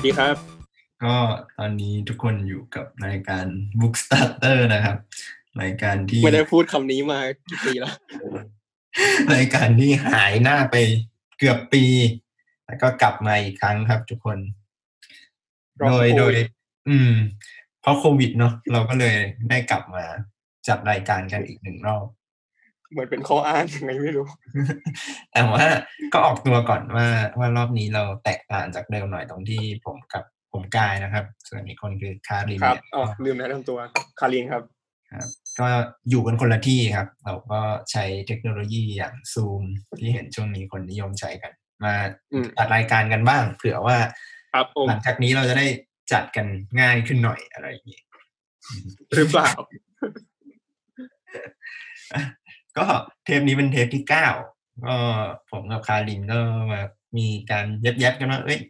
สวัสดีครับ ก็ตอนนี้ทุกคนอยู่กับรายการ Book Starter นะครับ รายการที่ไม่ได้พูดคำนี้มากี่ปีแล้ว รายการที่หายหน้าไปเกือบปี แล้วก็กลับมาอีกครั้งครับทุกคนรอบโดยโควิดโดย อืม เพราะโควิดเนาะเราก็เลยได้กลับมาจัดรายการกันอีกหนึ่งรอบ เหมือนเป็นข้ออ้างยังไงไม่รู้ แต่ว่าก็ออกตัวก่อนว่าว่ารอบนี้เราแตกต่างจากเดิมหน่อยตรงที่ผมกับผมกายนะครับ ส่วนอีกคนคือคารินครับเนี่ยอ๋อลืมแนะนำตัวคารินครับครับ ก็อยู่กันคนละที่ครับ เราก็ใช้เทคโนโลยีอย่างซูมที่เห็นช่วงนี้คนนิยมใช้กัน มาอืมจัดรายการกันบ้าง เผื่อว่าครับผมหลังจากนี้เราจะได้จัดกันง่ายขึ้นหน่อยอะไรอย่างนี้หรือเปล่า ก็เทปนี้เป็นเทปที่เก้าก็ผมกับคารินก็มามีการแยบๆกันว่าเอ้ย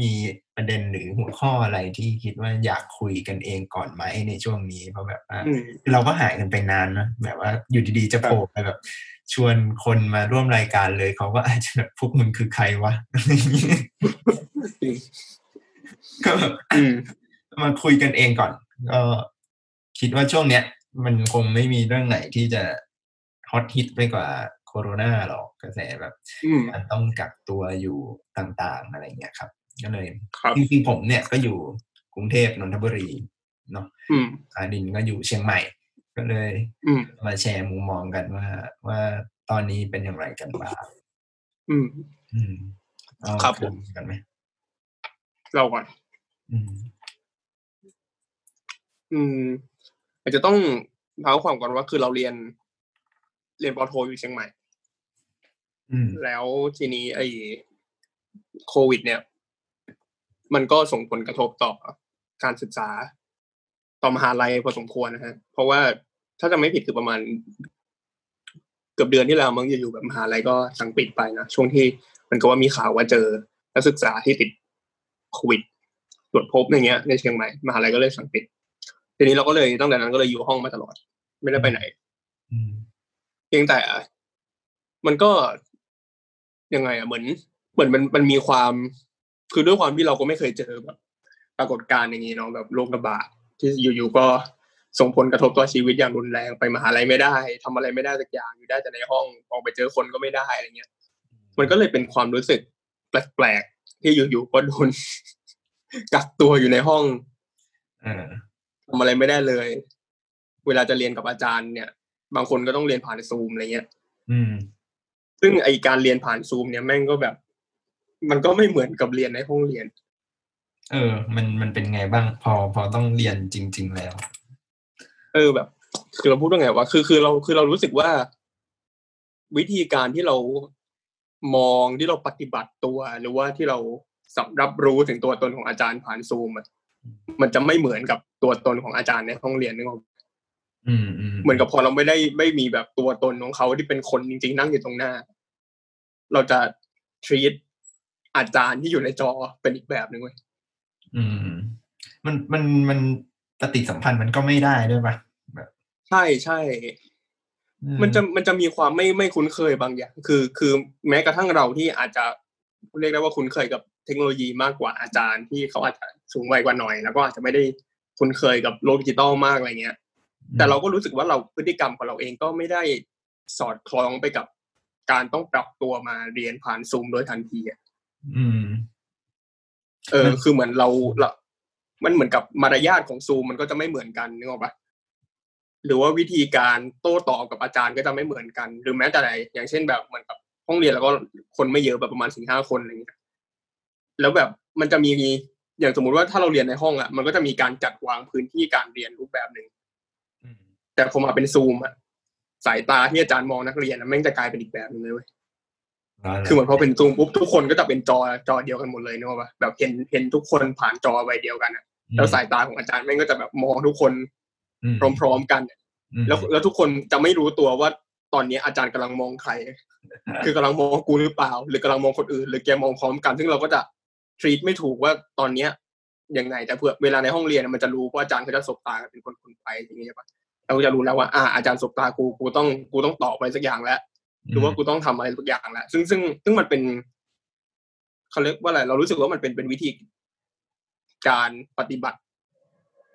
มีประเด็นหรือหัวข้ออะไรที่คิดว่าอยากคุยกันเองก่อนไหมในช่วงนี้เพราะแบบว่าอืมคือเราก็หายกันไปนานนะแบบว่าอยู่ดีๆจะโผล่ไปแบบ ชวนคนมาร่วมรายการเลยเขาก็อาจจะแบบพวกมึงคือใครวะอะไรอย่างเงี้ยก็แบบอืมมาคุยกันเองก่อน ก็คิดว่าช่วงเนี้ย มันคงไม่มีเรื่องไหนที่จะ ฮอตฮิตไปกว่าโคโรนาหรอกกระแสแบบอืมมันต้องกักตัวอยู่ต่างๆอะไรเงี้ยครับ ก็เลยครับจริงๆผมเนี่ยก็อยู่กรุงเทพนนทบุรีเนาะอืมอาดินก็อยู่เชียงใหม่ ก็เลยอืมมาแชร์มุมมองกันว่า ว่าตอนนี้เป็นอย่างไรกันบ้างอืม อืมเอาครับผมกันไหมเราก่อน อืม อืมอาจจะต้องเท้าความก่อนว่าคือเราเรียน เรียนปอโทอยู่เชียงใหม่อืมแล้วทีนี้ไอ้โควิด เนี่ย มันก็ส่งผลกระทบต่อการศึกษาต่อมหาลัยพอสมควรนะฮะ เพราะว่าถ้าจะไม่ผิดคือประมาณ เกือบเดือนที่แล้วมั้งอยู่ๆแบบมหาลัยก็สั่งปิดไปนะช่วงที่มันก็ว่ามีข่าวว่าเจอนักศึกษาที่ติดโควิดตรวจพบอย่างเงี้ยในเชียงใหม่มหาลัยก็เลยสั่งปิด ทีนี้เราก็เลยตั้งแต่นั้นก็เลยอยู่ห้องมาตลอด ไม่ได้ไปไหนอืม เพียงแต่มันก็ยังไงอะเหมือน เหมือนมันมันมีความคือด้วยความที่เราก็ไม่เคยเจอแบบ ปรากฏการณ์อย่างนี้เนาะแบบโรคระบาดที่อยู่ๆก็ส่งผลกระทบต่อชีวิตอย่างรุนแรงไปมหาลัยไม่ได้ทำอะไรไม่ได้สักอย่างอยู่ได้แต่ในห้องออกไปเจอคนก็ไม่ได้อะไรเงี้ย มันก็เลยเป็นความรู้สึกแปลกๆที่อยู่ๆก็โดนกักตัวอยู่ในห้องเออทำอะไรไม่ได้เลย เวลาจะเรียนกับอาจารย์เนี่ย บางคนก็ต้องเรียนผ่านซูมอะไรเงี้ย อืม ซึ่งไอการเรียนผ่านซูมเนี่ยแม่งก็แบบ มันก็ไม่เหมือนกับเรียนในห้องเรียน เออ มันมันเป็นไงบ้าง พอพอต้องเรียนจริง ๆ แล้ว เออแบบ คือเราพูดว่าไงวะคือคือเราคือเรารู้สึกว่า วิธีการที่เรามองที่เราปฏิบัติตัว หรือว่าที่เราสับรับรู้ถึงตัวตนของอาจารย์ผ่านซูมอะมันจะไม่เหมือนกับตัวตนของอาจารย์ในห้องเรียนนึกออกปะอืมอืม เหมือนกับพอเราไม่ได้ไม่มีแบบตัวตนของเขาที่เป็นคนจริง ๆ นั่งอยู่ตรงหน้า เราจะ treat อาจารย์ที่อยู่ในจอเป็นอีกแบบหนึ่งเว้ยอืม มันมันมันปฏิสัมพันธ์มันก็ไม่ได้ด้วยปะแบบใช่ใช่อืมันจะมันจะมีความไม่ไม่คุ้นเคยบางอย่าง คือ คือแม้กระทั่งเราที่อาจจะเรียกได้ว่าคุ้นเคยกับเทคโนโลยีมากกว่าอาจารย์ที่เขาอาจจะสูงวัยกว่าหน่อย แล้วก็อาจจะไม่ได้คุ้นเคยกับโลกดิจิตอลมากอะไรเงี้ย แต่เราก็รู้สึกว่าเราพฤติกรรมของเราเองก็ไม่ได้สอดคล้องไปกับการต้องปรับตัวมาเรียนผ่านซูมโดยทันทีอะอืมเออมันคือเหมือนเราเรามันเหมือนกับมารยาทของซูมมันก็จะไม่เหมือนกันนึกออกปะหรือว่าวิธีการโต้ตอบกับอาจารย์ก็จะไม่เหมือนกัน หรือแม้แต่ไหนอย่างเช่นแบบเหมือนกับห้องเรียนแล้วก็คนไม่เยอะแบบประมาณสี่ห้าคนอะไรอย่างเงี้ยแล้วแบบมันจะมีอย่างสมมุติว่าถ้าเราเรียนในห้องอะมันก็จะมีการจัดวางพื้นที่การเรียนรูปแบบหนึ่งอืม แต่พอมาเป็นซูมอะสายตาที่อาจารย์มองนักเรียนอะแม่งจะกลายเป็นอีกแบบหนึงเลยเว้ยคือเหมือนพอเป็นซูมปุ๊บทุกคนก็จะเป็นจอจอเดียวกันหมดเลยเนกอะปะแบบเห็นเห็นทุกคนผ่านจอใบเดียวกันอะแล้วสายตาของอาจารย์แม่งก็จะแบบมองทุกคนอืมพร้อมๆกันอืมแล้วแล้วทุกคนจะไม่รู้ตัวว่าตอนนี้อาจารย์กำลังมองใคร คือกำลังมองกูหรือเปล่า หรือกำลังมองคนอื่น หรือแกมองพร้อมกัน ซึ่งเราก็จะ treat ไม่ถูกว่าตอนเนี้ยยังไงแต่เผื่อเวลาในห้องเรียนมันจะรู้ว่าอาจารย์เขาจะสบตากันเป็นคนคนไปอย่างเงี้ยใช่ปะ เราก็จะรู้แล้วว่าอ่าอาจารย์สบตากูกูต้องกูต้องตอบอะไรสักอย่างแล้วหรือว่ากูต้องทำอะไรทุกอย่างแหละซึ่งซึ่งซึ่งมันเป็นเขาเรียกว่าอะไรเรารู้สึกว่ามันเป็นเป็นวิธีการปฏิบัติ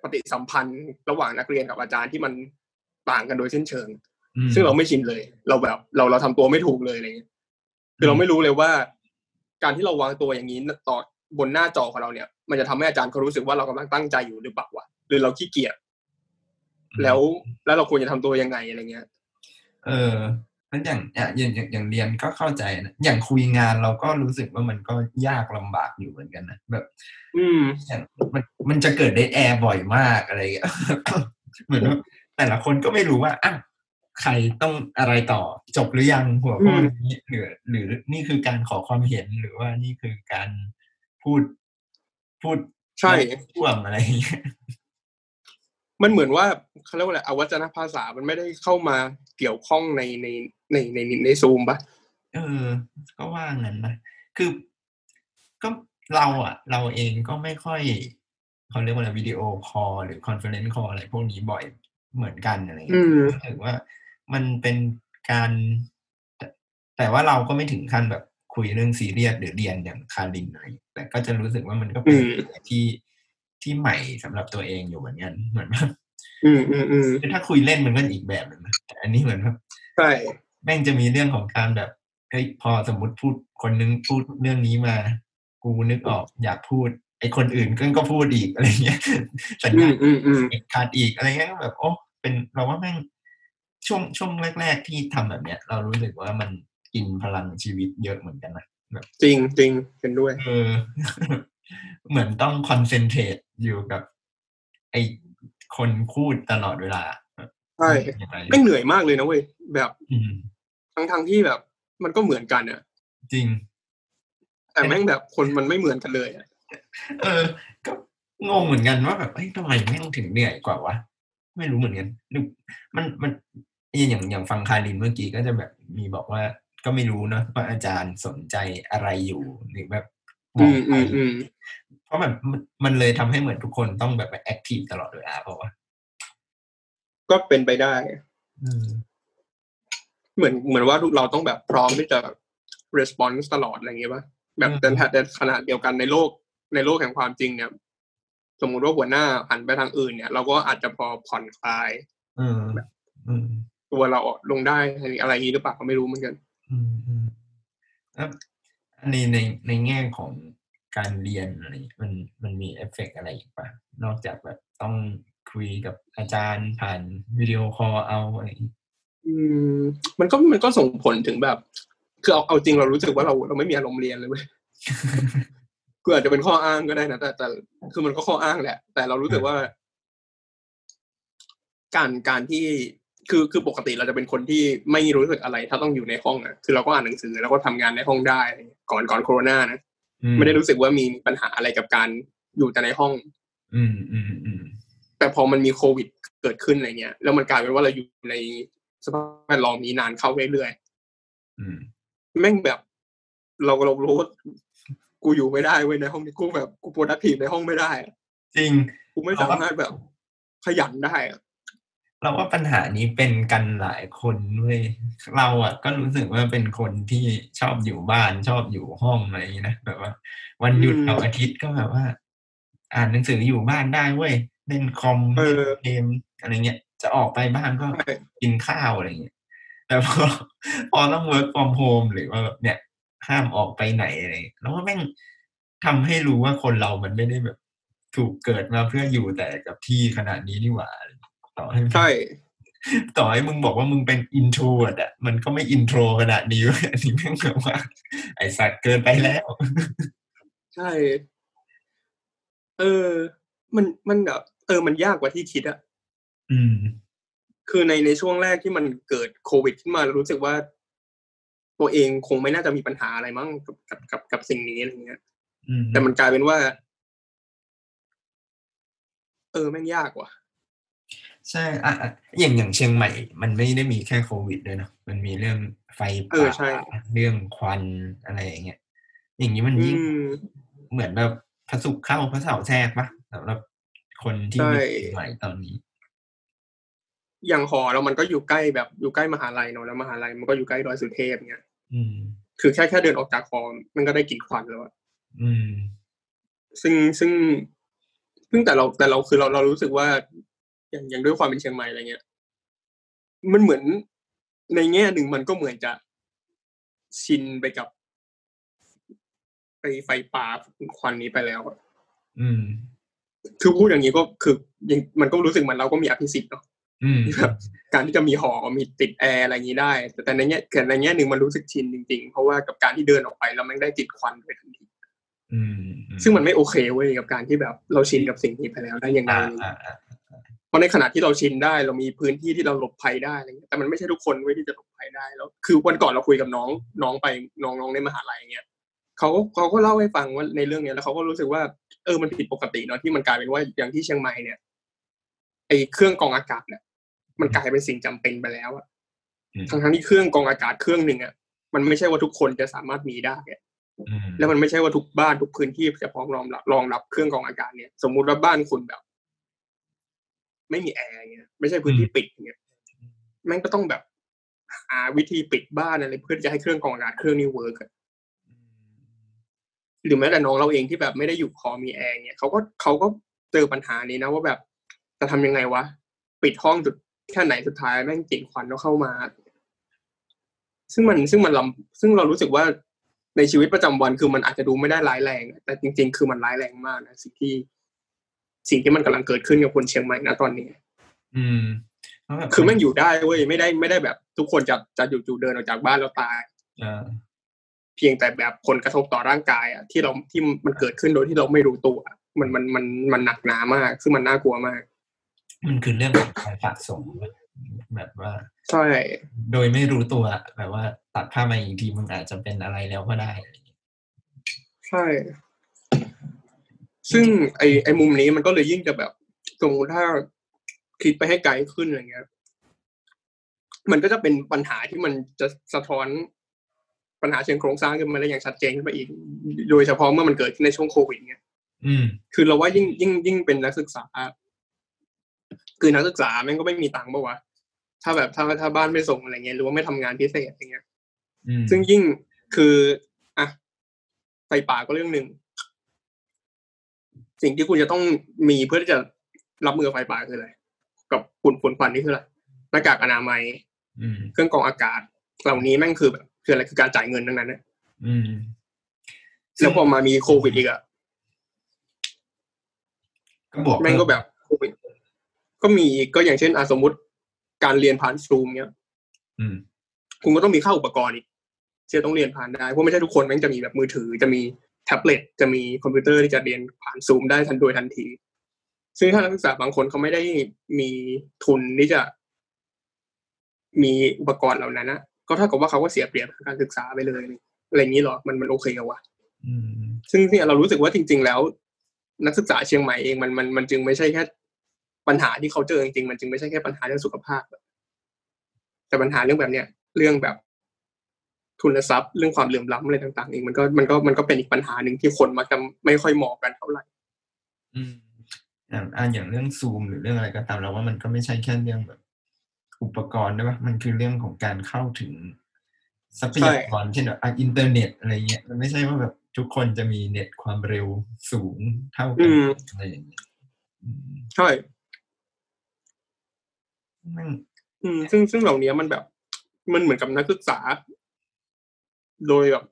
ปฏิสัมพันธ์ระหว่างนักเรียนกับอาจารย์ที่มันต่างกันโดยสิ้นเชิงอืมซึ่งเราไม่ชินเลย เราแบบ เราเราทำตัวไม่ถูกเลยอะไรเงี้ยคือเราไม่รู้เลยว่า การที่เราวางตัวอย่างนี้ต่อบนหน้าจอของเราเนี่ย มันจะทำให้อาจารย์เขารู้สึกว่าเรากำลังตั้งใจอยู่หรือเปล่าวะหรือเราขี้เกียจ แล้วแล้วเราควรจะทำตัวยังไงอะไรเงี้ย เออแล้วอย่างอะอย่างอย่างอย่างเรียนก็เข้าใจนะอย่างคุยงานเราก็รู้สึกว่ามันก็ยากลำบากอยู่เหมือนกันนะแบบ อืมอย่างมันมันจะเกิดได้แอร์บ่อยมากอะไรอย่างเงี้ยเหมือนว่าแต่ละคนก็ไม่รู้ว่าอะใครต้องอะไรต่อจบหรือยังหัวข้ออืมนี้หรือหรือนี่คือการขอความเห็นหรือว่านี่คือการพูดพูดใช่ช่วงอะไรอย่างเงี้ย มันเหมือนว่าเขาเรียกว่าอะไรอวัจนภาษามันไม่ได้เข้ามาเกี่ยวข้องในในในในในในซูมปะเออ ก็ว่างั้นนะคือก็เราอะเราเองก็ไม่ค่อยเขาเรียกว่าอะไร video call หรือ conference call อะไรพวกนี้บ่อยเหมือนกันอะไรอืเงี้ยอืมรู้สึกว่ามันเป็นการแต่แต่ว่าเราก็ไม่ถึงขั้นแบบคุยเรื่องซีเรียสหรือเรียนอย่างคารินอะไรแต่ก็จะรู้สึกว่ามันก็เป็นอืมอะไรที่ ที่ใหม่สำหรับตัวเองอยู่เหมือนกันเหมือนว่าอืมอืมอืมคือถ้าคุยเล่นมันก็อีกแบบหนึ่งนะแต่อันนี้เหมือนแบบใช่แม่งจะมีเรื่องของการแบบเฮ้ยพอสมมติพูดคนนึงพูดเรื่องนี้มา กูนึกออกอยากพูด ไอ้คนอื่นก็ก็พูดอีกอะไรเงี้ยสัญอืญามอืมอืมขาดอีกอะไรเงี้ยก็แบบโอ้เป็นเราว่าแม่งช่วงช่วงแรก ๆ ที่ทำแบบเนี้ย เรารู้สึกว่ามันกินพลังชีวิตเยอะเหมือนกันนะจริงจริงเห็นด้วย เออ เหมือนต้องคอนเซนเทรตอยู่กับไอ้คนพูดตลอดเวลาใช่ยังไงไม่งเหนื่อยมากเลยนะเว้ยแบบอืมทั้งทั้งที่แบบ มันก็เหมือนกันอะจริง แต่แม่งแบบคนมันไม่เหมือนกันเลยอะเออ ก็งงเหมือนกันว่าแบบเอ้ยททำไมแม่งถึงเหนื่อยกว่าวะไม่รู้เหมือนกันหรือมันมันอย่างอย่างฟังคารินเมื่อกี้ก็จะแบบมีบอกว่าก็ไม่รู้เนอะว่าอาจารย์สนใจอะไรอยู่หรือแบบ อืมมองไปอืมอืมเพราะแบบมันมันเลยทำให้เหมือนทุกคนต้องแบบ active ตลอดเวลาเพราะว่าก็เป็นไปได้อืมเหมือนเหมือนว่าเราต้องแบบพร้อมที่จะ response ตลอดอะไรอย่างเงี้ยป่ะแบบอืมแต่แต่ขณะเดียวกันในโลกในโลกแห่งความจริงเนี่ย สมมุติว่าหัวหน้าหันไปทางอื่นเนี่ย เราก็อาจจะพอผ่อนคลายเอออืมตัวเราลงได้อะไรอย่างนี้หรือเปล่าก็ไม่รู้เหมือนกัน อืมอืมแล้วอันนี้ในในแง่ของการเรียนอะไรมันมันมีเอฟเฟกต์อะไรอีกปะนอกจากแบบต้องคุยกับอาจารย์ผ่าน video call เอาอะไรอืมมันก็มันก็ส่งผลถึงแบบ คือเอาเอาจริงเรารู้สึกว่าเราเราไม่มีอารมณ์เรียนเลยเว้ยคืออาจจะเป็นข้ออ้างก็ได้นะแต่แต่คือมันก็ข้ออ้างแหละ แต่เรารู้สึกว่า การการที่ คือคือปกติเราจะเป็นคนที่ไม่รู้สึกอะไร ถ้าต้องอยู่ในห้องอะคือเราก็อ่านหนังสือแล้วก็ทำงานในห้องได้ ก่อนก่อนโควิดนะอืไม่ได้รู้สึกว่ามีปัญหาอะไรกับการอยู่แต่ในห้อง อืมอืมอืมแต่พอมันมีโควิดเกิดขึ้นอะไรเงี้ย แล้วมันกลายเป็นว่าเราอยู่ในสภาพแวดล้อมนี้นานเข้าเรื่อยๆอืมแม่งแบบเราเรารู้ว่ากูอยู่ไม่ได้เว้ยในห้องนี้กูแบบกู productive ในห้องไม่ได้อะจริงกูไม่สามารถแบบขยันได้อะ เราว่าปัญหานี้เป็นกันหลายคนเว้ยเราอะก็รู้สึกว่าเป็นคนที่ชอบอยู่บ้านชอบอยู่ห้องอะไรอย่างนี้นะแบบว่า วันหยุดเสาร์อาทิตย์ก็แบบว่า อ่านหนังสืออยู่บ้านได้เว้ยเล่นคอมเออเล่นเกมอะไรเงี้ย จะออกไปบ้านก็ใช่กินข้าวอะไรเงี้ยแต่พอพอต้อง work from home หรือว่าแบบเนี่ย ห้ามออกไปไหนอะไรเงี้ยแล้วว่าแม่งทำให้รู้ว่าคนเรามันไม่ได้แบบ ถูกเกิดมาเพื่ออยู่แต่กับที่ขนาดนี้นี่หว่า ต่อให้ใช่ต่อให้มึงบอกว่ามึงเป็น introvert อะมันก็ไม่ introvert ขนาดนี้เว้ยอันนี้แม่งแบบว่า ไอสัตว์เกินไปแล้ว ใช่ เออ มันมันแบบเออมันยากกว่าที่คิดอะอืม คือในในช่วงแรกที่มันเกิดโควิดขึ้นมาเรารู้สึกว่า ตัวเองคงไม่น่าจะมีปัญหาอะไรมั้งกับกับกับกับสิ่งนี้อะไรเงี้ยอืมแต่มันกลายเป็นว่า เออแม่งยากว่ะ ใช่อะอะอย่างอย่างเชียงใหม่ มันไม่ได้มีแค่โควิดด้วยเนอะมันมีเรื่องไฟเอป่าอใช่เรื่องควันอะไรอย่างเงี้ยอย่างนี้มันอืยิ่งมเหมือนแบบพระศุกร์เข้าพระเสาร์แทรกปะสำหรับคนที่ใช่มีเชียงใหม่ตอนนี้ อย่างหอเรามันก็อยู่ใกล้แบบอยู่ใกล้มหาลัยเนาะแล้วมหาลัยมันก็อยู่ใกล้ดอยสุเทพเงี้ยอืมคือแค่แค่เดินออกจากหอมันก็ได้กลิ่นควันแล้วอะอืมซึ่งซึ่งซึ่งแต่เราแต่เราคือเราเรารู้สึกว่า อย่างอย่างด้วยความเป็นเชียงใหม่อะไรเงี้ย มันเหมือนในแง่หนึ่งมันก็เหมือนจะชินไปกับไฟไฟป่าควันนี้ไปแล้วอะอืม คือพูดอย่างนี้ก็คือยังมันก็รู้สึกเหมือนเราก็มีอภิสิทธิ์เนาะอืมที่แบบการที่จะมีหอมีติดแอร์อะไรอย่างนี้ได้แต่แต่ในแง่แต่ในแง่หนึ่งมันรู้สึกชินจริงๆ เพราะว่ากับการที่เดินออกไปแล้วมันได้ติดควันไปทันทีอืมซึ่งมันไม่โอเคเว้ยกับการที่แบบเราชินกับสิ่งนี้ไปแล้วได้ยังไงอ่าอ่าอ่า เพราะในขณะที่เราชินได้ เรามีพื้นที่ที่เราหลบภัยได้อะไรเงี้ยแต่มันไม่ใช่ทุกคนเว้ยที่จะหลบภัยได้แล้ว คือวันก่อนเราคุยกับน้องน้องไปน้องน้องในมหาลัยเงี้ยเขาก็เขาก็เล่าให้ฟังว่าในเรื่องเนี้ยแล้วเขาก็รู้สึกว่าเออมันผิดปกติเนาะที่มันกลายเป็นว่าอย่างที่เชียงใหม่เนี่ยไอเครื่องกรองอากาศเนี่ยมันกลายเป็นสิ่งจำเป็นไปแล้วอะอืมทั้งทั้งๆที่เครื่องกรองอากาศเครื่องหนึ่งอะมันไม่ใช่ว่าทุกคนจะสามารถมีได้อะอืมแล้วมันไม่ใช่ว่าทุกบ้านทุกพื้นที่จะพร้อมรองรับรองรับเครื่องกรองอากาศเนี่ย สมมุติว่าบ้านคุณแบบ ไม่มีแอร์เงี้ยไม่ใช่พื้นที่ปิดเงี้ยแม่งก็ต้องแบบหาวิธีปิดบ้านอะไรเพื่อจะให้เครื่องกรองอากาศเครื่องนี้ work หรือแม้แต่น้องเราเองที่แบบไม่ได้อยู่ห้องมีแอร์เนี่ยเขาก็เขาก็เจอปัญหานี้นะว่าแบบจะทำยังไงวะปิดห้องสุดแค่ไหนสุดท้ายแม่งกลิ่นควันก็เข้ามา ซึ่งมันซึ่งมันลำซึ่งเรารู้สึกว่าในชีวิตประจำวันคือมันอาจจะดูไม่ได้ร้ายแรง แต่จริง ๆ คือมันร้ายแรงมากนะสิ่งที่ สิ่งที่มันกำลังเกิดขึ้นกับคนเชียงใหม่นะตอนนี้ อืมเพราะแบบคือแม่งอยู่ได้เว้ยไม่ได้ไม่ได้แบบ ทุกคนจะจะอยู่จู่ๆเดินออกจากบ้านแล้วตายอ่าเพียงแต่แบบผลกระทบต่อร่างกายอะที่เราที่มันเกิดขึ้นโดยที่เราไม่รู้ตัว มันมันมันมันหนักหนามากซึ่งมันน่ากลัวมาก มันคือเรื่องของการสะสมแบบว่าใช่โดยไม่รู้ตัวแบบว่าตัดภาพมาอีกทีมันอาจจะเป็นอะไรแล้วก็ได้ ใช่ ซึ่งไอไอมุมนี้มันก็เลยยิ่งจะแบบสมมติถ้าคิดไปให้ไกลขึ้นอะไรเงี้ย มันก็จะเป็นปัญหาที่มันจะสะท้อนปัญหาเชิงโครงสร้างขึ้นมาได้อย่างชัดเจนขึ้นมาอีก โดยเฉพาะเมื่อมันเกิดขึ้นในช่วงโควิดเนี่ยอืมคือเราว่ายิ่งยิ่งยิ่งเป็นนักศึกษา คือนักศึกษาแม่งก็ไม่มีตังค์ปะวะ ถ้าแบบถ้าถ้าบ้านไม่ส่งอะไรเงี้ยหรือว่าไม่ทำงานพิเศษอย่างเงี้ยอืมซึ่งยิ่งคืออะไฟป่าก็เรื่องหนึ่ง สิ่งที่คุณจะต้องมีเพื่อที่จะรับมือกับไฟป่าคืออะไร กับฝุ่นฝุ่นควันนี่คืออะไรหน้ากากอนามัยอืมเครื่องกรองอากาศ เหล่านี้แม่งคือแบบคืออะไรคือการจ่ายเงินทั้งนั้นนะอืมแล้วพอมามีโควิดอีกอะก็บอกแม่งก็แบบโควิด ก็มีก็อย่างเช่นอะสมมติการเรียนผ่านซูมเนี้ยอืมคุณก็ต้องมีค่าอุปกรณ์อีกที่จะต้องเรียนผ่านได้เพราะไม่ใช่ทุกคนแม่งจะมีแบบมือถือจะมี แท็บเล็ตจะมีคอมพิวเตอร์ที่จะเรียนผ่านซูมได้ทันโดยทันที ซึ่งถ้านักศึกษาบางคนเขาไม่ได้มีทุนที่จะ มีอุปกรณ์เหล่านั้นนะก็เท่ากับว่าเขาก็เสียเปรียบทางการศึกษาไปเลย อะไรอย่างนี้เหรอมันมันโอเคเหรอวะอืมซึ่งเนี่ยเรารู้สึกว่าจริง ๆ แล้ว นักศึกษาเชียงใหม่เองมันมันมันจึงไม่ใช่แค่ปัญหาที่เขาเจอจริงๆมันจึงไม่ใช่แค่ปัญหาเรื่องสุขภาพ แต่ปัญหาเรื่องแบบเนี้ยเรื่องแบบ ทุนทรัพย์เรื่องความเหลื่อมล้ำอะไรต่างๆเองมันก็มันก็มันก็เป็นอีกปัญหาหนึ่งที่คนมักจะไม่ค่อยมองกันเท่าไหร่อืมอย่างอ่าอย่างเรื่องซูมหรือเรื่องอะไรก็ตามเราว่ามันก็ไม่ใช่แค่เรื่องแบบ อุปกรณ์ด้วยปะมันคือเรื่องของการเข้าถึงทรัพยากรเช่นแบบอะอินเทอร์เน็ตอะไรเงี้ยมันไม่ใช่ว่าแบบทุกคนจะมีเน็ตความเร็วสูงเท่ากัอืนมอะไรอย่างเงี้ยอืมใช่มันอืมซึ่งซึ่งเหล่านี้มันแบบ มันเหมือนกับนักศึกษา โดยแบบ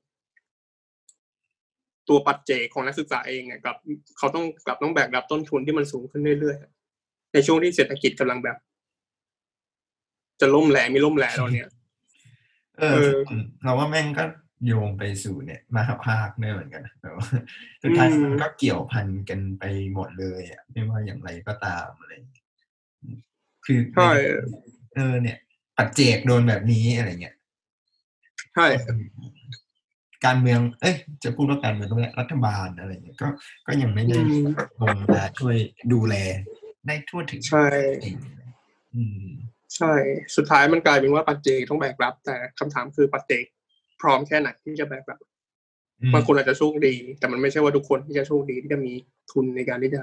ตัวปัจเจกของนักศึกษาเองเนี่ยกับเขาต้องกลับต้องแบกรับต้นทุนที่มันสูงขึ้นเรื่อยๆในช่วงที่เศรษฐกิจกำลังแบบ จะล่มแหลไม่ล่มแหลเราเนี่ยเออเออเราว่าแม่งก็โยงไปสู่เนี่ยมหาภาคด้วยเหมือนกันนะแบบว่าสุดท้ายอืมมันก็เกี่ยวพันกันไปหมดเลยอะไม่ว่าอย่างไรก็ตามอะไรอย่างเงี้ยคือใช่เออเนี่ย ปัจเจกโดนแบบนี้อะไรเงี้ยใช่ การเมือง เอ้ย จะพูดว่าการเมืองก็ไม่ได้รัฐบาลอะไรเงี้ยก็ก็ยังไม่ได้อืมลงมาช่วยดูแลได้ทั่วถึงใช่จริงอืมใช่ สุดท้ายมันกลายเป็นว่าปัจเจกต้องแบกรับ แต่คำถามคือปัจเจกพร้อมแค่ไหนที่จะแบกรับอืมบางคนอาจจะโชคดี แต่มันไม่ใช่ว่าทุกคนที่จะโชคดีที่จะมีทุนในการที่จะ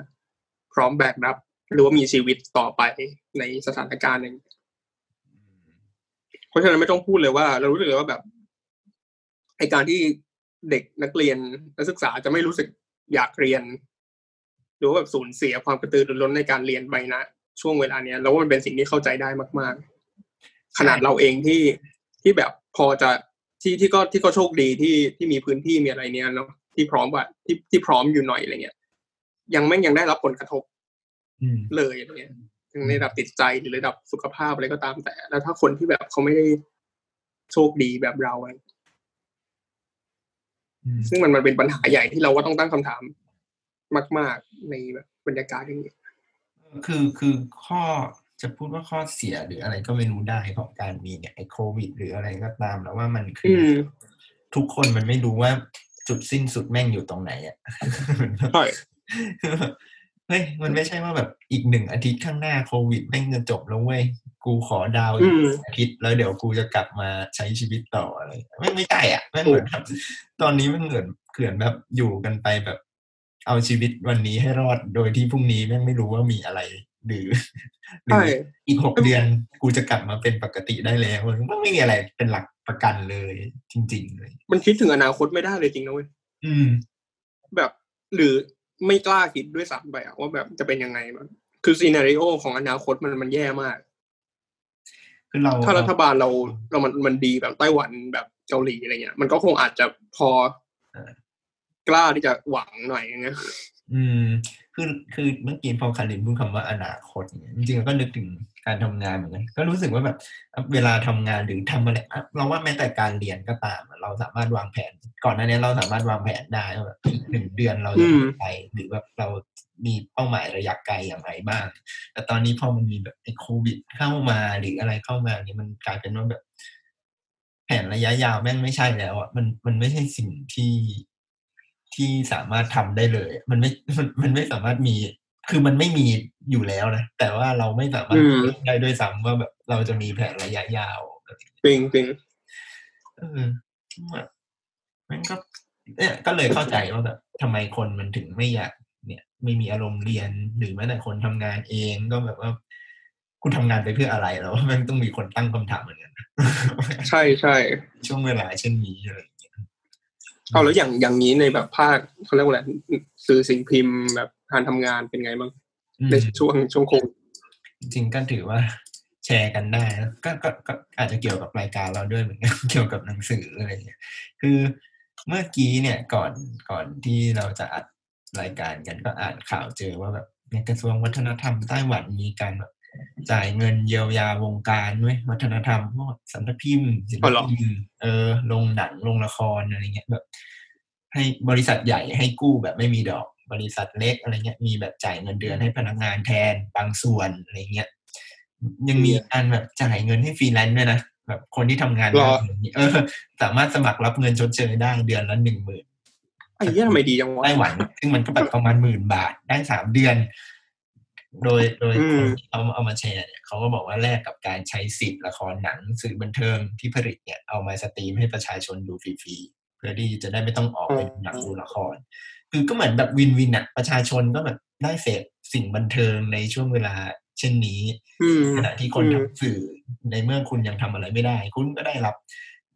พร้อมแบกรับ หรือว่ามีชีวิตต่อไปในสถานการณ์หนึ่งเพราะฉะนั้นไม่ต้องพูดเลยว่า เรารู้สึกเลยว่าแบบ ไอการที่เด็กนักเรียนนักศึกษาจะไม่รู้สึกอยากเรียนหรือว่าแบบสูญเสียความกระตือรือร้นในการเรียนไปนะช่วงเวลาเนี้ยแล้วว่ามันเป็นสิ่งที่เข้าใจได้มาก ๆ ขนาดเราเองที่ที่แบบพอจะที่ที่ก็ที่ก็โชคดีที่ที่มีพื้นที่มีอะไรเนี้ยเนาะที่พร้อมว่าที่ที่พร้อมอยู่หน่อยอะไรเงี้ย ยังแม่งยังได้รับผลกระทบอืมเลยอะไรเงี้ยทั้งในระดับติดใจหรือระดับสุขภาพอะไรก็ตามแต่ แล้วถ้าคนที่แบบเขาไม่ได้โชคดีแบบเราอะไรอืม ซึ่งมันมันเป็นปัญหาใหญ่ที่เราก็ต้องตั้งคำถามมาก ๆ ในแบบบรรยากาศอย่างนี้คือคือข้อจะพูดว่าข้อเสียหรืออะไรก็ไม่รู้ได้ของการมีเนี่ยไอ้โควิด หรืออะไรก็ตามแล้วว่ามันคือือมทุกคนมันไม่รู้ว่าจุดสิ้นสุดแม่งอยู่ตรงไหนอะใช่ เฮ้ยมันไม่ใช่ว่าแบบอีกหนึ่งอาทิตย์ข้างหน้าโควิดแม่งจะจบแล้วเว้ยกูขอดาวอีอืกมอาทิตย์แล้วเดี๋ยวกูจะกลับมาใช้ชีวิตต่ออะไรไม่ไม่ใช่อะไม่เหมือนแบบตอนนี้มันเหมือนเขื่อนแบบอยู่กันไปแบบ เอาชีวิตวันนี้ให้รอดโดยที่พรุ่งนี้แม่งไม่รู้ว่ามีอะไร หรือหรืใช่ออีกหกเดือนกูจะกลับมาเป็นปกติได้แล้วมันไม่มีอะไรเป็นหลักประกันเลย จริง ๆ เลย มันคิดถึงอนาคตไม่ได้เลยจริงนะเว้ยอืม แบบหรือ ไม่กล้าคิดด้วยซ้ำไปอะว่าแบบจะเป็นยังไงมันคือซีนารีโอของอนาคตมันมันแย่มากคือเราถ้ารัฐบาลเราเรามันมันดีแบบไต้หวันแบบเกาหลีอะไรเงี้ย มันก็คงอาจจะพอเออกล้าที่จะหวังหน่อยอย่างเงี้ยอืมคือคือเมื่อกี้พอคารินพูดคำว่าอนาคตเนี่ยจริงๆเราก็นึกถึง การทำงานเหมือนกันก็รู้สึกว่าแบบเวลาทำงานหรือทำอะไรอะเราว่าแม้แต่การเรียนก็ตามอะเราสามารถวางแผน ก่อนหน้านี้เราสามารถวางแผนได้ว่าแบบอีกหนึ่งเดือนเราจะอืมทำไปหรือแบบเรามีเป้าหมายระยะไกลอย่างไรบ้าง แต่ตอนนี้พอมันมีแบบไอ้โควิดเข้ามาหรืออะไรเข้ามาเนี่ยมันกลายเป็นว่าแบบ แผนระยะยาวแม่งไม่ใช่แล้วอะมันมันไม่ใช่สิ่งที่ที่สามารถทำได้เลย มันไม่มันมันไม่สามารถมี คือมันไม่มีอยู่แล้วนะ แต่ว่าเราไม่สามารถอืมเลือกได้ด้วยซ้ำว่าแบบเราจะมีแผนระยะยาวแบบนี้จริงจริงเออแบบมันก็เนี่ยก็เลยเข้าใจว่าแบบทำไมคนมันถึงไม่อยาก เนี่ย ไม่มีอารมณ์เรียนหรือแม้แต่คนทำงานเองก็แบบว่าคุณทำงานไปเพื่ออะไรแล้วมันต้องมีคนตั้งคำถามเหมือนกันใช่ใช่ช่วงเวลาเช่นนี้อะไรอย่างเงี้ย เอาแล้วอย่างอย่างนี้ในแบบภาคเขาเรียกว่าอะไรสื่อสิ่งพิมพ์แบบการทำงานเป็นไงบ้างอืมในช่วงช่วงโควิดจริงๆก็ถือว่าแชร์กันได้นะก็ก็ก็อาจจะเกี่ยวกับรายการเราด้วยเหมือนกันเกี่ยวกับหนังสืออะไรอย่างเงี้ยคือเมื่อกี้เนี่ยก่อนก่อนที่เราจะอัดรายการกันก็อ่านข่าวเจอว่าแบบในกระทรวงวัฒนธรรมไต้หวันมีการแบบ จ่ายเงินเยียวยาวงการด้วยวัฒนธรรมพวกสำนักพิมพ์ศิลอ๋อเหรอปินเออลงหนังลงละครอะไรเงี้ยแบบให้บริษัทใหญ่ให้กู้แบบไม่มีดอกบริษัทเล็กอะไรเงี้ยมีแบบจ่ายเงินเดือนให้พนักงานแทนบางส่วนอะไรเงี้ยยังมีการแบบจ่ายเงินให้ฟรีแลนซ์ด้วยนะแบบคนที่ทำงานหรอเออ สามารถสมัครรับเงินชดเชยได้เดือนละหนึ่งหมื่นไอ้เหี้ยทำไมดีจังวะไต้หวันซึ่งมันก็แบบประมาณหมื่นบาทได้สามเดือน โดยโดยอืคมนที่เอาเอามาแชร์เนี่ยเขาก็บอกว่าแลกกับการใช้สิทธิ์ละครหนังสื่อบันเทิงที่ผลิตเนี่ยเอามาสตรีมให้ประชาชนดูฟรีๆเพื่อที่จะได้ไม่ต้องออกไปดูหนังดูละคร คือก็เหมือนแบบวินวินอะประชาชนก็แบบได้เสพสิ่งบันเทิงในช่วงเวลาเช่นนี้อืมขณะที่คนอืมทำสื่อในเมื่อคุณยังทำอะไรไม่ได้ คุณก็ได้รับ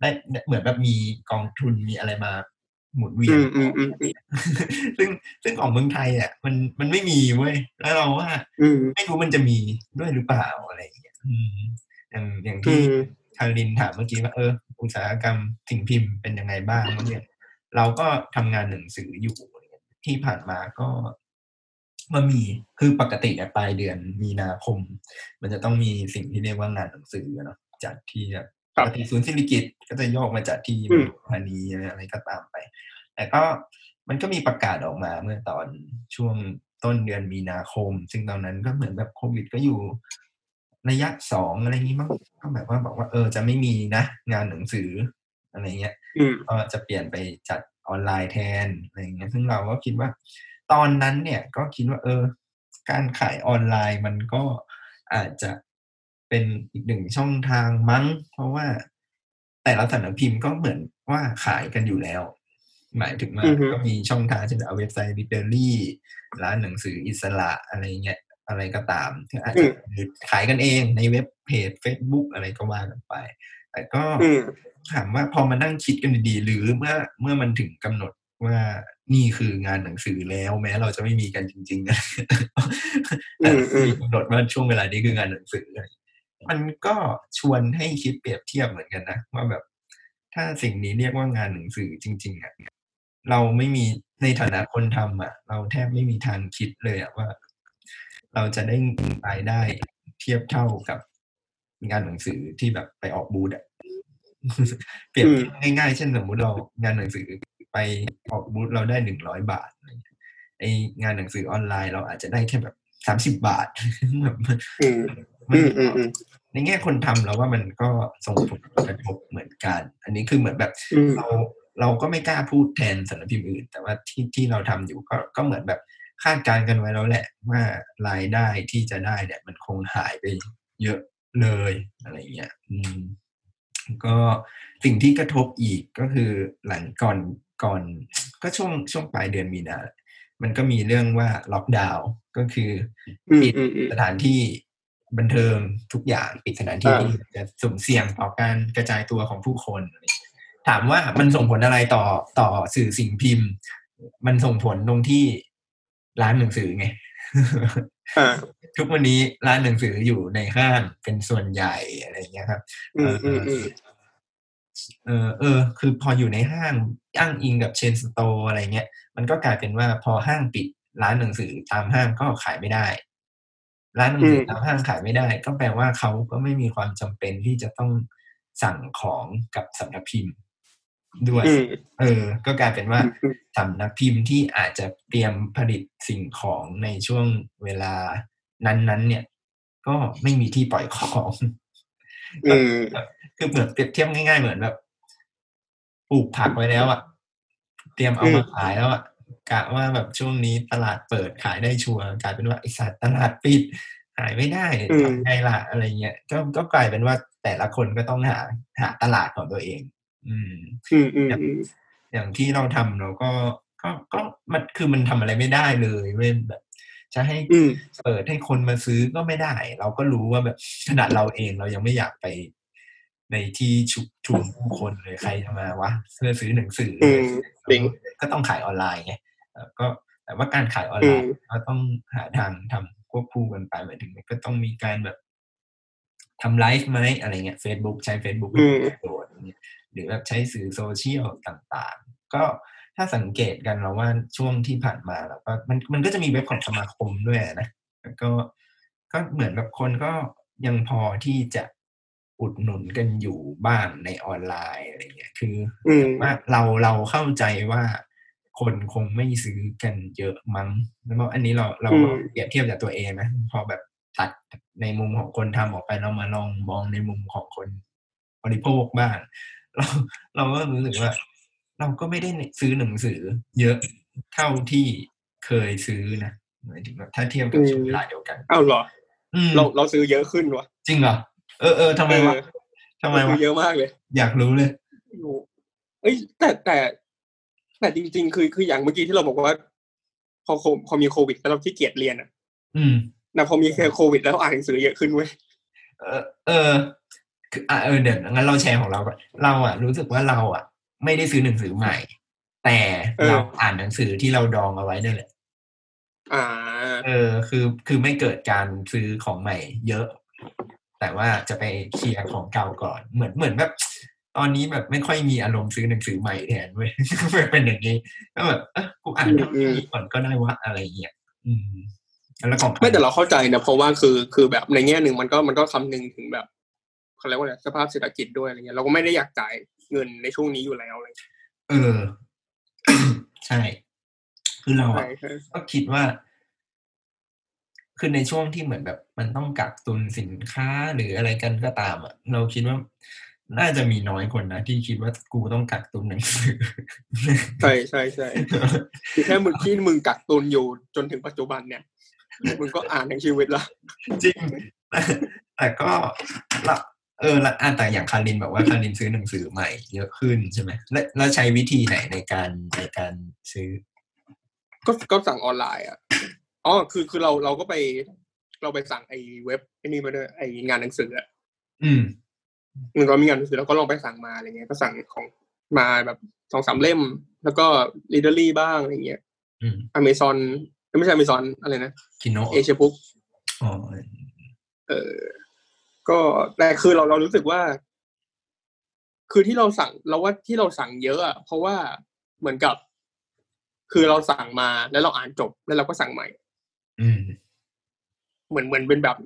ได้เหมือนแบบมีกองทุนมีอะไรมา หมุนเวียอืนมอืมอืมอืมซึ่งซึ่งของเมืองไทยอะมันมันไม่มีเว้ยแล้วเราว่าอืมไม่รู้มันจะมีด้วยหรือเปล่าอะไรอย่างเงี้ยอืมอย่างอย่างอืที่มคารินถามเมื่อกี้ว่าเออ อุตสาหกรรมสิ่งพิมพ์เป็นยังไงบ้างแล้วเนี่ยเราก็ทำงานหนังสืออยู่ที่ผ่านมาก็มามีคือปกติเนี่ยปลายเดือนมีนาคม มันจะต้องมีสิ่งที่เรียกว่างานหนังสือเนาะจัดที่ แบบครัปบกติศูนย์ศิริกิตก็จะโยกมาจัดที่อืมธานีอะไรก็ตามไป แต่ก็มันก็มีประกาศออกมาเมื่อตอนช่วงต้นเดือนมีนาคม ซึ่งตอนนั้นก็เหมือนแบบโควิดก็อยู่ระยะสองอะไรอย่างนี้มั้งก็แบบว่าบอกว่าเออจะไม่มีนะ งานหนังสืออะไรเงี้ยอืมก็จะเปลี่ยนไปจัดออนไลน์แทนอะไรอย่างเงี้ยซึ่งเราก็คิดว่า ตอนนั้นเนี่ยก็คิดว่า เออ การขายออนไลน์มันก็อาจจะ เป็นอีกหนึ่งช่องทางมั้ง เพราะว่าแต่ละสำนักพิมพ์ก็เหมือนว่าขายกันอยู่แล้ว หมายถึงว่าอือฮึก็มีช่องทางเช่นเอาเว็บไซต์ลิเ r อรี่ร้านหนังสืออิสระอะไรเงี้ยอะไรก็ตามที่อาจจะขายกันเองในเว็บเพจ Facebook อะไรก็ว่ากันไป แต่ก็อืมถามว่าพอมานั่งคิดกันดีๆ หรือเมื่อเมื่อมันถึงกำหนดว่านี่คืองานหนังสือแล้วแม้เราจะไม่มีกันจริงๆนะอืมอืมมีกำหนดว่าช่วงเวลานี้คืองานหนังสือ มันก็ชวนให้คิดเปรียบเทียบเหมือนกันนะว่าแบบ ถ้าสิ่งนี้เรียกว่างานหนังสือจริง ๆอะเราไม่มีในฐานะคนทำอะ เราแทบไม่มีทางคิดเลยอะว่า เราจะได้รายได้เทียบเท่ากับงานหนังสือที่แบบไปออกบูธอะเปรียบเทียบง่ายๆ เช่นสมมุติเรางานหนังสือไปออกบูธเราได้หนึ่งร้อยบาทไองานหนังสือออนไลน์เราอาจจะได้แค่แบบสามสิบบาทแบบ อืมมันอืมอืมอืมในแง่คนทำเราว่ามันก็ส่งผลกระทบเหมือนกัน อันนี้คือเหมือนแบบอืมเราเราก็ไม่กล้าพูดแทนสำนักพิมพ์อื่น แต่ว่าที่ที่เราทำอยู่ก็ก็เหมือนแบบคาดการณ์กันไว้แล้วแหละ ว่ารายได้ที่จะได้เนี่ย มันคงหายไปเยอะเลยอะไรเงี้ย อืม ก็สิ่งที่กระทบอีกก็คือหลังก่อนก่อน ก็ช่วงช่วงปลายเดือนมีนา มันก็มีเรื่องว่าล็อกดาวน์ก็คืออืมปิดอืมอืมสถานที่ บันเทิงทุกอย่างปิดสถานที่อ่าที่จะสุ่มเสี่ยงต่อการกระจายตัวของผู้คนอะไรอย่างเงี้ยถามว่ามันส่งผลอะไรต่อต่อสื่อสิ่งพิมพ์ มันส่งผลตรงที่ร้านหนังสือไงอ่าทุกวันนี้ร้านหนังสืออยู่ในห้างเป็นส่วนใหญ่อะไรอย่างเงี้ยครับอืมอืมอืมเออเออ คือพออยู่ในห้างอ้างอิงกับเชนสโตร์อะไรเงี้ย มันก็กลายเป็นว่าพอห้างปิดร้านหนังสือตามห้างก็ขายไม่ได้ ร้านหนังสืออืมตามห้างขายไม่ได้ ก็แปลว่าเขาก็ไม่มีความจำเป็นที่จะต้องสั่งของกับสำนักพิมพ์ด้วยอืมเออ ก็กลายเป็นว่าอืมสำนักพิมพ์ที่อาจจะเตรียมผลิตสิ่งของในช่วงเวลานั้นๆ เนี่ย ก็ไม่มีที่ปล่อยของอืมคือเหมือนเปรียบเทียบง่ายๆ เหมือนแบบปลูกผักไว้แล้วอะเตรียมเอาอืมมาขายแล้วอะ กะว่าแบบช่วงนี้ตลาดเปิดขายได้ชัวร์กลายเป็นว่าไอสัตว์ตลาดปิดขายไม่ได้ทำไงล่ะอะไรเงี้ยก็ก็กลายเป็นว่าแต่ละคนก็ต้องหาหาตลาดของตัวเอง อืมอืมอืมอืมอย่างที่เราทำเราก็ก็ก็มันคือมันทำอะไรไม่ได้เลยเว้ยแบบจะให้อืมเปิดให้คนมาซื้อก็ไม่ได้ เราก็รู้ว่าแบบขนาดเราเองเรายังไม่อยากไป ในที่ชุมชุมผู้คนเลยใครจะมาวะเพื่อซื้อหนังสืออืมจริงก็ต้องขายออนไลน์ไงเอ่อ ก็แต่ว่าการขายออนไลน์ก็ต้องหาทางทำควบคู่กันไปหมายถึงก็ต้องมีการแบบทำไลฟ์ไหมอะไรเงี้ย Facebook ใช้ Facebook อืมโดดเนี่ยหรือแบบใช้สื่อโซเชียลต่างๆ ก็ถ้าสังเกตกันเราว่าช่วงที่ผ่านมาแล้วก็มันมันก็จะมีเว็บของสมาคมด้วยนะแล้วก็ก็เหมือนแบบคนก็ยังพอที่จะอุดหนุนกันอยู่บ้างในออนไลน์อะไรเงี้ยคืออืมว่าเราเราเข้าใจว่า คนคงไม่ซื้อกันเยอะมั้งแล้วก็อันนี้เราเราก็อืมเปรียบเทียบจากตัวเองนะพอแบบตัดในมุมของคนทำออกไปเรามาลองมองในมุมของคนบริโภคบ้างเราเราก็รู้สึกว่า เราก็ไม่ได้ซื้อหนังสือ เยอะเท่าที่เคยซื้อนะหมายถึงแบบถ้าเทียบกับช่วงเวลาเดียวกันอ้าวเหรออืมเราเราซื้อเยอะขึ้นวะจริงเหรอเออเออทำไมวะเออทำไมเราซื้วะอเยอะมากเลย อยากรู้เลยเอ้ยแต่แต่ แต่จริง ๆ คือคืออย่างเมื่อกี้ที่เราบอกว่า พอโคพอมีโควิดแล้วเราขี้เกียจเรียนอะ อืมแต่พอมีแค่โควิด แล้วอ่านหนังสือเยอะขึ้นเว้ยเออ เออคืออะเออเดี๋ยวงั้นเราแชร์ของเราก่อนเราอะ รู้สึกว่าเราอะ ไม่ได้ซื้อหนังสือใหม่ แต่เราอ่านหนังสือที่เราดองเอาไว้นั่นแหละอ่า เออ คือคือไม่เกิดการซื้อของใหม่ เยอะ แต่ว่าจะไปเคลียร์ของเก่าก่อน เหมือนเหมือนแบบ ตอนนี้แบบไม่ค่อยมีอารมณ์ซื้อหนังสือใหม่แทนเว้ยเป็นอย่างนี้ก็แบบเออกูอ่านเรื่องนี้ก่อนก็ได้วะอะไรเงี้ยอืมแล้วของไม่แต่เราเข้าใจนะเพราะว่าคือคือแบบในแง่หนึ่งมันก็มันก็คำนึงถึงแบบเขาเรียกว่าอะไรสภาพเศรษฐกิจด้วยอะไรเงี้ยเราก็ไม่ได้อยากจ่ายเงินในช่วงนี้อยู่แล้วอะไรเลยเออ ใช่ คือเราใช่อะใช่ก็คิดว่าคือในช่วงที่เหมือนแบบมันต้องกักตุนสินค้าหรืออะไรกันก็ตามอะเราคิดว่า น่าจะมีน้อยคนนะที่คิดว่ากูต้องกักตุนหนังสือใช่ใช่ใช่คือแค่มึงที่มึงกักตุนอยู่จนถึงปัจจุบันเนี่ยมึงก็อ่านทั้งชีวิตละจริง แต่ก็ละเออละอะแต่อย่างคารินบอกว่าคารินซื้อหนังสือใหม่เยอะขึ้นใช่ไหมแล้วแล้วใช้วิธีไหนในการในการซื้อ ก็ก็สั่งออนไลน์อะอ๋อคือคือเราเราก็ไป เราไปสั่งไอ้เว็บไอ้นี่มาด้วยไอ้งานหนังสืออะอืม มันก็มีงานหนังสือเราก็ลองไปสั่งมาอะไรเงี้ย ก็สั่งของมาแบบสองสามเล่ม แล้วก็ลีเดอรี่บ้างอะไรเงี้ยอืมอเมซอนไม่ใช่อเมซอนอะไรนะคิโนเอเชียบุ๊กอ๋อเออก็แต่คือเราเรารู้สึกว่า คือที่เราสั่งเราว่าที่เราสั่งเยอะอะเพราะว่าเหมือนกับ คือเราสั่งมาแล้วเราอ่านจบแล้วเราก็สั่งใหม่ อืม เหมือนเหมือนเป็นแบบ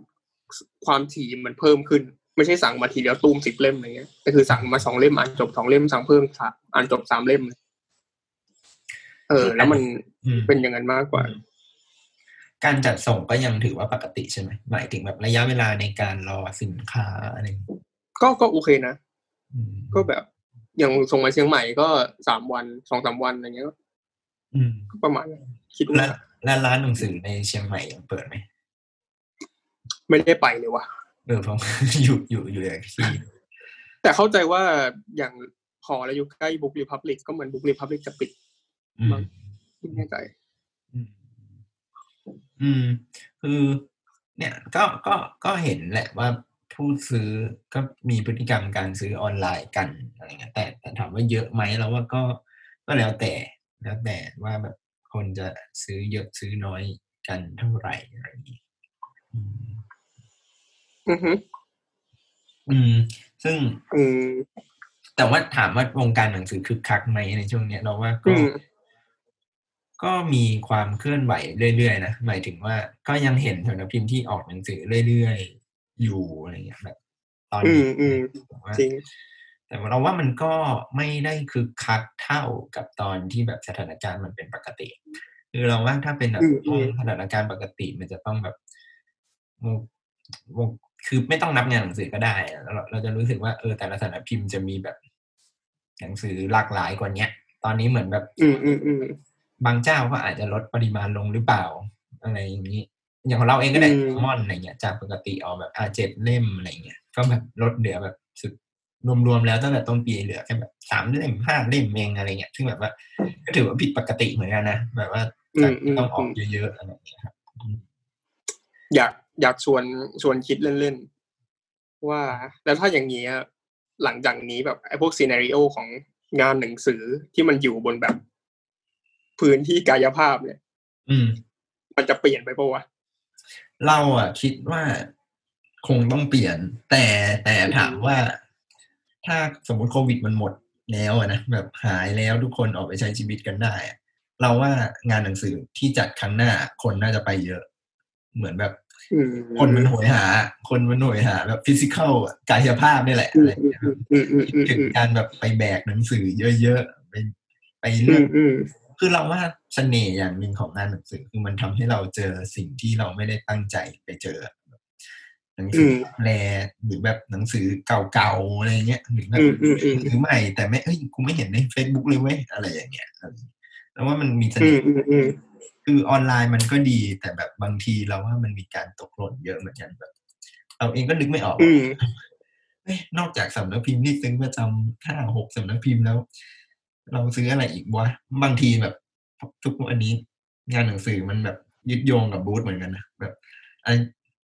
ความถี่มันเพิ่มขึ้น ไม่ใช่สั่งมาทีเดียวตูมสิบเล่มอะไรเงี้ยแต่คือสั่งมาสองเล่มอ่านจบสองเล่มสั่งเพิ่มสามอ่านจบสามเล่มเออ แล้วมันอืมเป็นอย่างนั้นมากกว่า การจัดส่งก็ยังถือว่าปกติใช่ไหมหมายถึงแบบระยะเวลาในการรอสินค้าอะไรอย่างเงี้ยก็ก็โอเคนะอืมก็แบบอย่างส่งมาเชียงใหม่ก็สามวันสองสามวันอะไรเงี้ยอืมก็ประมาณนั้นคิดแล้ว่าวแล้วร้านหนังสือในเชียงใหม่ยังเปิดไหมไม่ได้ไปเลยว่ะ เออผมอยู่อยู่อยู่อย่างที่แต่เข้าใจว่าอย่างพอแล้วอยู่ใกล้ Book Republic ก็เหมือน Book Republic จะปิดอืมไม่แน่ใจอืมอืม คือ เนี่ย ก็ก็ก็เห็นแหละว่าผู้ซื้อก็มีพฤติกรรมการซื้อออนไลน์กันอะไรเงี้ยแต่แต่ถามว่าเยอะไหมแล้วว่าก็ก็แล้วแต่แล้วแต่ว่าแบบคนจะซื้อเยอะซื้อน้อยกันเท่าไหร่อะไรอย่างนี้ อืมอือฮึอืม ซึ่ง อืม แต่ว่าถามว่าวงการหนังสือคึกคักไหมในช่วงเนี้ยเราว่าอืก็มก็มีความเคลื่อนไหวเรื่อยๆนะหมายถึงว่าก็ยังเห็นสำนักพิมพ์ที่ออกหนังสือเรื่อยๆอยู่อะไรเงี้ยแบบตอนอืนี้มอืมผมว่าจริงแต่ว่าเราว่ามันก็ไม่ได้คึกคักเท่ากับตอนที่แบบสถานการณ์มันเป็นปกติ คือเราว่าถ้าเป็นแบบอืมอืช่วงมสถานการณ์ปกติมันจะต้องแบบวงวง คือไม่ต้องนับงานหนังสือก็ได้อะเราเราจะรู้สึกว่าเออแต่ละสำนักพิมพ์จะมีแบบ หนังสือหลากหลายกว่าเนี้ย ตอนนี้เหมือนแบบ อืมอืมอืมบางเจ้าก็อาจจะลดปริมาณลงหรือเปล่า อะไรอย่างนี้ อย่างของเราเองก็ได้อืมมอนอะไรเงี้ยจากปกติออกแบบอาเจ็ดเล่มอะไรเงี้ยก็แบบลดเหลือแบบสุดรวมๆแล้วตั้งแต่ต้นปีเหลือแค่แบบสามเล่มห้าเล่มเองอะไรเงี้ยซึ่งแบบว่าก็ถือว่าผิดปกติเหมือนกันนะแบบว่าอืจากมอืที่มต้องออือกมเยอะๆอะไรเงี้ยครับอยาก อยากชวนชวนคิดเล่นๆ ว่าแล้วถ้าอย่างนี้ยหลังจากนี้แบบไอ้พวกซีนารีโอของงานหนังสือที่มันอยู่บนแบบ พื้นที่กายภาพเนี่ย อืม มันจะเปลี่ยนไปปะวะเราอะ คิดว่าคงต้องเปลี่ยน แต่แต่ถามว่า ถ้าสมมติโควิดมันหมดแล้วอะนะแบบหายแล้วทุกคนออกไปใช้ชีวิตกันได้อะเราว่างานหนังสือที่จัดครั้งหน้าคนน่าจะไปเยอะ เหมือนแบบอืม คนมันโหยหา คนมันโหยหาแบบฟิสิกอลกายภาพนี่แหละอือะไรมอย่างเงี้ยครับอืมอืมคิดอืมถึงอืมการแบบไปแบกหนังสือเยอะๆไปไปอืเลือกมอืมคือเราว่าเสน่ห์อย่างหนึ่งของงานหนังสือคือมันทำให้เราเจอสิ่งที่เราไม่ได้ตั้งใจไปเจอหนังสือแปลหรือแบบหนังสือเก่าๆอะไรเงี้ยหรือแบบอืมอืมอืมหนังสือใหม่แต่ไม่เอ้ยกูไม่เห็นใน Facebook เลยเว้ยอะไรอย่างเงี้ยแล้วว่ามันมีเสอืน่มห์อืมอืม คือออนไลน์มันก็ดี แต่แบบบางทีเราว่ามันมีการตกหล่นเยอะเหมือนกันแบบเราเองก็นึกไม่ออกอืว่ามเอ้ยนอกจากสำนักพิมพ์ที่ซื้อประจำห้าหกสำนักพิมพ์แล้ว เราซื้ออะไรอีกวะบางทีแบบทุกวันนี้ งานหนังสือมันแบบยึดโยงกับบูธเหมือนกันนะแบบไอ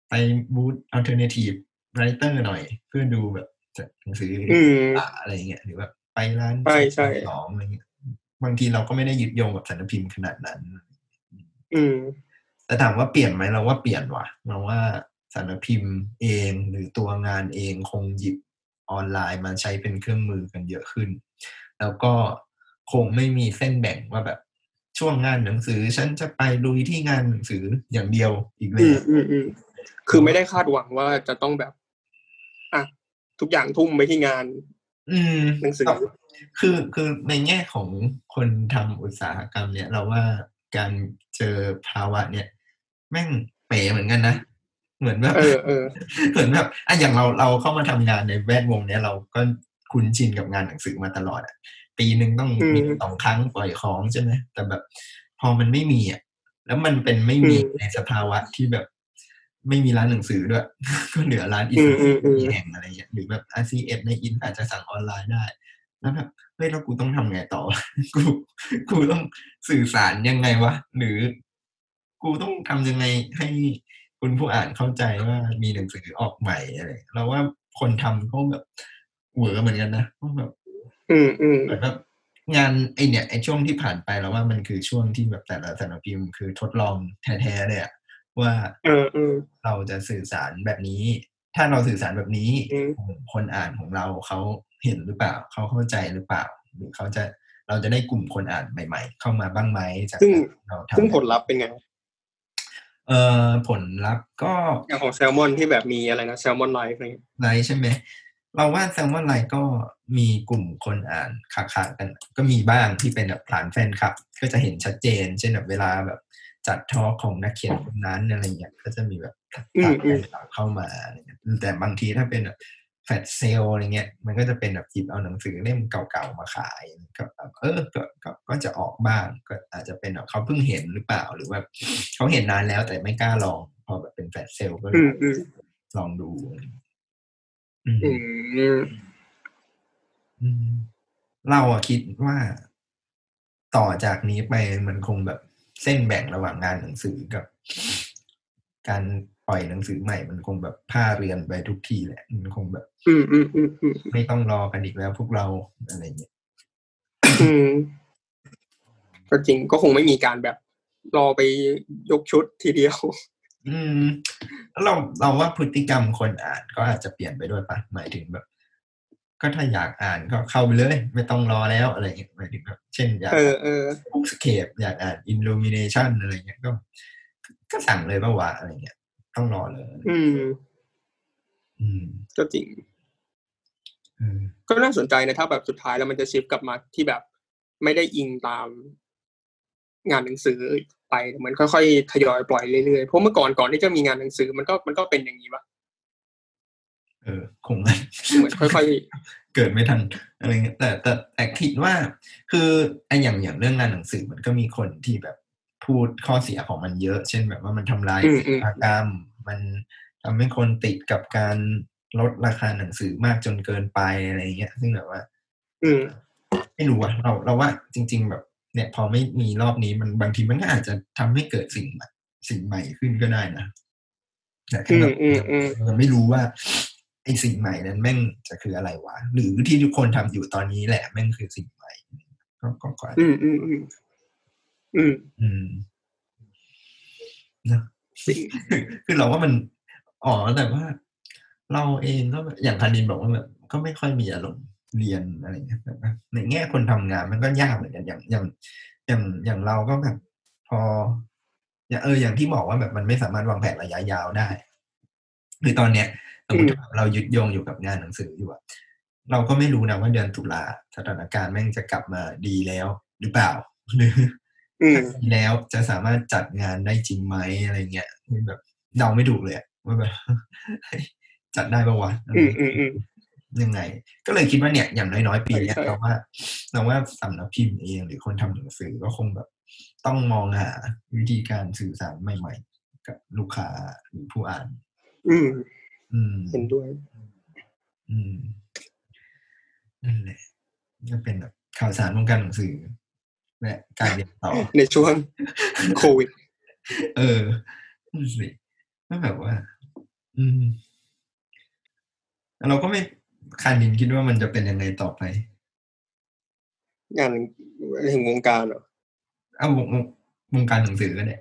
ไปบูธ alternative writer หน่อย เพื่อดูแบบหนังสืออืมอะไรเงี้ยหรือแบบไปร้านใช่ใช่สองอะไรเงี้ยบางทีเราก็ไม่ได้ยึดโยงกับสำนักพิมพ์ขนาดนั้น อืมแต่ถามว่าเปลี่ยนไหมเราว่าเปลี่ยนว่ะเราว่าสำนักพิมพ์เองหรือตัวงานเองคงหยิบออนไลน์มาใช้เป็นเครื่องมือกันเยอะขึ้น แล้วก็คงไม่มีเส้นแบ่งว่าแบบช่วงงานหนังสือ ฉันจะไปลุยที่งานหนังสืออย่างเดียวอีกเลอืยมอืมอืมคือไม่ได้คาดหวังว่าจะต้องแบบอะทุกอย่างทุ่มไปที่งาน อืมหนังสือ คือคือในแง่ของคนทำอุตสาหกรรมเนี่ย เราว่า การเจอภาวะเนี่ย แม่งเป๋เหมือนกันนะเหมือนแบบเออเออเหมือนแบบอะอย่างเราเราเข้ามาทำงานในแวดวงเนี้ยเราก็คุ้นชินกับงานหนังสือมาตลอดอะปีหนึ่งต้องอืมมีสองครั้งปล่อยของใช่ไหมแต่แบบ พอมันไม่มีอะแล้วมันเป็นไม่มีอืมในสภาวะที่แบบ ไม่มีร้านหนังสือด้วย ก็เหลือร้านอิอืสมระอืมอืมมีแห่งอะไรเงี้ยหรือแบบ RCS ในอินอาจจะสั่งออนไลน์ได้ แล้วแบบเฮ้ยแล้วกูต้องทำไงต่อกูกูต้องสื่อสารยังไงวะหรือ กูต้องทำยังไงให้คุณผู้อ่านเข้าใจว่ามีหนังสือออกใหม่อะไรเราว่าคนทำเขาแบบเหวอเหมือนกันนะเขาแบบ อืมอืมเหมือนแบบงานไอเนี่ยไอช่วงที่ผ่านไปแล้วว่ามันคือช่วงที่แบบแต่ละสำนักพิมพ์คือทดลองแท้ๆเลยอะว่าเออเออเราจะสื่อสารแบบนี้ ถ้าเราสื่อสารแบบนี้อืมคนอ่านของเราเขา เห็นหรือเปล่า เขาเข้าใจหรือเปล่า หรือเขาจะเราจะได้กลุ่มคนอ่านใหม่ ๆ เข้ามาบ้างไหมจากซึ่งเราทำซึ่งผลลัพธ์เป็นไงเอ่อผลลัพธ์ก็อย่างของแซลมอนที่แบบมีอะไรนะแซลมอนไลฟ์อะไรเงี้ยไลฟ์ใช่ไหมเราว่าแซลมอนไลฟ์ก็มีกลุ่มคนอ่านขาดๆกัน ก็มีบ้างที่เป็นแบบฐานแฟนคลับ ก็จะเห็นชัดเจน เช่นแบบเวลาแบบจัด talk ของนักเขียนคนนั้นอะไรเงี้ยก็จะมีแบบฐานแฟนคลับเข้ามาอะไรเงี้ยแต่บางทีถ้าเป็น แบบ flash sale อะไรเงี้ยมันก็จะเป็นแบบหยิบเอาหนังสือเล่มเก่าๆมาขายก็แบบเออก็ก็ก็จะออกบ้างก็อาจจะเป็นแบบเขาเพิ่งเห็นหรือเปล่าหรือว่าเขาเห็นนานแล้วแต่ไม่กล้าลองพอแบบเป็น flash sale ก็เลอืมอืมลองดูอะไรเงี้ยอืมอืมอืมเราอะคิดว่าต่อจากนี้ไปมันคงแบบเส้นแบ่งระหว่างงานหนังสือกับ การ ปล่อยหนังสือใหม่มันคงแบบผ้าเรียนไปทุกทีแหละ มันคงแบบ อืมอืมอืมอืมไม่ต้องรอกันอีกแล้วพวกเราอะไรเงี้ยอืมก็จริงก็คงไม่มีการแบบรอไปยกชุดทีเดียว อืมแล้วเราเราว่าพฤติกรรมคนอ่านก็อาจจะเปลี่ยนไปด้วยปะหมายถึงแบบ ก็ถ้าอยากอ่านก็เข้าไปเลย ไม่ต้องรอแล้วอะไรเงี้ยหมายถึงแบบเช่นอยากเออเออ Bookscape อยากอ่าน illumination อะไรเงี้ยก็ ก็สั่งเลยปะวะอะไรเงี้ย ไม่ต้องรอเลย อืม อืม ก็จริงเออก็น่าสนใจนะถ้าแบบสุดท้ายแล้วมันจะ shift กลับมาที่แบบไม่ได้อิงตามงานหนังสือไปมันค่อยๆทยอยปล่อยเรื่อยๆเพราะเมื่อก่อนก่อนที่จะมีงานหนังสือ มันก็มันก็เป็นอย่างนี้ปะเออคงไม่เหมือนค่อยเกิดไม่ทันอะไรเงี้ยแต่แต่แต่คิดว่า คือไออย่างอย่างเรื่องงานหนังสือมันก็มีคนที่แบบ พูดข้อเสียของมันเยอะ เช่นแบบว่ามันทำลายอืมอืมอุตสาหกรรม มันทำให้คนติดกับการลดราคาหนังสือมากจนเกินไปอะไรเงี้ย ซึ่งแบบว่าๆอืมไม่รู้อะเราเราว่าจริง ๆ แบบ เนี่ย พอไม่มีรอบนี้มันบางทีมันก็อาจจะทำให้เกิดสิ่งใหม่สิ่งใหม่ขึ้นก็ได้นะแต่แค่เราอืมอืมอืมยังไม่รู้ว่าไอ้สิ่งใหม่นั้นแม่งจะคืออะไรวะ หรือที่ทุกคนทำอยู่ตอนนี้แหละแม่งคือสิ่งใหม่ก็ก็ก็อาจจะอืมอืมอืม อืมอืมนะสิ่งคือคือเราว่ามันอ๋อแต่ว่า เราเองก็แบบอย่างคารินบอกว่าแบบก็ไม่ค่อยมีอารมณ์เรียนอะไรเงี้ยแบบว่าในแง่คนทำงานมันก็ยากเหมือนกันอย่างอย่างอย่างอย่างเราก็แบบพออย่างเอออย่างที่บอกว่าแบบมันไม่สามารถวางแผนระยะยาวได้คือตอนเนี้ยสมมติว่าเรายึดโยงอยู่กับงานหนังสืออยู่อะเราก็ไม่รู้นะว่าเดือนตุลาสถานการณ์แม่งจะกลับมาดีแล้ว หรือเปล่า หรืออืมถ้าดี แล้วจะสามารถจัดงานได้จริงไหมอะไรเงี้ยคือแบบเดาไม่ถูกเลยอะว่าแบบจัดได้ปะวะอืมอืมอืมยังไง ก็เลยคิดว่าเนี่ยอย่างน้อยๆปีเนี้ยใช่ใช่เราว่าเราว่าสำนักพิมพ์เองหรือคนทำหนังสือก็คงแบบต้องมองหาวิธีการสื่อสารใหม่ ๆ กับลูกค้าหรือผู้อ่าน อืม อืมเห็นด้วย อืมนั่นแหละก็เป็นแบบข่าวสารวงการหนังสือ และการเรียนต่อในช่วงโควิด เออนั่นสิก็แบบว่า อืมแล้วเราก็ไม่คานินคิดว่ามันจะเป็นยังไงต่อไป งานถึงวงการเหรอเอาวงวงวงการหนังสือก็ได้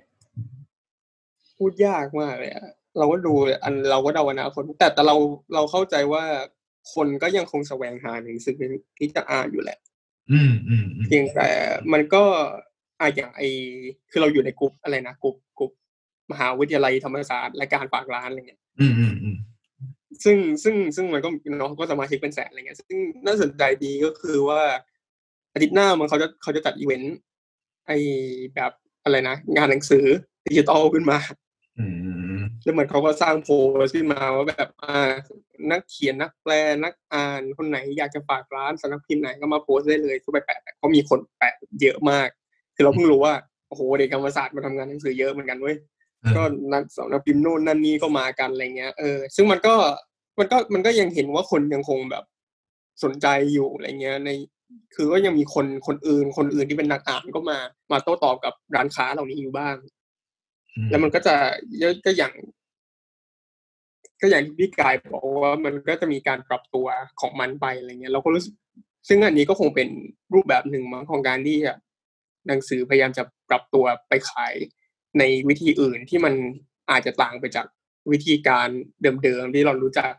พูดยากมากเลยอะเราก็ดูอันเราก็เดาอนาคตแต่แต่เราเราเข้าใจว่าคนก็ยังคงแสวงหาหนังสือที่จะอ่านอยู่แหละ อืมอืมอืมเพียงแต่มันก็อะอย่างไอคือเราอยู่ในกลุ่มอะไรนะกลุ่มกลุ่มมหาวิทยาลัยธรรมศาสตร์และการฝากร้านอะไรเงี้ยอืมอืมอืมซึ่งซึ่งซึ่งมันก็น้องก็สมาชิกเป็นแสนอะไรเงี้ย ซึ่งน่าสนใจดีก็คือว่าอาทิตย์หน้ามันเขาจะเขาจะจัดอีเวนต์ไอแบบอะไรนะงานหนังสือดิจิตอลขึ้นมาอืมแล้วเหมือนเขาก็สร้างโพสต์ขึ้นมาว่าแบบอ่า นักเขียนนักแปลนักอ่านคนไหนอยากจะฝากร้านสำนักพิมพ์ไหนก็มาโพสต์ได้เลยก็ไปแปะเขามีคนแปะเยอะมาก คือเราเพิ่งรู้ว่าโอ้โหเด็กธรรมศาสตร์มาทำงานหนังสือเยอะเหมือนกันเว้ยเออก็นักสำนักพิมพ์โน่นนั่นนี่ก็มากันอะไรเงี้ยเออซึ่งมันก็มันก็มันก็ยังเห็นว่าคนยังคงแบบสนใจอยู่อะไรเงี้ยในคือก็ยังมีคนคนอื่น คนอื่นที่เป็นนักอ่านก็มา มาโต้ตอบกับร้านค้าเหล่านี้อยู่บ้าง แล้วมันก็จะเยอะก็อย่าง ก็อย่างที่พี่กายบอกว่ามันก็จะมีการปรับตัวของมันไปอะไรเงี้ยเราก็รู้สึกซึ่งอันนี้ก็คงเป็นรูปแบบหนึ่งมั้งของการที่หนังสือพยายามจะปรับตัวไปขายในวิธีอื่นที่มันอาจจะต่างไปจากวิธีการเดิมๆที่เรารู้จัก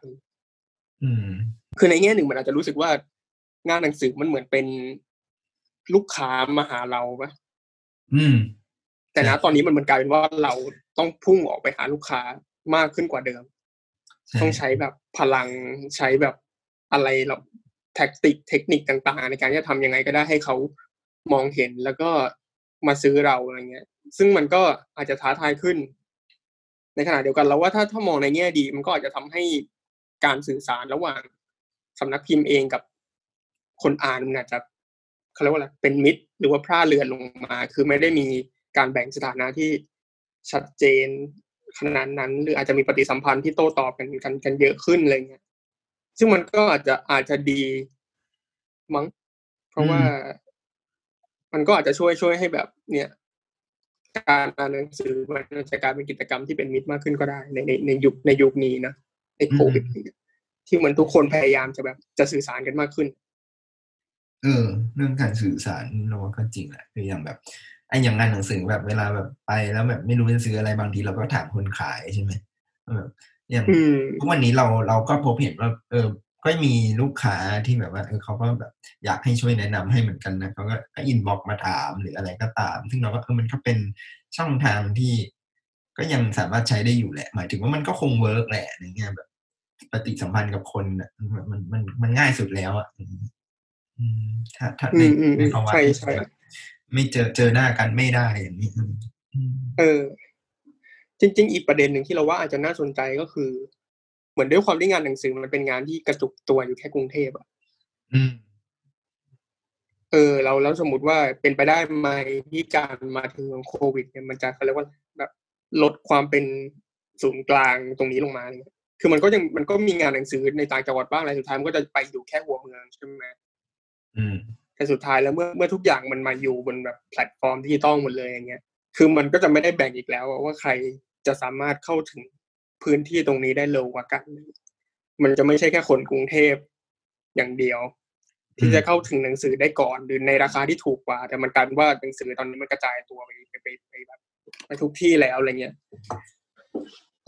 อืมคือในแง่หนึ่งมันอาจจะรู้สึกว่างานหนังสือมันเหมือนเป็นลูกค้ามาหาเราปะอืม แต่นะตอนนี้มันมันกลายเป็นว่าเราต้องพุ่งออกไปหาลูกค้ามากขึ้นกว่าเดิม ต้องใช้แบบพลังใช้แบบอะไรเราแท็กติกเทคนิคต่างๆ ในการจะทำยังไงก็ได้ให้เขามองเห็นแล้วก็มาซื้อเราอะไรเงี้ย ซึ่งมันก็อาจจะท้าทายขึ้น ในขณะเดียวกันเราว่าถ้าถ้ามองในแง่ดี มันก็อาจจะทำให้การสื่อสารระหว่างสำนักพิมพ์เองกับคนอ่านมันอาจจะเขาเรียกว่าอะไรเป็นมิตร หรือว่าพร่าเรือนลงมา คือไม่ได้มีการแบ่งสถานะที่ชัดเจน ขนาดนั้น หรืออาจจะมีปฏิสัมพันธ์ที่โต้ตอบกันกันกันเยอะขึ้นอะไรเงี้ยซึ่งมันก็อาจจะอาจจะดีมั้งเพราะว่ามันก็อาจจะช่วยช่วยให้แบบ เนี่ย การอ่านหนังสือมันจะกลายเป็นกิจกรรมที่เป็นมิตรมากขึ้นก็ได้ในในในยุคในยุคนี้นะในโควิดที่เหมือนทุกคนพยายามจะแบบ จะสื่อสารกันมากขึ้น เออ เรื่องการสื่อสารเราว่าก็จริงแหละคืออย่างแบบ ไอ้อย่างงานหนังสือแบบเวลาแบบไปแล้วแบบไม่รู้จะซื้ออะไรบางทีเราก็ถามคนขายใช่ไหมแบบอย่างอืมทุกวันนี้เราเราก็พบเห็นว่าเออก็มีลูกค้าที่แบบว่าเออเขาก็แบบอยากให้ช่วยแนะนำให้เหมือนกันนะเขาก็อินบ็อกมาถามหรืออะไรก็ตาม ซึ่งเราก็เออมันก็เป็นช่องทางที่ ก็ยังสามารถใช้ได้อยู่แหละ หมายถึงว่ามันก็คงเวิร์กแหละในแง่แบบ ปฏิสัมพันธ์กับคนอะมันมันมันมันง่ายสุดแล้วอะอืมถ้าถ้าในอืมอืมในภาวะใช่ที่ใช่แบบ ไม่เจอเจอหน้ากันไม่ได้อย่างนี้อืมอืมเออ จริง ๆ อีกประเด็นหนึ่งที่เราว่าอาจจะน่าสนใจก็คือ เหมือนด้วยความที่งานหนังสือมันเป็นงานที่กระจุกตัวอยู่แค่กรุงเทพอะอืมเออ เราแล้วสมมติว่าเป็นไปได้ไหมที่การมาถึงของโควิด เนี่ยมันจะเขาเรียกว่าแบบลดความเป็นศูนย์กลางตรงนี้ลงมาอะไรเงี้ยคือมันก็ยังมันก็มีงานหนังสือในต่างจังหวัดบ้างอะไรสุดท้ายมันก็จะไปอยู่แค่หัวเมืองใช่ไหมอืม แต่สุดท้ายแล้วเมื่อเมื่อทุกอย่างมันมาอยู่บนแบบแพลตฟอร์มที่ต้องหมดเลยอย่างเงี้ยคือมันก็จะไม่ได้แบ่งอีกแล้วว่าใครจะสามารถเข้าถึงพื้นที่ตรงนี้ได้เร็วกว่ากัน มันจะไม่ใช่แค่คนกรุงเทพอย่างเดียว ที่จะเข้าถึงหนังสือได้ก่อนหรือในราคาที่ถูกกว่า แต่มันกลายว่าหนังสือตอนนี้มันกระจายตัวไปไปไปไปแบบไปทุกที่แล้วอะไรเงี้ย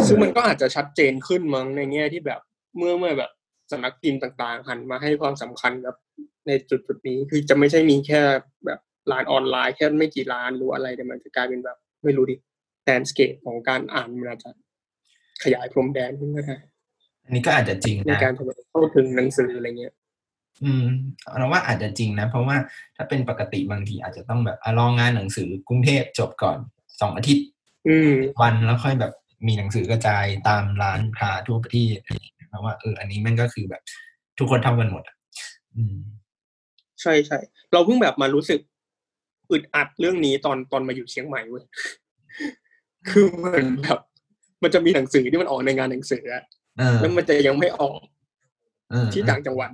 ซึ่งมันก็อาจจะชัดเจนขึ้นมั้งในแง่ที่แบบเมื่อเมื่อแบบสำนักพิมพ์ต่างๆ หันมาให้ความสำคัญกับ ในจุดจุดๆนี้คือจะไม่ใช่มีแค่แบบร้านออนไลน์แค่ไม่กี่ร้านหรืออะไรแต่มันจะกลายเป็นแบบ ไม่รู้ดิแลนสเคปของการอ่านมันอาจจะขยายพรมแดนขึ้นก็ได้อันนี้ก็อาจจะจริงในนะการเข้าถึงหนังสืออะไรเงี้ยอืมเราว่าอาจจะจริงนะ เพราะว่าถ้าเป็นปกติบางทีอาจจะต้องแบบอะลองงานหนังสือกรุงเทพจบก่อนสองอาทิตย์ อืมวันแล้วค่อยแบบมีหนังสือกระจายตามร้านค้าทั่วประเทศอะไรอย่างเงี้ยเพราะว่าเอออันนี้มันก็คือแบบ ทุกคนเท่ากันหมดอะอืม ใช่ใช่เราเพิ่งแบบมารู้สึกอึดอัดเรื่องนี้ตอนตอนมาอยู่เชียงใหม่เว้ยคือเหมือนแบบ มันจะมีหนังสือที่มันออกในงานหนังสืออะเออแล้วมันจะยังไม่ออกเออที่ต่างจังหวัด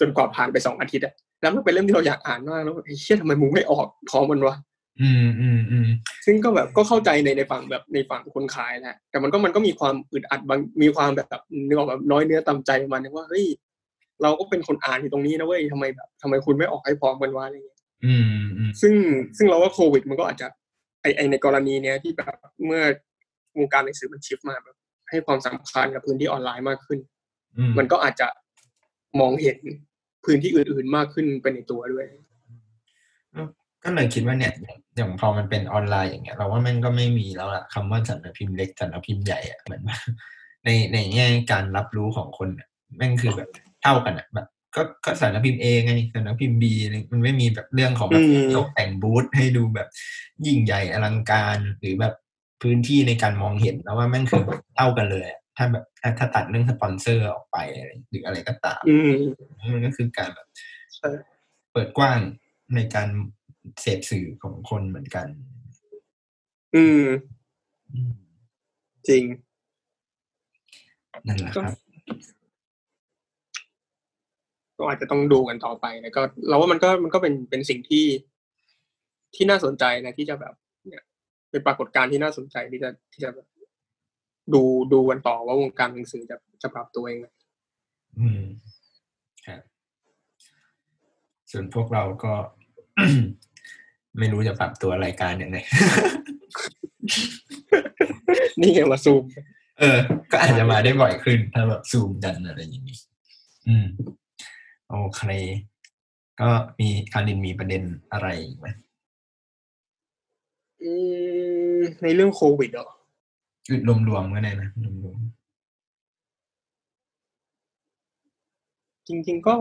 จนกว่าผ่านไปสองอาทิตย์อะแล้วมันเป็นเล่มที่เราอยากอ่านมากแล้วไอ้เชี่ยทำไมมึงไม่ออกพร้อมมันวะอืมอืมอืมซึ่งก็แบบก็เข้าใจในในฝั่งแบบในฝั่งคนขายแหละแต่มันก็มันก็มีความอึดอัดบางมีความแบบนึกออกแบบน้อยเนื้อต่ำใจประมาณนึงว่าเฮ้ย เราก็เป็นคนอ่านอยู่ตรงนี้นะเว้ยทำไมแบบทำไมคุณไม่ออกให้พร้อมกันวะอะไรเงี้ยอืมอืมซึ่งซึ่งเราว่าโควิด มันก็อาจจะไอไอในกรณีเนี้ยที่แบบเมื่อวงการหนังสือมันชิฟมาแบบให้ความสำคัญกับพื้นที่ออนไลน์มากขึ้นอืมมันก็อาจจะมองเห็นพื้นที่อื่นๆมากขึ้นไปในตัวด้วย ก็เลยคิดว่าเนี่ยอย่างอย่างพอมันเป็นออนไลน์อย่างเงี้ย เราว่ามันก็ไม่มีแล้วล่ะคำว่าสำนักพิมพ์เล็กสำนักพิมพ์ใหญ่อะเหมือนว่าในในแง่การรับรู้ของคนอะแม่งคือแบบ เท่ากันอะแบบก็ก็สำนักพิมพ์เอไงสำนักพิมพ์บีมันไม่มีแบบเรื่องของแบบอืมตกแต่งบูธให้ดูแบบยิ่งใหญ่อลังการหรือแบบพื้นที่ในการมองเห็นแล้วว่าแม่งคือเท่ากันเลยอะถ้าแบบถ้าถ้าตัดเรื่องสปอนเซอร์ออกไปอะไรหรืออะไรก็ตามอืมมันก็คือการแบบใช่เปิดกว้างในการเสพสื่อของคนเหมือนกัน อืมอืมจริง นั่นแหละครับ ก็อาจจะต้องดูกันต่อไปนะก็เราว่ามันก็มันก็เป็นเป็นสิ่งที่ที่น่าสนใจนะที่จะแบบ เนี่ยเป็นปรากฏการณ์ที่น่าสนใจที่จะที่จะแบบดูดูกันต่อว่าวงการหนังสือจะจะปรับตัวเองไงอืมครับส่วนพวกเราก็ ไม่รู้จะปรับตัวรายการยังไงนี่ไงมาซูม เออ ก็อาจจะมาได้บ่อยขึ้น ถ้าแบบซูมกันอะไรอย่างนี้อืม โอเค ก็มีคารินมีประเด็นอะไรอีกไหมอืมในเรื่องโควิดเหรอคือรวมๆก็ได้นะรวมจริง ๆ ก็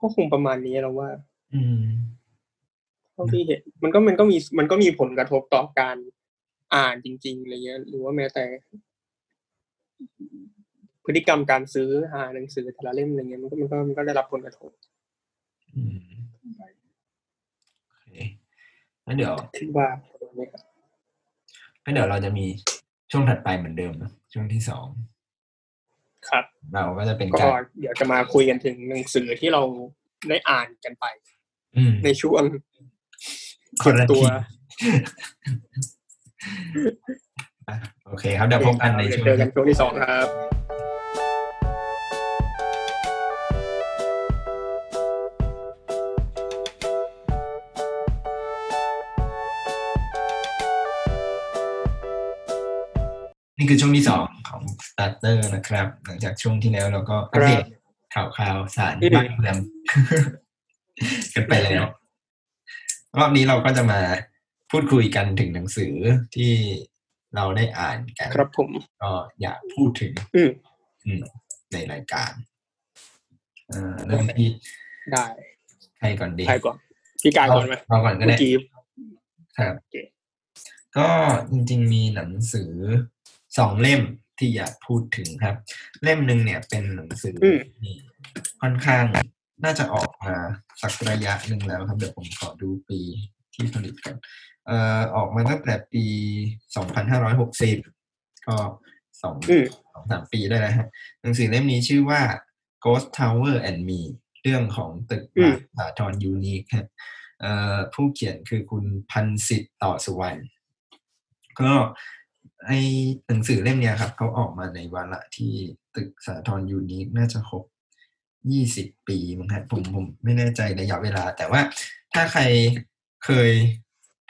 ก็คงประมาณนี้เราว่าๆอืมเท่าที่เห็นมันก็มันก็มีมันก็มีผลกระทบต่อการอ่านจริงๆอะไรเงี้ยหรือว่าแม้แต่ พฤติกรรมการซื้อหาหนังสือแต่ละเล่มอะไรเงี้ยมันก็มันก็มันก็ได้รับผลกระทบอืมโอเคงั้นเดี๋ยวคิดว่าประมาณนี้ครับงั้นเดี๋ยวเราจะมีช่วงถัดไปเหมือนเดิมนะช่วงที่สองครับเราก็จะเป็นก็การเดี๋ยวจะมาคุยกันถึงหนังสือที่เราได้อ่านกันไปอืมในช่วงคนละตัวทีอะโอเคครับเดี๋ยวพบกันในเดี๋ยวช่วงเจอกันช่วงที่สองครับ นี่คือช่วงที่สองของ Starter นะครับ หลังจากช่วงที่แล้วเราก็อัปเดตข่าวข่าวสารบ้านเมืองกันไปแล้ว รอบนี้เราก็จะมาพูดคุยกันถึงหนังสือที่เราได้อ่านกัน ครับผมก็อยากพูดถึงอืมอืมในรายการเอ่อเริ่มที่ได้ใครก่อนดีใครก่อนพี่กายก่อนไหมเราก่อนก็เมื่ได้อกี้ครับโอเคก็จริงๆมีหนังสือ สองเล่มที่อยากพูดถึงครับ เล่มหนึ่งเนี่ยเป็นหนังสือที่ค่อนข้างน่าจะออกมาสักระยะหนึ่งแล้วครับ เดี๋ยวผมขอดูปีที่ผลิตกันเอ่อออกมาตั้งแต่ปีสองพันห้าร้อยหกสิบก็สองอืมสองสามปีได้แล้วฮะหนังสือเล่มนี้ชื่อว่า Ghost Tower and Me เรื่องของตึกอืมสาทรยูนิคฮะเอ่อผู้เขียนคือคุณพันสิทธิ์ต่อสุวรรณก็ ไอหนังสือเล่มเนี้ยครับเขาออกมาในวาระที่ตึกสาทรยูนิคน่าจะครบยี่สิบปีมั้งครับผมผมไม่แน่ใจระยะเวลา แต่ว่าถ้าใครเคย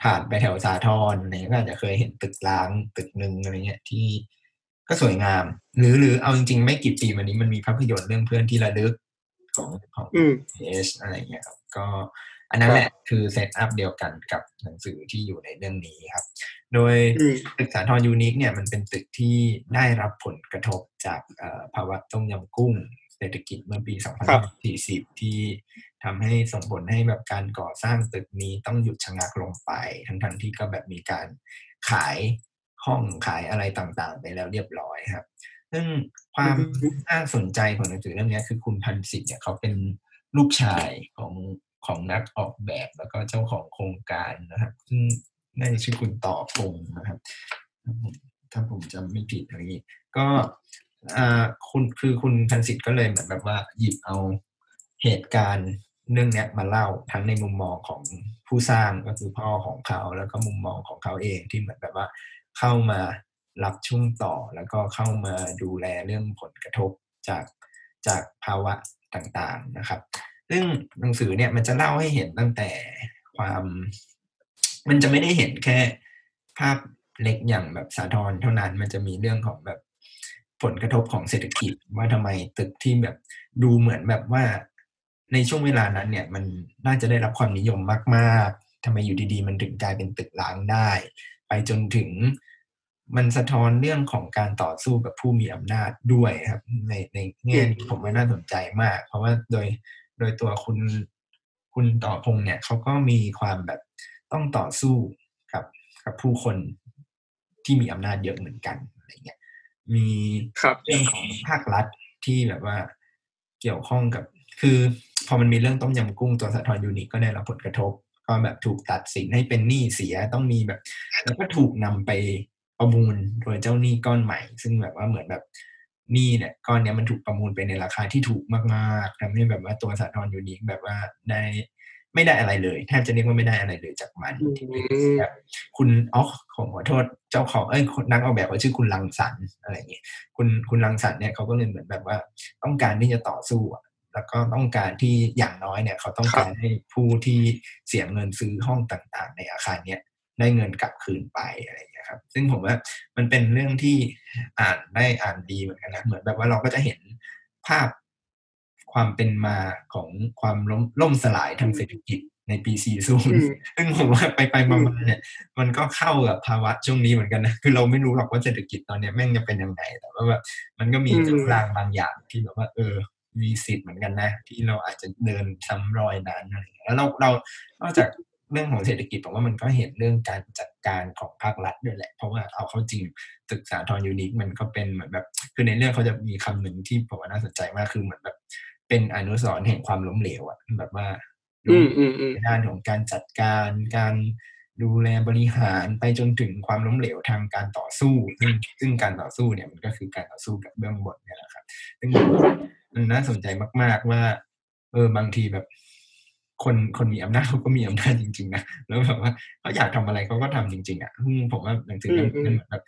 ผ่านไปแถวสาทรอะไรเงี้ยก็อาจจะเคยเห็นตึกร้างตึกหนึ่งอะไรเงี้ยที่ก็สวยงาม หรือหรือเอาจริงๆ ไม่กี่ปีมานี้มันมีภาพยนตร์เรื่องเพื่อนที่ระลึกของของอืมเอสอะไรเงี้ยครับก็อันนั้นแหละคือเซตอัพเดียวกันกับหนังสือที่อยู่ในเรื่องนี้ครับ โดยอืมตึกสาทรยูนิคเนี่ยมันเป็นตึกที่ได้รับผลกระทบจากเอ่อภาวะต้มยำกุ้งเศรษฐกิจเมื่อปี2540 ที่ทำให้ส่งผลให้แบบการก่อสร้างตึกนี้ต้องหยุดชะงักลงไป ทั้งๆที่ก็แบบมีการขายห้องขายอะไรต่างๆ ไปแล้วเรียบร้อยครับ ซึ่งความอืมน่าสนใจของหนังสือเรื่องนี้คือคุณพันสิทธิ์เนี่ยเขาเป็นลูกชายของของนักออกแบบแล้วก็เจ้าของโครงการนะครับ ซึ่ง น่าจะชื่อคุณต่อพงนะครับถ้าผมจำไม่ผิดอะไรอย่างนี้ ก็คุณคือคุณพันสิทธิ์ก็เลยเหมือนแบบว่าหยิบเอาเหตุการณ์เรื่องนี้มาเล่าทั้งในมุมมองของผู้สร้างก็คือพ่อของเขา แล้วก็มุมมองของเขาเองที่เหมือนแบบว่าเข้ามารับช่วงต่อแล้วก็เข้ามาดูแลเรื่องผลกระทบจากจากภาวะต่างๆนะครับ ซึ่งหนังสือเนี่ยมันจะเล่าให้เห็นตั้งแต่ความ มันจะไม่ได้เห็นแค่ภาพเล็กอย่างแบบสาทรเท่านั้น มันจะมีเรื่องของแบบผลกระทบของเศรษฐกิจว่าทำไมตึกที่แบบดูเหมือนแบบว่าในช่วงเวลานั้นเนี่ยมันน่าจะได้รับความนิยมมากๆทำไมอยู่ดีๆ มันถึงกลายเป็นตึกร้างได้ ไปจนถึงมันสะท้อนเรื่องของการต่อสู้กับผู้มีอำนาจด้วยครับ ในในแง่นี้ผมว่าน่าสนใจมาก เพราะว่าโดยโดยตัวคุณคุณต่อพงเนี่ยเขาก็มีความแบบ ต้องต่อสู้กับกับผู้คนที่มีอำนาจเยอะเหมือนกันอะไรเงี้ยมีครับเรื่องของภาครัฐที่แบบว่าเกี่ยวข้องกับ คือพอมันมีเรื่องต้มยำกุ้งตัวสะทอนยูนิคก็ได้รับผลกระทบ ก็แบบถูกตัดสินให้เป็นหนี้เสียต้องมีแบบ แล้วก็ถูกนำไปประมูลโดยเจ้าหนี้ก้อนใหม่ ซึ่งแบบว่าเหมือนแบบหนี้เนี่ยก้อนเนี้ยมันถูกประมูลไปในราคาที่ถูกมากๆทำให้แบบว่าตัวสะทอนยูนิคแบบว่าได้ ไม่ได้อะไรเลย แทบจะเรียกว่าไม่ได้อะไรเลยจากมันอืมแบบคุณอ๋อของขอโทษเจ้าของเอ้ยคนนักออกแบบเขาชื่อคุณลังสรรค์อะไรอย่างเงี้ยคุณคุณลังสรรค์เนี่ยเขาก็เลยเหมือนแบบว่าต้องการที่จะต่อสู้อะแล้วก็ต้องการที่อย่างน้อยเนี่ยเขาต้องการให้ผู้ที่เสียเงินซื้อห้องต่างๆ ในอาคารเนี้ยได้เงินกลับคืนไปอะไรอย่างเงี้ยครับ ซึ่งผมว่ามันเป็นเรื่องที่อ่านได้อ่านดีเหมือนกันนะเหมือนแบบว่าเราก็จะเห็นภาพ ความเป็นมาของความล้มล่มสลายทางเศรษฐกิจในปี 40 ซึ่งผมว่าไปไปมาเนี่ย มันก็เข้ากับภาวะช่วงนี้เหมือนกันนะ คือเราไม่รู้หรอกว่าเศรษฐกิจตอนนี้แม่งจะเป็นยังไง แต่ว่าแบบมันก็มีจุดรางบางอย่างที่แบบว่า เออ มีสิทธิ์เหมือนกันนะ ที่เราอาจจะเดินซ้ำรอยนั้นอะไรอย่างเงี้ยแล้วเราเรานอกจากเรื่องของเศรษฐกิจผมว่ามันก็เห็นเรื่องการจัดการของภาครัฐด้วยแหละ เพราะว่าเอาเข้าจริงศึกษาทอนยูนิคมันก็เป็นเหมือนแบบ คือในเรื่องเขาจะมีคำหนึ่งที่ผมว่าน่าสนใจมากคือเหมือนแบบ เป็นอนุสรณ์แห่งความล้มเหลวอะแบบว่าในด้านของการจัดการการดูแลบริหารไปจนถึงความล้มเหลวทางการต่อสู้ ซึ่งซึ่งการต่อสู้เนี่ยมันก็คือการต่อสู้กับเบื้องบนเนี่ยแหละครับ ซึ่งมันน่าสนใจมาก ๆว่า เออบางทีแบบ คนคนมีอำนาจเขาก็มีอำนาจจริง ๆ นะแล้วแบบว่าเขาอยากทำอะไรเขาก็ทำจริง ๆ อะผมว่าหนังสือเล่มนี้เหมือนแบบ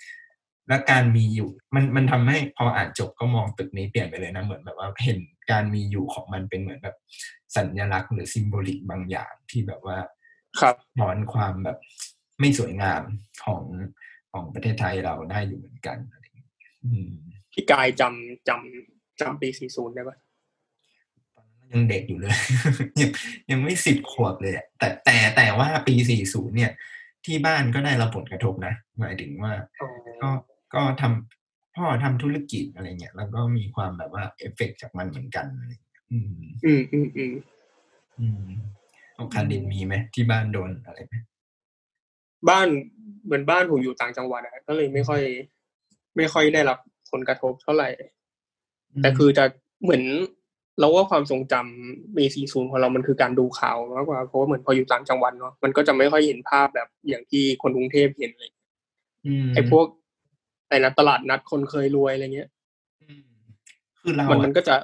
และการมีอยู่ มันมันทำให้พออ่านจบก็มองตึกนี้เปลี่ยนไปเลยนะเหมือนแบบว่าเห็นการมีอยู่ของมันเป็นเหมือนแบบสัญลักษณ์หรือซิมโบลิกบางอย่างที่แบบว่าครับถอนความแบบไม่สวยงามของของประเทศไทยเราได้อยู่เหมือนกันพี่กายจำจำจำปีสี่ศูนย์ได้ปะยังเด็กอยู่เลย ยังยังไม่สิบขวบเลยแต่แต่แต่ว่าปีสี่ศูนย์เนี่ย ที่บ้านก็ได้รับผลกระทบนะ หมายถึงว่า ก็ ก็ทำพ่อทำธุรกิจอะไรเงี้ยแล้วก็มีความแบบว่าเอฟเฟกจากมันเหมือนกันอะไรอืม อืมอืมอืมอืมของคารินมีไหมที่บ้านโดนอะไรไหมบ้านเหมือนบ้านผมอยู่ต่างจังหวัดอะก็เลยไม่ค่อย ไม่ค่อยได้รับผลกระทบเท่าไหร่ แต่คือจะเหมือนเราว่าความทรงจำปีสี่ศูนย์ของเรามันคือการดูข่าวมากกว่าเพราะว่าเหมือนพออยู่ต่างจังหวัดเนาะมันก็จะไม่ค่อยเห็นภาพแบบอย่างที่คนกรุงเทพเห็นเลยไอ้พวก ไอ้นัดตลาดนัดคนเคยรวยอะไรเงี้ยคือเรามันมันก็จะ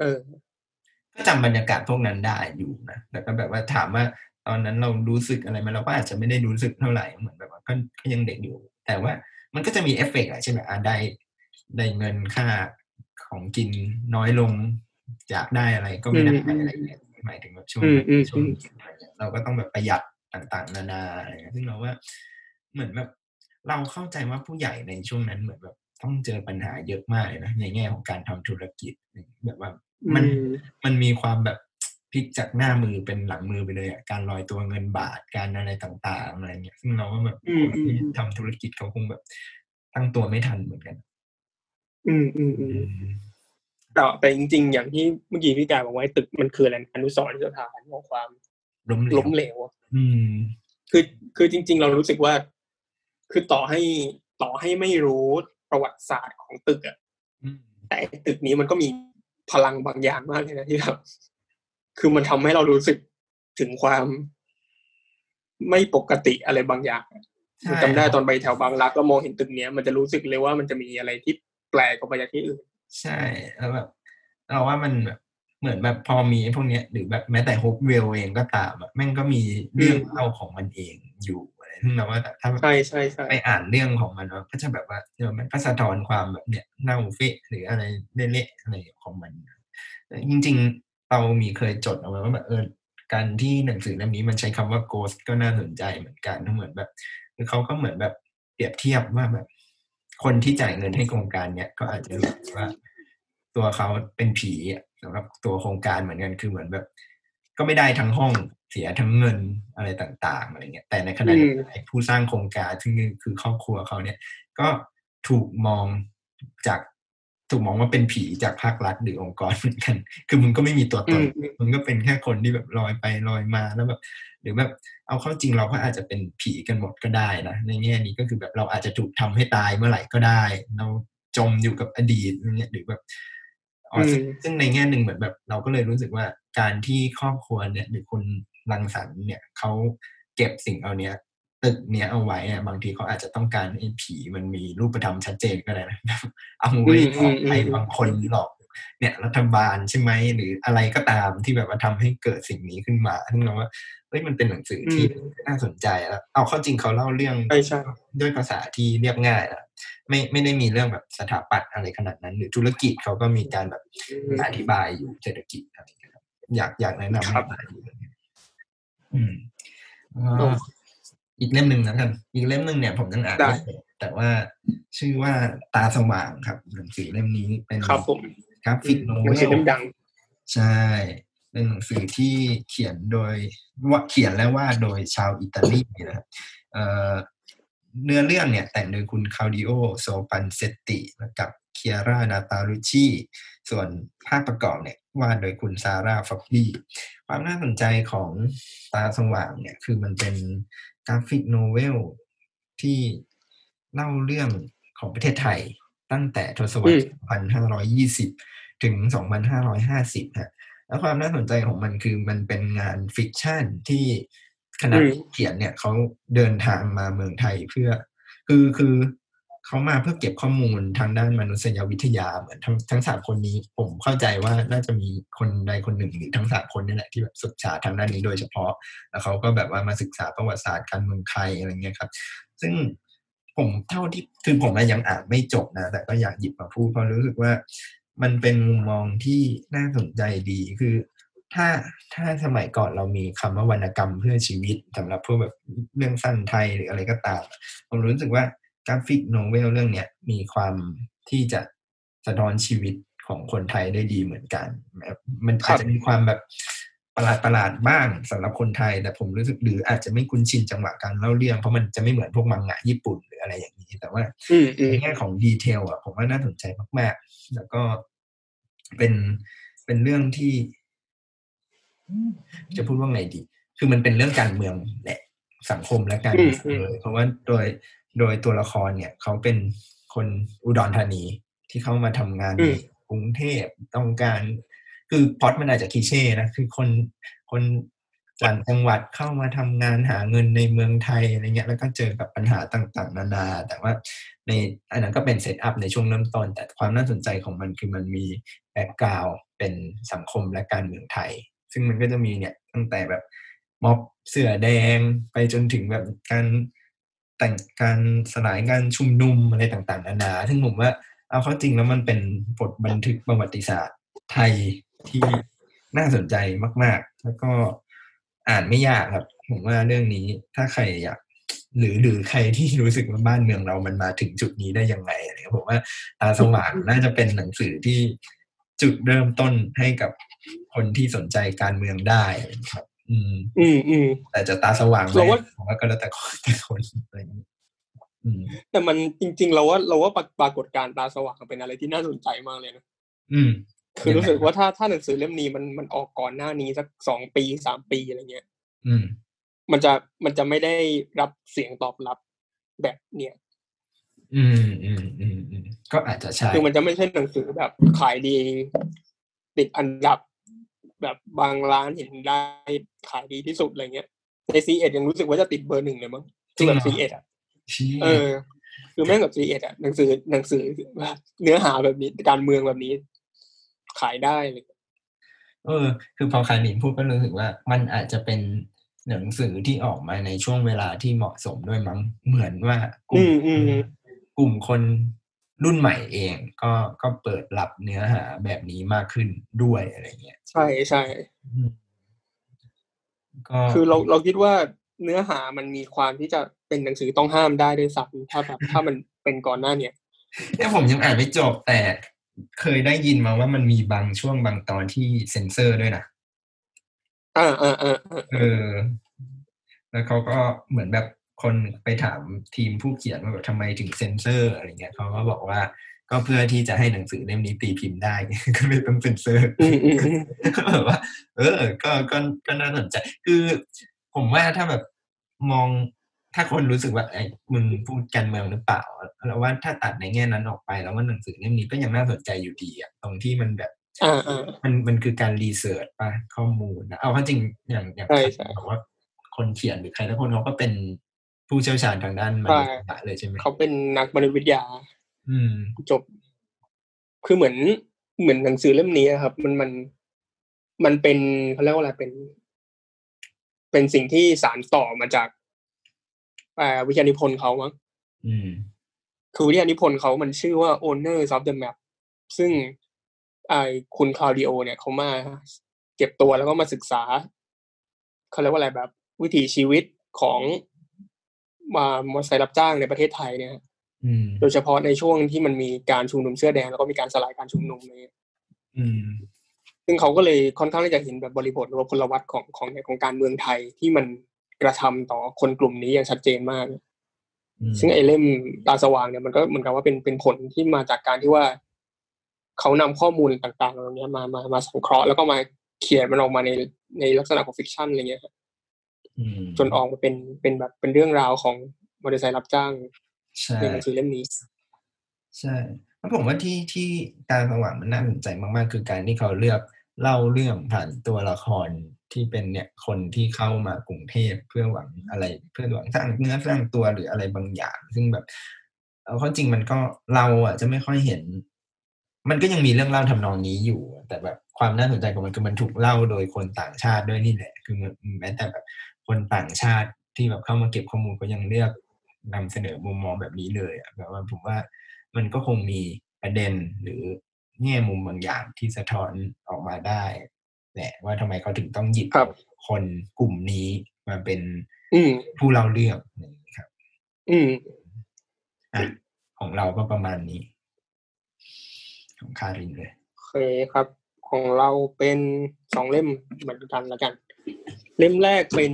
เออ ก็จำบรรยากาศพวกนั้นได้อยู่นะแต่ก็แบบว่าถามว่า ตอนนั้นเรารู้สึกอะไรไหมเราก็อาจจะไม่ได้รู้สึกเท่าไหร่เหมือนแบบว่าก็ยังเด็กอยู่ แต่ว่ามันก็จะมีเอฟเฟกต์อะใช่ไหมอ่าได้ได้เงินค่าของกินน้อยลงอยากได้อะไรก็ไม่ได้อะไรเงี้ยหมายถึงแบบช่วงช่วงเราก็ต้องแบบประหยัดต่างๆ นานาอะไรซึ่งเราว่า เหมือนแบบ เราเข้าใจว่าผู้ใหญ่ในช่วงนั้นเหมือนแบบต้องเจอปัญหาเยอะมากเลยนะในแง่ของการทำธุรกิจแบบว่ามันมันมีความแบบพลิกจากหน้ามือเป็นหลังมือไปเลยอะการลอยตัวเงินบาทการอะไรต่างๆอะไรเงี้ยซึ่งเราว่าแบบคนที่ทำธุรกิจเขาคงแบบ ตั้งตัวไม่ทันเหมือนกัน อืมอืมอืมแต่แต่จริง ๆ อย่างที่เมื่อกี้พี่กายบอกไว้ตึกมันคืออะไรอนุสรณ์สถานของความล้มเหลวอืม คือคือจริง ๆ เรารู้สึกว่า คือต่อให้ต่อให้ไม่รู้ประวัติศาสตร์ของตึกอะแต่ตึกนี้มันก็มีพลังบางอย่างมากเลยนะที่แบบคือมันทำให้เรารู้สึกถึงความไม่ปกติอะไรบางอย่างจำได้ตอนไปแถวบางรักก็มองเห็นตึกเนี้ย มันจะรู้สึกเลยว่ามันจะมีอะไรที่แปลกกว่าจากที่อื่น ใช่แล้วแบบเราว่ามันแบบเหมือนแบบพอมีพวกเนี้ยหรือแบบแม้แต่ฮกเวลเองก็ตามแบบแม่งก็มีเรื่องเล่าของมันเองอยู่ ซึ่งเราว่าถ้าใช่ใช่ใช่ไปอ่านเรื่องของมันก็จะแบบว่าเดี๋ยวมันก็สะท้อนความแบบเนี้ยเน่าเฟะหรืออะไรเละๆอะไรของมัน จริง ๆ เรามีเคยจดเอาไว้ว่าแบบเออการที่หนังสือเล่มนี้มันใช้คำว่า ghost ก็น่าสนใจเหมือนกันเหมือนแบบคือเขาก็เหมือนแบบเปรียบเทียบว่าแบบ คนที่จ่ายเงินให้โครงการเนี้ยก็อาจจะรู้ว่า ตัวเขาเป็นผีสำหรับตัวโครงการเหมือนกันคือเหมือนแบบ ก็ไม่ได้ทั้งห้องเสียทั้งเงินอะไรต่างๆอะไรเงี้ยแต่ในขณะเดียวกันผู้สร้างโครงการซึ่งคือครอบครัวเขาเนี่ย ก็ถูกมองจากถูกมองว่าเป็นผีจากภาครัฐหรือองค์กรเหมือนกัน คือมึงก็ไม่มีตัวตน มึงก็เป็นแค่คนที่แบบลอยไปลอยมาแล้วแบบหรือแบบเอาเข้าจริงเราก็อาจจะเป็นผีกันหมดก็ได้นะในแง่นี้ก็คือแบบเราอาจจะถูกทำให้ตายเมื่อไหร่ก็ได้ เราจมอยู่กับอดีตเนี่ยหรือแบบ ซึ่งในแง่หนึ่งเหมือนแบบ เราก็เลยรู้สึกว่าการที่ครอบครัวเนี่ยหรือคนรังสรรค์เนี่ยเขาเก็บสิ่งเอาเนี้ยตึกเนี้ยเอาไว้อะบางทีเขาอาจจะต้องการให้ผีมันมีรูปธรรมชัดเจนก็ได้นะเอาไว้หลอกใครบางคนหลอก เนี่ยรัฐบาลใช่ไหมหรืออะไรก็ตามที่แบบว่าทำให้เกิดสิ่งนี้ขึ้นมาซึ่งเราว่าเฮ้ยมันเป็นหนังสือที่น่าสนใจแล้วเอาเข้าจริงเขาเล่าเรื่องใช่ใช่ด้วยภาษาที่เรียบง่ายนะ ไม่ไม่ได้มีเรื่องแบบสถาปัตย์อะไรขนาดนั้น หรือธุรกิจเขาก็มีการแบบอธิบายอยู่เศรษฐกิจอะไรอย่างเงี้ยครับอยากอยากแนะนำให้อ่านอยู่อืมแล้วก็อีกเล่มหนึ่งนะครับอีกเล่มหนึ่งเนี่ยผมยังอ่านไม่เสร็จแต่ว่าชื่อว่าตาสว่างครับหนังสือเล่มนี้เป็นครับผม graphic novel หนังสือเล่มดังใช่ เป็นหนังสือที่เขียนโดยว่าเขียนและวาดโดยชาวอิตาลีนะครับ เอ่อเนื้อเรื่องเนี่ยแต่งโดยคุณคา u ดิโอโซปันเซตติกับเคียร่านาตาลุชีส่วนภาพประกอบเนี่ยวาดโดยคุณซาร่าฟ็อกบี้ความน่าสนใจของตาสว่างเนี่ยคือมันเป็น graphic novel ที่เล่าเรื่องของประเทศไทยตั้งแต่ทศวรรษ1520 ถึง 2550 ฮะ แล้วความน่าสนใจของมันคือมันเป็นงานฟิกชันที่ คณะอืมเขียนเนี่ยเขาเดินทางมาเมืองไทยเพื่อ คือคือเขามาเพื่อเก็บข้อมูลทางด้านมนุษยวิทยาเหมือนทั้งทั้งสามคนนี้ ผมเข้าใจว่าน่าจะมีคนใดคนหนึ่งหรือทั้งสามคนนี่แหละที่แบบศึกษาทางด้านนี้โดยเฉพาะ แล้วเขาก็แบบว่ามาศึกษาประวัติศาสตร์การเมืองไทยอะไรเงี้ยครับ ซึ่งผมเท่าที่คือผมอะยังอ่านไม่จบนะ แต่ก็อยากหยิบมาพูดเพราะรู้สึกว่ามันเป็นมุมมองที่น่าสนใจดีคือ ถ้าถ้าสมัยก่อนเรามีคำว่าวรรณกรรมเพื่อชีวิตสำหรับพวกแบบเรื่องสั้นไทยหรืออะไรก็ตาม ผมรู้สึกว่ากราฟิกโนเวลเรื่องเนี้ยมีความที่จะสะท้อนชีวิตของคนไทยได้ดีเหมือนกันแบบมันครัอาจบจะมีความแบบประหลาดประหลาดๆบ้างสำหรับคนไทย แต่ผมรู้สึกหรืออาจจะไม่คุ้นชินจังหวะการเล่าเรื่อง เพราะมันจะไม่เหมือนพวกมังงะญี่ปุ่นหรืออะไรอย่างนี้ แต่ว่าอืมอืมในแง่ของดีเทลอะผมว่าน่าสนใจมาก ๆ แล้วก็เป็นเป็นเรื่องที่ จะพูดว่าไงดี คือมันเป็นเรื่องการเมืองแหละสังคมและการเมืองอืมอืมเลยเพราะว่าโดยโดยตัวละครเนี่ยเขาเป็นคนอุดรธานีที่เข้ามาทำงานในกรุงเทพต้องการ คือพล็อดมันอาจจะคลีเช่นะคือคนคนต่างจังหวัดเข้ามาทำงานหาเงินในเมืองไทยอะไรเงี้ยแล้วก็เจอกับปัญหาต่างๆ นานา แต่ว่าในอันนั้นก็เป็น setup ในช่วงเริ่มต้น แต่ความน่าสนใจของมันคือมันมี background เป็นสังคมและการเมืองไทย ซึ่งมันก็จะมีเนี่ยตั้งแต่แบบม็อบเสื้อแดงไปจนถึงแบบการแต่งการสลายการชุมนุมอะไรต่างๆ นานา ซึ่งผมว่าเอาเข้าจริงแล้วมันเป็นบทบันทึกประวัติศาสตร์ไทยที่น่าสนใจมาก ๆ แล้วก็อ่านไม่ยากครับ ผมว่าเรื่องนี้ถ้าใครอยากหรือหรือใครที่รู้สึกว่าบ้านเมืองเรา มันมาถึงจุดนี้ได้ยังไงอะไรผมว่าตาสว่างน่าจะเป็นหนังสือที่จุดเริ่มต้นให้กับ คนที่สนใจการเมืองได้ครับ อืม อืมอืมแต่จะตาสว่างไหมเราว่าผมว่าก็แล้วแต่คนแต่คนอะไรอย่างนี้อืมแต่มันจริง ๆ เราว่าเราว่าปรปรากฏการณ์ตาสว่างเป็นอะไรที่น่าสนใจมากเลยนะอืม คือรู้สึกว่าถ้าถ้าหนังสือเล่มนี้มันมันออกก่อนหน้านี้สักสองปีสามปีอะไรเงี้ย อืม มันจะมันจะไม่ได้รับเสียงตอบรับแบบเนี้ยอืมอืมอืมอืมก็อาจจะใช่คือมันจะไม่ใช่หนังสือแบบขายดี ติดอันดับ แบบบางร้านเห็นได้ขายดีที่สุดอะไรเงี้ย ใน SE-ED ยังรู้สึกว่าจะติดเบอร์หนึ่งเลยมั้งคือแบบ SE-ED อะใช่เออ คือแม่งกับ SE-ED อะหนังสือหนังสือแบบเนื้อหาแบบนี้การเมืองแบบนี้ ขายได้เลยเออ คือพอคารินพูดก็รู้สึกว่า มันอาจจะเป็นหนังสือที่ออกมาในช่วงเวลาที่เหมาะสมด้วยมั้งเหมือนว่ากลุ่อืมมอืมกลุ่มคน รุ่นใหม่เองก็ก็เปิดรับเนื้อหาแบบนี้มากขึ้นด้วยอะไรเงี้ย ใช่ใช่อืมก็คือเราเราคิดว่าเนื้อหามันมีความที่จะเป็นหนังสือต้องห้ามได้ด้วยซ้ำถ้าแบบถ้ามันเป็นก่อนหน้าเนี่ยเนี่ยผมยังอ่านไม่จบแต่เคยได้ยินมาว่ามันมีบางช่วงบางตอนที่เซ็นเซอร์ด้วยนะอ่าอ่าอ่าอ่าเออ แล้วเขาก็เหมือนแบบ คนไปถามทีมผู้เขียนว่าแบบทำไมถึงเซ็นเซอร์อะไรเงี้ยเขาก็บอกว่าก็เพื่อที่จะให้หนังสือเล่มนี้ตีพิมพ์ได้ก็เลยต้องเซ็นเซอร์อืมอืมอืมก็แบบว่า เออ ก็ก็ก็น่าสนใจคือผมว่าถ้าแบบมองถ้าคนรู้สึกว่าไอ้มึงพูดการเมืองหรือเปล่าแล้วว่าถ้าตัดในแง่นั้นออกไป แล้วว่าหนังสือเล่มนี้ก็ยังน่าสนใจอยู่ดีอะตรงที่มันแบบอ่าอ่ามันมันคือการรีเสิร์ชป่ะข้อมูลนะเอาเข้าจริงอย่างอย่างใช่ใช่บอกว่าคนเขียนหรือใครทุกคนเขาก็เป็น ผู้เชี่ยวชาญทางด้านมนุษยศาสตร์เลยใช่ไหมเขาเป็นนักมนุษยวิทยา อืม จบ คือเหมือนเหมือนหนังสือเล่มนี้ครับ มันมันมันเป็นเขาเรียกว่าอะไรเป็น เป็นสิ่งที่สารต่อมาจากวิทยานิพนธ์เขามั้งอืมคือวิทยานิพนธ์เขามันชื่อว่า Owners of the Map ซึ่งไอ้คุณคลาวดิโอ เนี่ยเขามาเก็บตัวแล้วก็มาศึกษาเขาเรียกว่าอะไรแบบ วิถีชีวิตของ มามอเตอร์ไซค์รับจ้างในประเทศไทยเนี่ยอืมโดยเฉพาะในช่วงที่มันมีการชุมนุมเสื้อแดงแล้วก็มีการสลายการชุมนุมเนี่ยอืมซึ่งเขาก็เลยค่อนข้างที่จะเห็นแบบบริบทหรือว่าพลวัตของของของการเมืองไทยที่มันกระทำต่อคนกลุ่มนี้อย่างชัดเจนมากอืมซึ่งไอ้เล่มตาสว่างเนี่ยมันก็เหมือนกับว่าเป็นเป็นผลที่มาจากการที่ว่า เขานำข้อมูลต่างๆเหล่านี้มามามาสังเคราะห์แล้วก็มาเขียนมันออกมาในในลักษณะของฟิกชันอะไรเงี้ยครับอืม จนออกมาเป็นเป็นแบบเป็นเรื่องราวของมอเตอร์ไซค์รับจ้างใช่ในหนังสือเล่มนี้ ใช่แล้วผมว่าที่ที่การสว่างมันน่าสนใจมากๆ คือการที่เขาเลือกเล่าเรื่องผ่านตัวละครที่เป็นเนี่ยคนที่เข้ามากรุงเทพเพื่อหวังอะไร เพื่อหวังสร้างเนื้อสร้างตัวหรืออะไรบางอย่าง ซึ่งแบบเอาเข้าจริงมันก็เราอะจะไม่ค่อยเห็น มันก็ยังมีเรื่องเล่าทำนองนี้อยู่ แต่แบบความน่าสนใจของมันคือมันถูกเล่าโดยคนต่างชาติด้วยนี่แหละ คือแม้แต่แบบ คนต่างชาติที่แบบเข้ามาเก็บข้อมูลก็ยังเลือกนำเสนอมุมมองแบบนี้เลยอะแบบว่าผมว่ามันก็คงมีประเด็นหรือแง่มุมบางอย่างที่สะท้อนออกมาได้แหละว่าทำไมเขาถึงต้องหยิบครับคนกลุ่มนี้มาเป็นอืมผู้เล่าเรื่องนะครับ อืมอะของเราก็ประมาณนี้ ของคารินเลยโอเคครับ ของเราเป็นสองเล่มเหมือนกันแล้วกัน เล่มแรกเป็น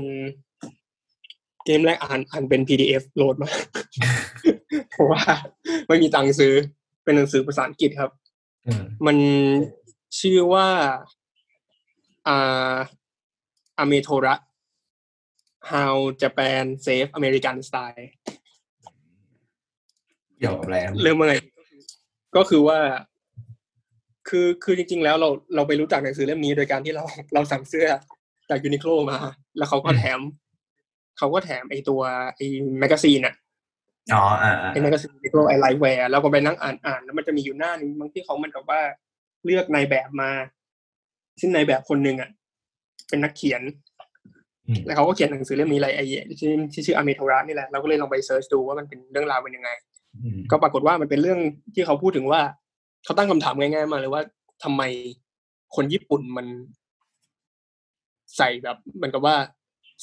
เกมแรกอ่านอ่านเป็น PDF โหลดมาเพราะว่าไม่มีตังค์ซื้อเป็นหนังสือภาษาอังกฤษครับอืมมันชื่อว่าอ่าอเมโทระ How Japan Save American Style เกี่ยวกับอะไรครับเรื่องว่าไงก็คือว่า คือคือจริง ๆ แล้วเราเราไปรู้จักหนังสือเล่มนี้โดยการที่เราเราสั่งเสื้อ จาก Uniqlo มา แล้วเขาก็แถมเขาก็แถมไอตัวไอ magazine อะอ๋ออ่าอ่าไอ maga- zine Uniqlo ไอ LifeWear แล้วก็ไปนั่งอ่านอ่านแล้วมันจะมีอยู่หน้านึงบางที่เขามันกับว่าเลือกนายแบบมา ซึ่งนายแบบคนหนึ่งอะเป็นนักเขียนอืมแล้วเขาก็เขียนหนังสือเล่มนี้อะไรไอ้ที่ที่ชื่ออเมโทระนี่แหละเราก็เลยลองไป search ดูว่ามันเป็นเรื่องราวเป็นยังไงอืมก็ปรากฏว่ามันเป็นเรื่องที่เขาพูดถึงว่าเขาตั้งคำถามง่ายๆมาเลยว่าทำไมคนญี่ปุ่นมัน ใส่แบบเหมือนกับว่า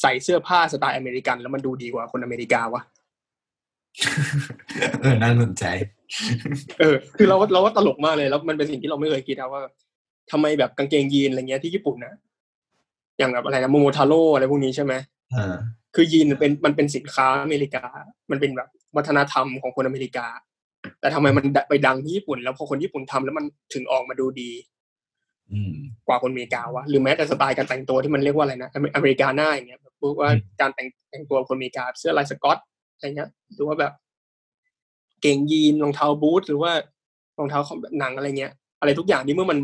ใส่เสื้อผ้าสไตล์อเมริกัน แล้วมันดูดีกว่าคนอเมริกาวะเออน่าสนใจ เออ คือเราเราว่าตลกมากเลยแล้วมันเป็นสิ่งที่เราไม่เคยคิดนะว่าทำไมแบบกางเกงยีนอะไรเงี้ยที่ญี่ปุ่นนะอย่างแบบอะไรนะโมโมทาโร่อะไรพวกนี้ใช่ไหมอ่าคือยีนมันเป็นมันเป็นสินค้าอเมริกา มันเป็นแบบวัฒนธรรมของคนอเมริกา แต่ทำไมมันไปดังที่ญี่ปุ่น แล้วพอคนญี่ปุ่นทำแล้วมันถึงออกมาดูดีอืม กว่าคนอเมริกาวะหรือแม้แต่สไตล์การแต่งตัวที่มันเรียกว่าอะไรนะอเมอเมริกาหน้าอย่างเงี้ยแบบพวกว่าอืมการแต่งแต่งตัวคนอเมริกาเสื้อลายสก๊อตอะไรเงี้ยหรือว่าแบบ เกงยีนรองเท้าบูทหรือว่ารองเท้าของหนังอะไรเงี้ย อะไรทุกอย่างที่เมื่อมัน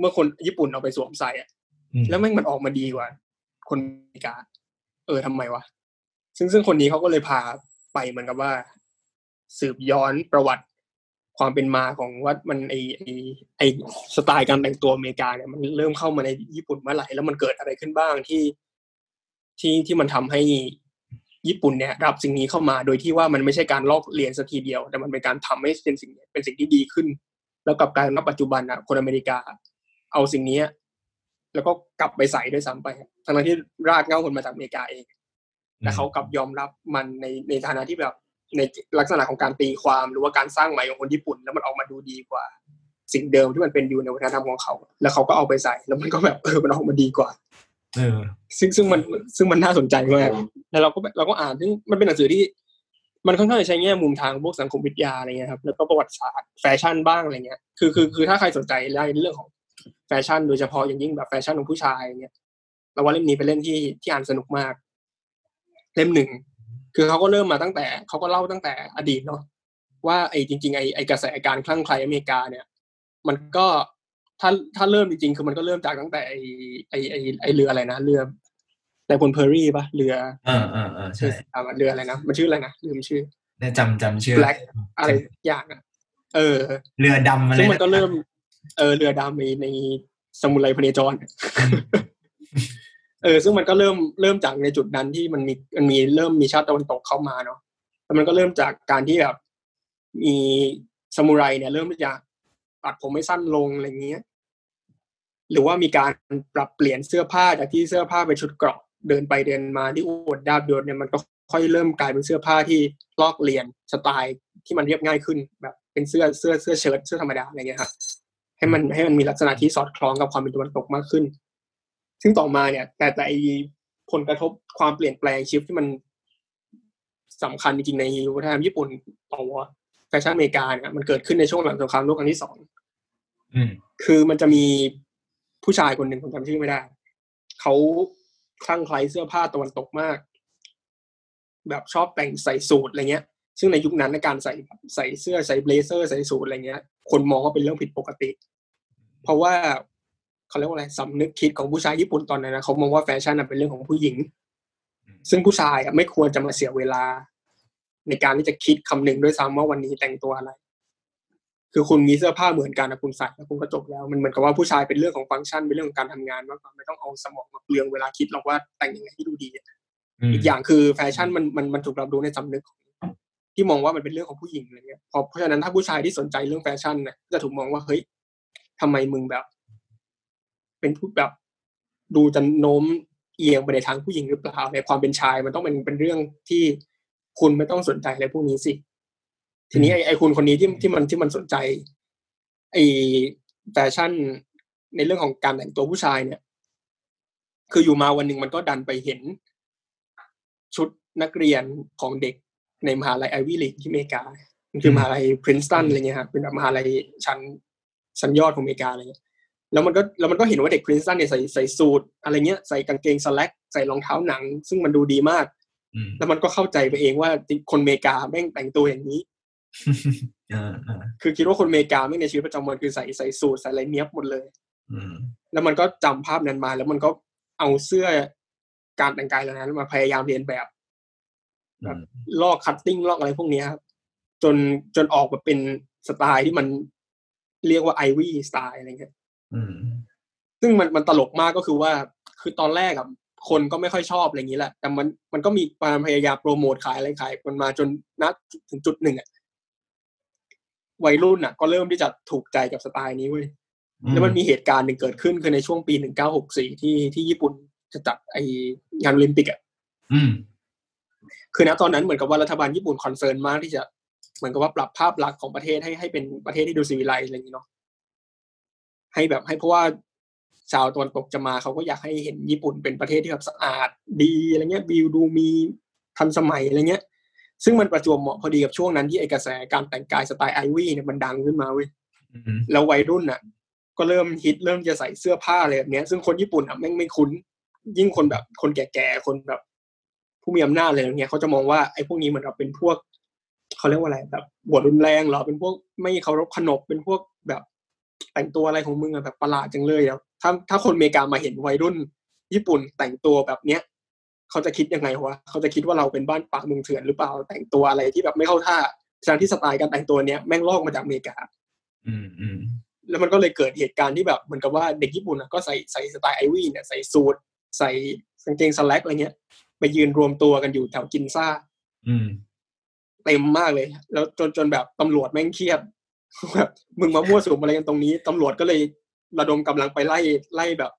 เมื่อคนญี่ปุ่นเอาไปสวมใส่อะอืมแล้วแม่งมันออกมาดีกว่า คนอเมริกา เออทำไมวะซึ่งซึ่งคนนี้เขาก็เลยพาไปเหมือนกับว่า สืบย้อนประวัติ ความเป็นมาของว่ามันไอไอไอสไตล์การแต่งตัวอเมริกาเนี่ยมันเริ่มเข้ามาในญี่ปุ่นเมื่อไหร่แล้วมันเกิดอะไรขึ้นบ้างที่ที่ที่มันทำให้ญี่ปุ่นเนี่ยรับสิ่งนี้เข้ามาโดยที่ว่ามันไม่ใช่การลอกเรียนสักทีเดียว แต่มันเป็นการทำให้เป็นสิ่งเป็นสิ่งที่ดีขึ้น แล้วกับกายเป็นว่าปัจจุบันอะคนอเมริกา เอาสิ่งนี้แล้วก็กลับไปใส่ด้วยซ้ำไปทั้งที่รากเง้าคนมาจากอเมริกาเองแต่เขากลับยอมรับมันในในฐานะที่แบบ ในลักษณะของการตีความหรือว่าการสร้างใหม่ของคนญี่ปุ่น แล้วมันออกมาดูดีกว่า สิ่งเดิมที่มันเป็นอยู่ในวัฒนธรรมของเขา แล้วเขาก็เอาไปใส่แล้วมันก็แบบเออมันออกมาดีกว่าเออซึ่งซึ่งมันซึ่งมันน่าสนใจมากแล้วเราก็เราก็อ่านซึ่งมันเป็นหนังสือที่ มันค่อนข้างจะใช้แง่มุมทางพวกสังคมวิทยาอะไรเงี้ยครับแล้วก็ประวัติศาสตร์แฟชั่นบ้างอะไรเงี้ยคือคือคือถ้าใครสนใจในเรื่องของแฟชั่น โดยเฉพาะอย่างยิ่งแบบแฟชั่นของผู้ชายอย่างเงี้ยเราว่าเล่มนี้เป็นเล่มที่ที่อ่านสนุกมาก เล่มหนึ่ง คือเขาก็เริ่มมาตั้งแต่เขาก็เล่าตั้งแต่อดีตเนาะว่าไอ้จริงๆไอ้ไอ้กระแสการคลั่งไคล้อเมริกาเนี่ย มันก็ถ้าถ้าเริ่มจริงๆคือมันก็เริ่มจากตั้งแต่ไอ้ไอ้ไอ้ไอ้เรืออะไรนะเรือแต่พลเพอร์รี่ปะเรืออ่าอ่าอ่าใช่เรืออะไรนะมันชื่ออะไรนะลืมชื่อได้จำจำชื่อ Black อะไรอย่างอะเออ เรือดำอะไรซึ่งมันก็เริ่ม เออเรือดำในในสมุไรพเนจร เออซึ่งมันก็เริ่มเริ่มจากในจุดนั้นที่มันมีมันมีเริ่มมีชาติตะวันตกเข้ามาเนาะแล้วมันก็เริ่มจากการที่แบบมีสมุไรเนี่ย เริ่มจะตัดผมไม่สั้นลงอะไรเงี้ย หรือว่ามีการปรับเปลี่ยนเสื้อผ้าจากที่เสื้อผ้าเป็นชุดเกราะเดินไปเดินมาที่อวดดาบยศเนี่ยมันก็ค่อยเริ่มกลายเป็นเสื้อผ้าที่ลอกเลียนสไตล์ที่มันเรียบง่ายขึ้นแบบเป็นเสื้อเสื้อเสื้อเชิ้ตเสื้อธรรมดาอะไรเงี้ยครับให้มันให้มันมีลักษณะที่สอดคล้องกับความเป็นตะวันตกมากขึ้น ซึ่งต่อมาเนี่ย แต่แต่ผลกระทบความเปลี่ยนแปลง shift ที่มันสำคัญจริงในวัฒนธรรมญี่ปุ่นต่อแฟชั่นอเมริกาเนี่ยมันเกิดขึ้นในช่วงหลังสงครามโลกครั้งที่สองคือมันจะมีผู้ชายคนหนึ่งผมจำชื่อไม่ได้ เขาคลั่งไคล้เสื้อผ้าตะวันตกมาก แบบชอบแต่งใส่สูทอะไรเงี้ย ซึ่งในยุคนั้นในการใส่ใส่เสื้อใส่เบลเซอร์ใส่สูทอะไรเงี้ย คนมองว่าเป็นเรื่องผิดปกติ เพราะว่า เขาเรียกว่าอะไรสำนึกคิดของผู้ชายญี่ปุ่นตอนนั้นนะเขามองว่าแฟชั่นเป็นเรื่องของผู้หญิง ซึ่งผู้ชายไม่ควรจะมาเสียเวลา ในการที่จะคิดคำนึงด้วยซ้ำว่าวันนี้แต่งตัวอะไร คือคุณมีเสื้อผ้าเหมือนกันนะคุณใส่แล้วคุณก็จบแล้ว มันเหมือนกับว่าผู้ชายเป็นเรื่องของฟังก์ชันเป็นเรื่องของการทำงานมากกว่าไม่ต้องเอาสมองมาเปลืองเวลาคิดหรอกว่าแต่งยังไงที่ดูดีอีกอย่างคือแฟชั่นมันมันมันถูกรับรู้ในสำนึกที่มองว่ามันเป็นเรื่องของผู้หญิงอะไรเงี้ยเพราะฉะนั้นถ้าผู้ชายที่สนใจเรื่องแฟชั่นเนี่ยจะถูกมองว่าเฮ้ยทำไมมึงแบบ เป็นผู้แบบดูจะโน้มเอียงไปในทางผู้หญิงหรือเปล่าในความเป็นชายมันต้องเป็นเป็นเรื่องที่คุณไม่ต้องสนใจอะไรพวกนี้สิ ทีนี้ไอ้ไอ้คุณคนนี้ที่ที่มันที่มันสนใจ ไอ้แฟชั่นในเรื่องของการแต่งตัวผู้ชายเนี่ย คืออยู่มาวันหนึ่งมันก็ดันไปเห็น ชุดนักเรียนของเด็กในมหาลัยไอวิลีกที่อเมริกา คือมหาลัยพรินสตันอะไรเงี้ยครับเป็นแบบมหาลัยชั้นชั้นยอดของอเมริกาอะไรเงี้ย แล้วมันก็แล้วมันก็เห็นว่าเด็กพรินสตันเนี่ยใส่ใส่สูทอะไรเงี้ยใส่กางเกงสแล็กใส่รองเท้าหนัง ซึ่งมันดูดีมาก แล้วมันก็เข้าใจไปเองว่าคนอเมริกาแม่งแต่งตัวอย่างนี้คือคิดว่าคนอเมริกาไม่ในชีวิตประจำวันคือใส่ใส่สูทใส่อะไรเนี้ยบหมดเลยแล้วมันก็จำภาพนั้นมา แล้วมันก็เอาเสื้อการแต่งกายเหล่านั้นมาพยายามเลียนแบบแบบลอก cutting ลอกอะไรพวกนี้ครับจนจนออกมาเป็นสไตล์ที่มันเรียกว่า Ivy style อะไรเงี้ย ซึ่งมันมันตลกมากก็คือว่า คือตอนแรกอะคนก็ไม่ค่อยชอบอะไรอย่างนี้แหละ แต่มันมันก็มีความพยายามโปรโมทขายอะไรขายมันมาจนนัดถึงจุดหนึ่งอะวัยรุ่นอะก็เริ่มที่จะถูกใจกับสไตล์นี้เว้ยแล้วมันมีเหตุการณ์หนึ่งเกิดขึ้นคือในช่วงปีหนึ่งเก้าหกสี่ที่ที่ญี่ปุ่นจะจัดไอ้งานโอลิมปิกอะคือณตอนนั้นเหมือนกับว่ารัฐบาลญี่ปุ่น concern มากที่จะ เหมือนกับว่าปรับภาพลักษณ์ของประเทศให้ให้เป็นประเทศที่ดูศิวิไลซ์อะไรอย่างนี้เนาะ ให้แบบให้เพราะว่าชาวตะวันตกจะมาเขาก็อยากให้เห็นญี่ปุ่นเป็นประเทศที่แบบสะอาดดีอะไรเงี้ยวิวดูมีทันสมัยอะไรเงี้ย ซึ่งมันประจวบเหมาะพอดีกับช่วงนั้นที่ไอกระแสการแต่งกายสไตล์ไอวี่เนี่ยมันดังขึ้นมาเว้ยแล้ววัยรุ่นอะ ก็เริ่มฮิตเริ่มจะใส่เสื้อผ้าอะไรแบบนี้ซึ่งคนญี่ปุ่นอะแม่งไม่คุ้น ยิ่งคนแบบคนแก่ๆคนแบบ ผู้มีอำนาจอะไรอย่างเงี้ยเขาจะมองว่าไอ้พวกนี้เหมือนเราเป็นพวกเขาเรียกว่าอะไรแบบบวดรุนแรงเหรอเป็นพวกไม่เคารพขนบเป็นพวกแบบ แต่งตัวอะไรของมึงอะแบบประหลาดจังเลยอะถ้าถ้าคนอเมริกามาเห็นวัยรุ่น ญี่ปุ่นแต่งตัวแบบเนี้ยเขาจะคิดยังไงวะเขาจะคิดว่าเราเป็นบ้านป่าเมืองเถื่อนหรือเปล่าแต่งตัวอะไรที่แบบไม่เข้าท่าทางที่สไตล์การแต่งตัวเนี้ยแม่งลอกมาจากอเมริกา อืมอืมแล้วมันก็เลยเกิดเหตุการณ์ที่แบบเหมือนกับว่าเด็กญี่ปุ่นก็ใส่ใส่สไตล์ไอวี่เนี่ยใส่สูทใส่กางเกงสแล็กอะไรเงี้ยไปยืนรวมตัวกันอยู่แถวกินซ่าอืมเต็มมากเลย แล้วจนจนแบบตำรวจแม่งเครียด แบบมึงมามั่วสุมอะไรกันตรงนี้ตำรวจก็เลยระดมกำลังไปไล่ไล่แบบ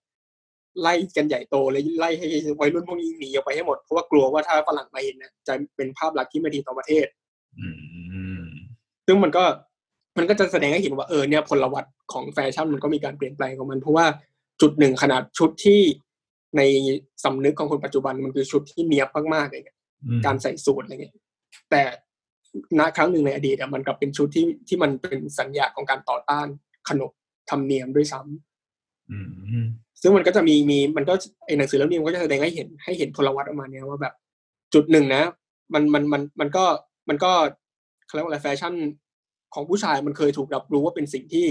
ไล่กันใหญ่โตเลยไล่ให้วัยรุ่นพวกนี้หนีออกไปให้หมดเพราะว่ากลัวว่าถ้าฝรั่งมาเห็นนะจะเป็นภาพลักษณ์ที่ไม่ดีต่อประเทศซึ่งมันก็มันก็จะแสดงให้เห็นว่าเออเนี่ยพลวัตของแฟชั่นมันก็มีการเปลี่ยนแปลงของมัน เพราะว่าจุดหนึ่งขนาดชุดที่ในสำนึกของคนปัจจุบันมันคือชุดที่เนียบมากๆเลยการใส่สูทอะไรเงี้ยแต่ ณครั้งหนึ่งในอดีตมันกลับเป็นชุดที่ที่มันเป็นสัญญาของการต่อต้านขนบธรรมเนียมด้วยซ้ำซึ่งมันก็จะมีมีมันก็ไอหนังสือเล่มนี้มันก็จะแสดงให้เห็นให้เห็นพลวัตออกมาเนี่ยว่าแบบจุดหนึ่งนะ มันมันมันมันก็มันก็เขาเรียกว่าอะไรแฟชั่นของผู้ชายมันเคยถูกรับรู้ว่าเป็นสิ่งที่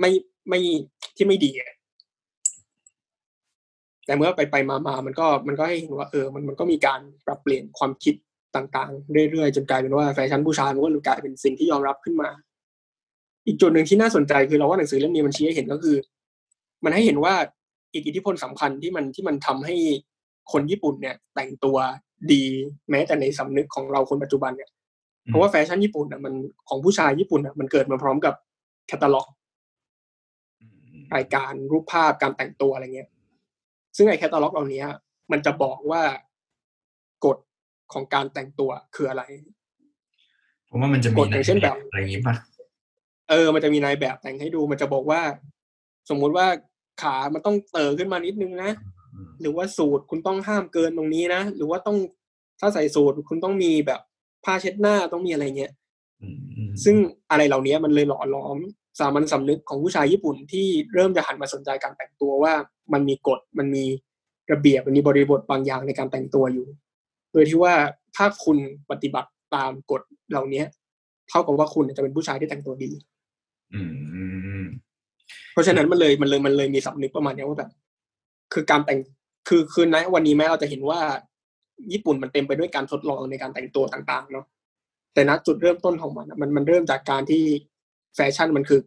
ไม่ไม่ที่ไม่ดีแต่เมื่อไปไปมามามันก็มันก็ให้เห็นว่าเออ มันมันก็มีการปรับเปลี่ยนความคิด ต่างๆ เรื่อยๆ จนกลายเป็นว่าแฟชั่นผู้ชายมันก็กลายเป็นสิ่งที่ยอมรับขึ้นมา อีกจุดหนึ่งที่น่าสนใจคือเราว่าหนังสือเล่มนี้มันชี้ให้เห็นก็คือ มันให้เห็นว่าอีกอิทธิพลสำคัญที่มันที่มันทำให้คนญี่ปุ่นเนี่ย แต่งตัวดีแม้แต่ในสำนึกของเราคนปัจจุบันเนี่ยเพราะว่าแฟชั่นญี่ปุ่นอะมันของผู้ชายญี่ปุ่นอะมันเกิดมาพร้อมกับแคตตาล็อกรายการรูปภาพการแต่งตัวอะไรเงี้ย ซึ่งไอ้แคตตาล็อกเหล่านี้มันจะบอกว่ากฎ ของการแต่งตัวคืออะไร ผมว่ามันจะมีกฎอย่างเช่นแบบอะไรอย่างนี้ป่ะเออ มันจะมีนายแบบแต่งให้ดู มันจะบอกว่า สมมุติว่าขามันต้องเติขึ้นมานิดนึงนะหรือว่าสูตรคุณต้องห้ามเกินตรงนี้นะหรือว่าต้องถ้าใส่สูตรคุณต้องมีแบบผ้าเช็ดหน้าต้องมีอะไรเงี้ยอืมอืมซึ่งอะไรเหล่านี้มันเลยหล่อหลอม สามัญสำนึกของผู้ชายญี่ปุ่นที่เริ่มจะหันมาสนใจการแต่งตัวว่ามันมีกฎมันมีระเบียบมันมีบริบทบางอย่างในการแต่งตัวอยู่โดยที่ว่าถ้าคุณปฏิบัติตามกฎเหล่านี้เท่ากับว่าคุณจะเป็นผู้ชายที่แต่งตัวดีอืมอืมอืมเพราะฉะนั้นมันเลยมันเลยมันเลยมีสำนึกประมาณเนี้ยว่าแบบคือการแต่งคือคือณวันนี้แม้เราจะเห็นว่า ญี่ปุ่นมันเต็มไปด้วยการทดลองในการแต่งตัวต่าง ๆ เนาะแต่ณจุดเริ่มต้นของมันอะมันมันเริ่มจากการที่แฟชั่นมันคือ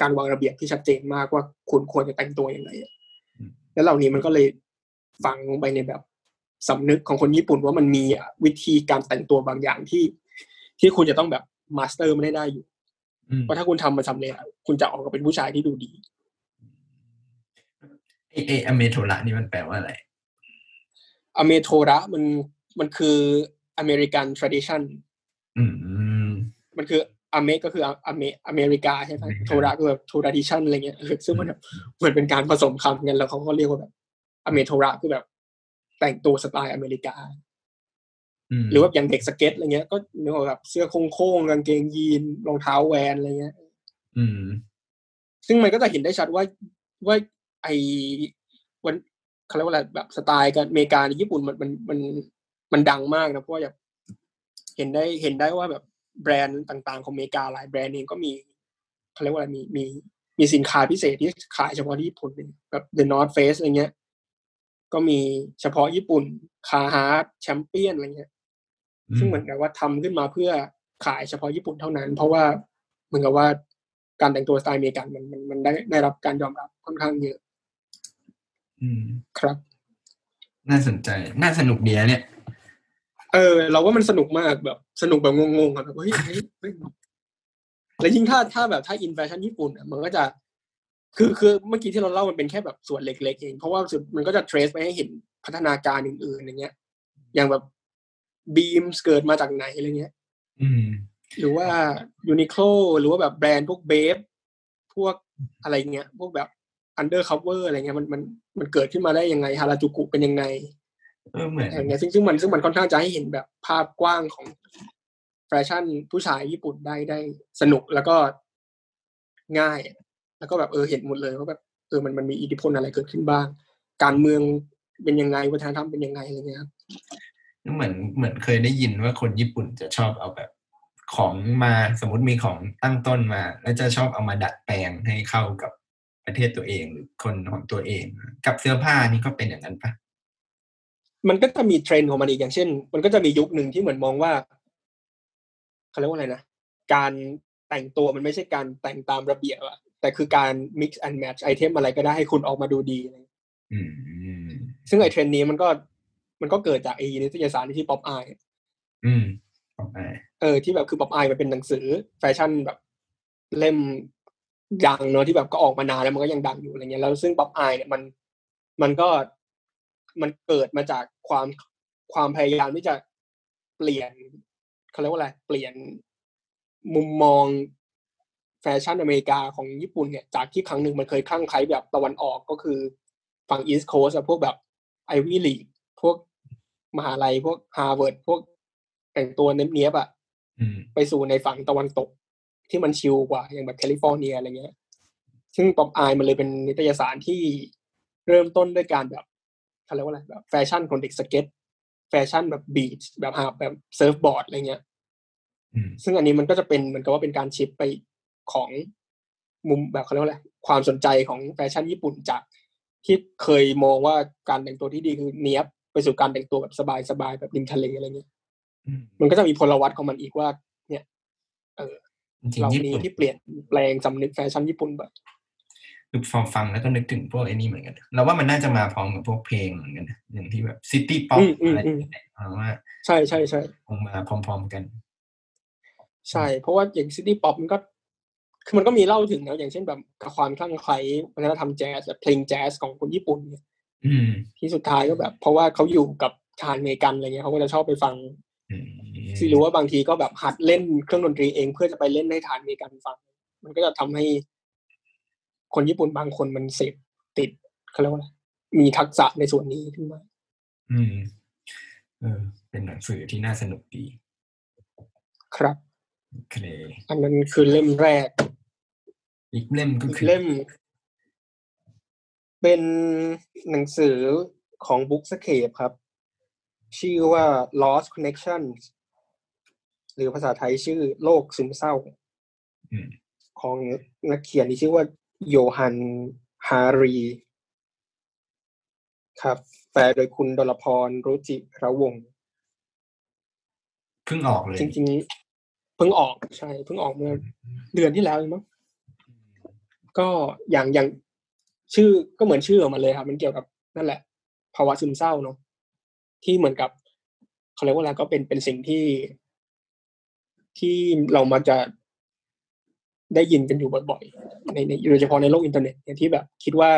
การวางระเบียบที่ชัดเจนมากว่าคุณควรจะแต่งตัวยังไงอะแล้วเหล่านี้มันก็เลยฝังลงไปในแบบ สำนึกของคนญี่ปุ่นว่ามันมีวิธีการแต่งตัวบางอย่างที่ ที่คุณจะต้องแบบ master มันให้ได้อยู่อืมว่าถ้าคุณทำมันสำเร็จอะคุณจะออกมาเป็นผู้ชายที่ดูดีไอไออเมโทระนี่มันแปลว่าอะไรอเมโทระมันมันคือ American traditionอืมอืมมันคืออเมก็คืออเมอเมริกาใช่ไหมอเมริกาโทระก็แบบ tradition อะไรเงี้ยเออซึ่งมันแบบเหมือนเป็นการผสมคำกันแล้วเขาก็เรียกว่าแบบอเมโทระคือแบบ แต่งตัวสไตล์อเมริกาหรือว่าอย่างเด็กสเก็ตอะไรเงี้ย ก็นึกออกแบบเสื้อโคร่งๆกางเกงยีนรองเท้าแวนอะไรเงี้ยอืมซึ่งมันก็จะเห็นได้ชัดว่าว่าไอวันเขาเรียกว่าอะไรแบบสไตล์กันอเมริกาในญี่ปุ่นมันมันมันมันดังมากนะเพราะว่าแบบเห็นได้เห็นได้ว่าแบบแบรนด์ต่างๆ ของอเมริกาหลายแบรนด์เองก็มีเขาเรียกว่าอะไรมีมีมีสินค้าพิเศษที่ขายเฉพาะที่ญี่ปุ่นเลยแบบ The North Face อะไรเงี้ย ก็มีเฉพาะญี่ปุ่น Carhartt Champion อะไรเงี้ยซึ่งเหมือนกับว่าทำขึ้นมาเพื่อขายเฉพาะญี่ปุ่นเท่านั้น เพราะว่าเหมือนกับว่าการแต่งตัวสไตล์อเมริกันมันมันมันได้ได้รับการยอมรับค่อนข้างเยอะ อืมครับ น่าสนใจ น่าสนุกดีนะเนี่ย เออ เราว่ามันสนุกมากแบบ สนุกแบบงงๆอะแบบเฮ้ยเฮ้ยเฮ้ยแล้วยิ่งถ้าถ้าแบบถ้าอินแฟชั่นญี่ปุ่นอะมันก็จะ คือคือเมื่อกี้ที่เราเล่ามันเป็นแค่แบบส่วนเล็กๆเอง เพราะว่าสุดมันก็จะ trace ไปให้เห็นพัฒนาการอื่นๆอย่างเงี้ย อย่างแบบ Beams เกิดมาจากไหนอะไรเงี้ยอืมหรือว่า Uniqlo หรือว่าแบบแบรนด์พวก Bape พวกอะไรเงี้ย พวกแบบ Undercover อะไรเงี้ยมันมันมันเกิดขึ้นมาได้ยังไงฮาราจูกุเป็นยังไงเออเหมือนอย่างเงี้ยซึ่งซึ่งมันซึ่งมันค่อนข้างจะให้เห็นแบบภาพกว้างของแฟชั่นผู้ชายญี่ปุ่นได้ได้สนุกแล้วก็ง่าย แล้วก็แบบเออเห็นหมดเลยว่าแบบเออมันมันมีอิทธิพลอะไรเกิดขึ้นบ้าง การเมืองเป็นยังไงวัฒนธรรมเป็นยังไงอะไรเงี้ยครับเหมือนเหมือนเคยได้ยินว่าคนญี่ปุ่นจะชอบเอาแบบของมาสมมติมีของตั้งต้นมา แล้วจะชอบเอามาดัดแปลงให้เข้ากับประเทศตัวเองหรือคนของตัวเอง กับเสื้อผ้านี่ก็เป็นอย่างนั้นปะมันก็จะมีเทรนด์ของมันอีกอย่างเช่น มันก็จะมียุคหนึ่งที่เหมือนมองว่าเขาเรียกว่าอะไรนะการแต่งตัวมันไม่ใช่การแต่งตามระเบียบอะ แต่คือการ mix and match ไอเทมอะไรก็ได้ให้คุณออกมาดูดีอะไรอืมซึ่งไอ้เทรนด์นี้มันก็มันก็เกิดจากไอ้นิตยสารที่ Popeye อืมต่อไปเออ ที่แบบคือ Popeye มันเป็นหนังสือแฟชั่นแบบ เล่มดังเนอะที่แบบก็ออกมานานแล้วมันก็ยังดังอยู่อะไรเงี้ยแล้วซึ่ง Popeye เนี่ยมันมันก็มันเกิดมาจากความความพยายามที่จะเปลี่ยนเขาเรียกว่าอะไรเปลี่ยนมุมมองแฟ ชั่นอเมริกาของญี่ปุ่นเนี่ยจากที่ครั้งหนึ่งมันเคยคลั่งไคล้แบบตะวันออกก็คือฝั่ง East Coast พวกแบบ Ivy League พวกมหาลัยพวกฮาร์วาร์ดพวกแต่งตัวเนี้ยบๆอะอืมไปสู่ในฝั่งตะวันตก ที่มันชิลกว่าอย่างแบบแคลิฟอร์เนียอะไรเงี้ย ซึ่ง Popeye มันเลยเป็นนิตยสารที่เริ่มต้นด้วยการแบบเขาเรียกว่าอะไรแบบแฟชั่นของเด็กสเก็ต แฟชั่นแบบ beach แบบหาแบบ surfboard อะไรเงี้ยอืมซึ่งอันนี้มันก็จะเป็นเหมือนกับว่าเป็นการ shift ไป ของมุมแบบเขาเรียกว่าอะไรความสนใจของแฟชั่นญี่ปุ่นจากที่เคยมองว่าการแต่งตัวที่ดีคือเนี้ยบไปสู่การแต่งตัวแบบสบายๆแบบริมทะเลอะไรเงี้ยอืมมันก็จะมีพลวัตของมันอีกว่า เนี่ย เออจริงเหล่าๆญี่นี้ปุ่นที่เปลี่ยนแปลงสำนึกแฟชั่นญี่ปุ่นแบบคือพอฟังแล้วก็นึกถึงพวกไอ้นี่เหมือนกันเราว่ามันน่าจะมาพร้อมกับพวกเพลงเหมือนกันนะอย่างที่แบบ city pop อืมอืมอะไรอืมเนี่ยเราว่าใช่ใช่ใช่คงมาพร้อม ๆกัน ใช่ เพราะว่าอย่าง city pop มันก็ คือมันก็มีเล่าถึงนะอย่างเช่นแบบกับความคลั่งไคล้วัฒนธรรมแจ๊สแบบเพลงแจ๊สของคนญี่ปุ่นเนี่ยอืมที่สุดท้ายก็แบบ เพราะว่าเขาอยู่กับทหารอเมริกันอะไรเงี้ยเขาก็จะชอบไปฟังอืมซีรู้ว่าบางทีก็แบบหัดเล่นเครื่องดนตรีเองเพื่อจะไปเล่นให้ทหารอเมริกันฟัง มันก็จะทำให้ คนญี่ปุ่นบางคนมันเสพติดเขาเรียกว่าอะไรมีทักษะในส่วนนี้ขึ้นมา อืม เออ เป็นหนังสือที่น่าสนุกดี ครับโอเคอันนั้นคือเล่มแรก อีกเล่มก็อีกคือเล่ม เป็นหนังสือของ Bookscape ครับ ชื่อว่า Lost Connections หรือภาษาไทยชื่อโลกซึมเศร้าอืมของนักเขียนที่ชื่อว่า โยฮันฮารี ครับ แปลโดยคุณดลพรรุจิระวงศ์เพิ่งออกเลย จริงๆเพิ่งออกใช่เพิ่งออกเมื่อเดือนที่แล้วเองมั้ง ก็อย่างอย่างชื่อก็เหมือนชื่อออกมาเลยครับ มันเกี่ยวกับนั่นแหละ ภาวะซึมเศร้าเนาะที่เหมือนกับเขาเรียกว่าอะไรก็เป็นเป็นสิ่งที่ ที่เรามักจะได้ยินกันอยู่บ่อยๆในในโดยเฉพาะในโลกอินเทอร์เน็ตเนี่ยที่แบบ คิดว่า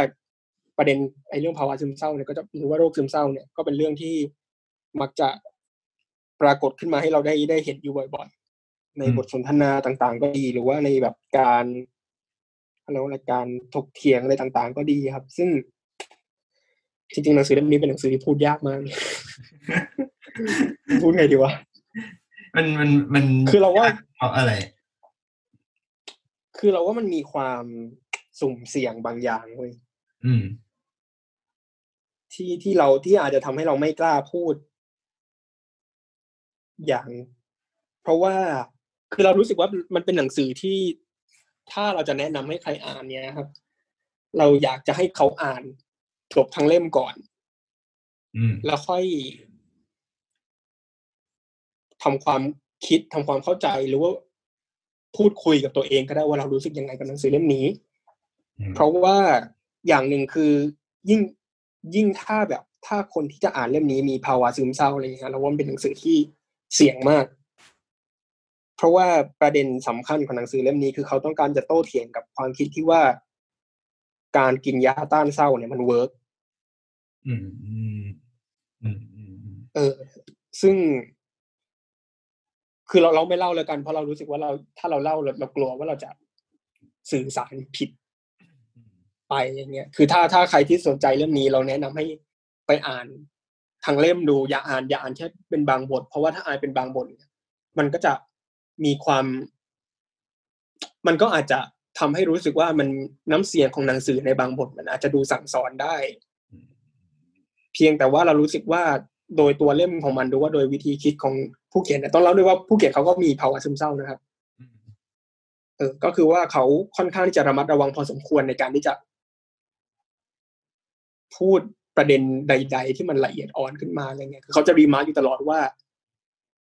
ประเด็นไอ้เรื่องภาวะซึมเศร้าเนี่ยก็จะหรือว่าโรคซึมเศร้าเนี่ยก็เป็นเรื่องที่มักจะปรากฏขึ้นมาให้เราได้ได้เห็นอยู่บ่อย ๆ ในบทสนทนาต่าง ๆ ก็ดีหรือว่าในแบบการ อะไรยกว่าอะไรการถกเถียงอะไรต่างๆ ก็ดีครับ ซึ่ง จริงๆหนังสือเล่มนี้เป็นหนังสือที่พูดยากมาก พูดไงดีวะมันมันมันคือเราว่าเพราะอะไร คือเราว่ามันมีความสุ่มเสี่ยงบางอย่างเว้ยอืมที่ที่เราที่อาจจะทำให้เราไม่กล้าพูด อย่าง เพราะว่าคือเรารู้สึกว่ามันเป็นหนังสือที่ ถ้าเราจะแนะนำให้ใครอ่านเนี่ยครับ เราอยากจะให้เขาอ่านจบทั้งเล่มก่อนอืมแล้วค่อยทำความคิดทำความเข้าใจหรือว่าพูดคุยกับตัวเองก็ได้ว่าเรารู้สึกยังไงกับหนังสือเล่มนี้อืมเพราะว่าอย่างหนึ่งคือยิ่งยิ่งถ้าแบบ ถ้าคนที่จะอ่านเล่มนี้มีภาวะซึมเศร้าอะไรอย่างเงี้ยเราว่ามันเป็นหนังสือที่เสี่ยงมาก เพราะว่าประเด็นสำคัญของหนังสือเล่มนี้คือเขาต้องการจะโต้เถียงกับความคิดที่ว่าการกินยาต้านเศร้าเนี่ยมันเวิร์กอืมอืมอืมอือเออ ซึ่ง คือเราเราไม่เล่าแล้วกันเพราะเรารู้สึกว่าเราถ้าเราเล่าเราเรากลัวว่าเราจะสื่อสารผิด ไปอย่างเงี้ย คือถ้าถ้าใครที่สนใจเรื่องนี้ เราแนะนำให้ไปอ่านทางเล่มดูอย่าอ่านอย่าอ่านแค่เป็นบางบท เพราะว่าถ้าอ่านเป็นบางบท มันก็จะ มีความ มันก็อาจจะทำให้รู้สึกว่ามันน้ำเสียงของหนังสือในบางบท มันอาจจะดูสั่งสอนได้ เพียงแต่ว่าเรารู้สึกว่าโดยตัวเล่มของมันดูว่าโดยวิธีคิดของผู้เขียนเนี่ยต้องเล่าด้วยว่าผู้เขียนเขาก็มีภาวะซึมเศร้านะครับอืมเออก็คือว่าเขาค่อนข้างที่จะระมัดระวังพอสมควรในการที่จะ พูดประเด็นใด ๆ ที่มันละเอียดอ่อนขึ้นมาอะไรเงี้ยคือเขาจะ remark อยู่ตลอดว่า